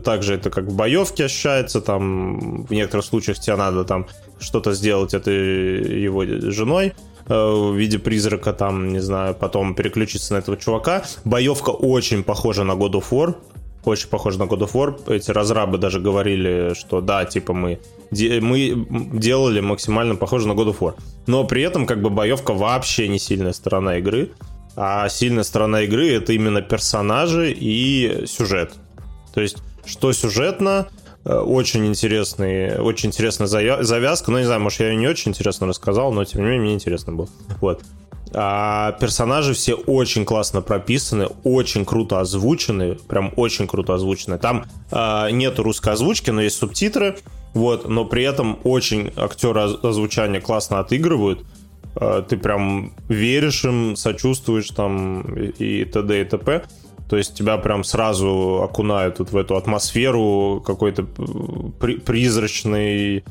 Также это как в боевке ощущается. Там в некоторых случаях тебе надо там что-то сделать этой его женой э, в виде призрака, там, не знаю, потом переключиться на этого чувака. Боевка очень похожа на God of War очень похоже на God of War. Эти разрабы даже говорили, что да, типа мы, де, мы делали максимально похоже на God of War. Но при этом как бы боевка вообще не сильная сторона игры. А сильная сторона игры это именно персонажи и сюжет. То есть, что сюжетно, э, очень интересный, очень интересная завязка. Ну, не знаю, может, я ее не очень интересно рассказал, но тем не менее мне интересно было. Вот. А персонажи все очень классно прописаны, очень круто озвучены, прям очень круто озвучены. Там а, нету русской озвучки, но есть субтитры, вот, но при этом очень актеры озвучания классно отыгрывают. А, ты прям веришь им, сочувствуешь там и т.д. и т.п. То есть тебя прям сразу окунают вот в эту атмосферу какой-то при призрачной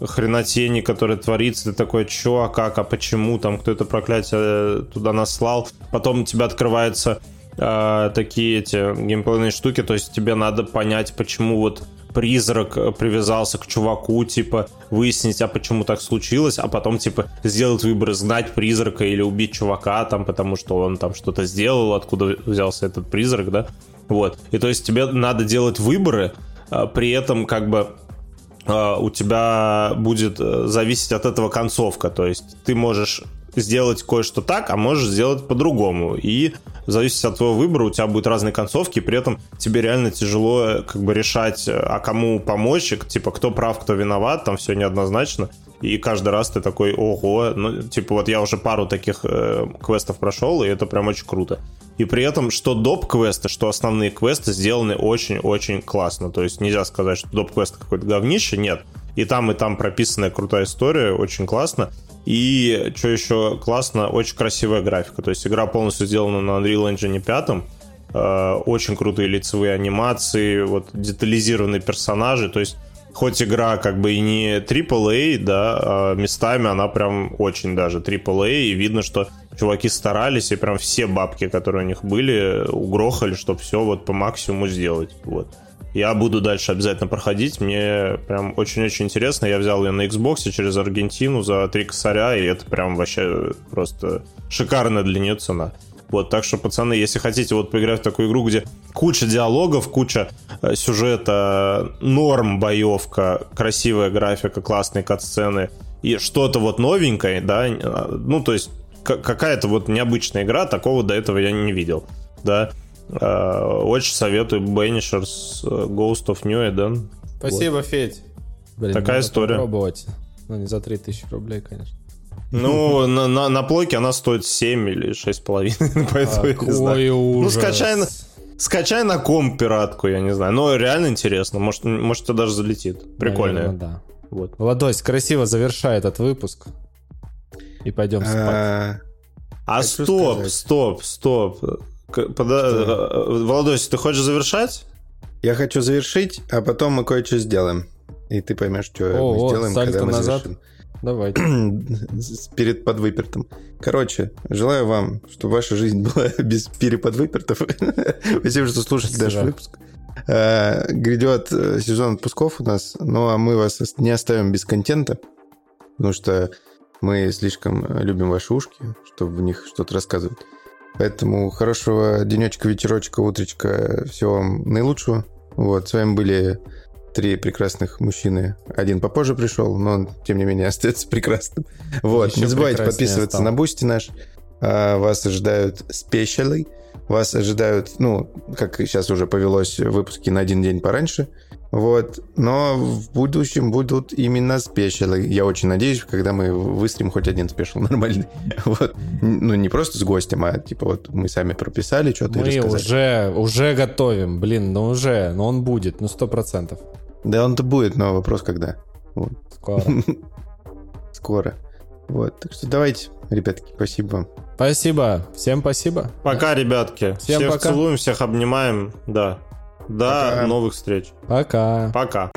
хренотени, которая творится, ты такой, чё, а как, а почему, там, кто это проклятие туда наслал. Потом у тебя открываются э, такие эти геймплейные штуки, то есть тебе надо понять, почему вот призрак э, привязался к чуваку, типа, выяснить, а почему так случилось, а потом, типа, сделать выбор, знать призрака или убить чувака, там, потому что он там что-то сделал, откуда взялся этот призрак, да, вот. И то есть тебе надо делать выборы, а, при этом, как бы, а, у тебя будет э, зависеть от этого концовка, то есть ты можешь сделать кое-что так, а можешь сделать по-другому. И в зависимости от твоего выбора у тебя будут разные концовки, при этом тебе реально тяжело э, как бы решать, э, а кому помочь, типа кто прав, кто виноват, там все неоднозначно. И каждый раз ты такой, ого, ну, типа вот я уже пару таких э, квестов прошел, и это прям очень круто. И при этом, что доп-квесты, что основные квесты сделаны очень-очень классно. То есть нельзя сказать, что доп-квест какой-то говнище, нет. И там, и там прописанная крутая история, очень классно. И что еще классно, очень красивая графика. То есть игра полностью сделана на Unreal Engine 5. Э, очень крутые лицевые анимации, вот детализированные персонажи. То есть хоть игра как бы и не AAA, да, а местами она прям очень даже AAA, и видно, что чуваки старались, и прям все бабки, которые у них были, угрохали, чтобы все вот по максимуму сделать, вот. Я буду дальше обязательно проходить. Мне прям очень-очень интересно. Я взял ее на Xbox через Аргентину за три косаря, и это прям вообще просто шикарная для нее цена. Вот, так что, пацаны, если хотите вот поиграть в такую игру, где куча диалогов, куча э, сюжета, норм, боевка, красивая графика, классные катсцены и что-то вот новенькое, да, э, ну, то есть какая-то вот необычная игра, такого до этого я не видел, да. Э, очень советую Banishers э, Ghost of New Eden. Спасибо, вот. Федь. Блин, Такая история. Попробовать. Ну, не за 3000 рублей, конечно. Ну, [laughs] на, на, на плойке она стоит 7 или 6,5, [laughs] поэтому я не знаю. Ужас. Ну, скачай на, скачай на комп пиратку, я не знаю. Но реально интересно, может, может тебе даже залетит. Прикольно. Наверное, да. Вот. Владось, красиво завершай этот выпуск. И пойдем спать. А, а стоп, стоп, стоп. Пода... Володось, ты хочешь завершать? Я хочу завершить, а потом мы кое-что сделаем. И ты поймешь, что О, мы сделаем, когда мы назад. завершим. Давайте. [clears throat] Перед подвыпертом. Короче, желаю вам, чтобы ваша жизнь [laughs] была без переподвыпертов. [laughs] Спасибо, что слушаете наш выпуск. А, грядет э, сезон отпусков у нас, ну а мы вас не оставим без контента, потому что мы слишком э, любим ваши ушки, чтобы в них что-то рассказывать. Поэтому хорошего денечка, вечерочка, утречка. Всего вам наилучшего. Вот, с вами были три прекрасных мужчины. Один попозже пришел, но он, тем не менее, [laughs] остается прекрасным. Вот, Еще не забывайте подписываться стал. на Boosty наш. А, вас ожидают special ы. Вас ожидают, ну, как сейчас уже повелось, выпуски на один день пораньше – вот. Но в будущем будут именно спешилы. Я очень надеюсь, когда мы выстрелим хоть один спешл нормальный. [laughs] Вот. Ну, не просто с гостем, а типа вот мы сами прописали что-то Мы уже, уже готовим. Блин, ну уже. Но он будет, ну сто процентов. Да он-то будет, но вопрос когда. Вот. Скоро. [laughs] Скоро. Вот. Так что давайте, ребятки, спасибо вам. Спасибо. Всем спасибо. Пока, ребятки. Всем всех пока. целуем, всех обнимаем. Да. До Пока. новых встреч. Пока. Пока.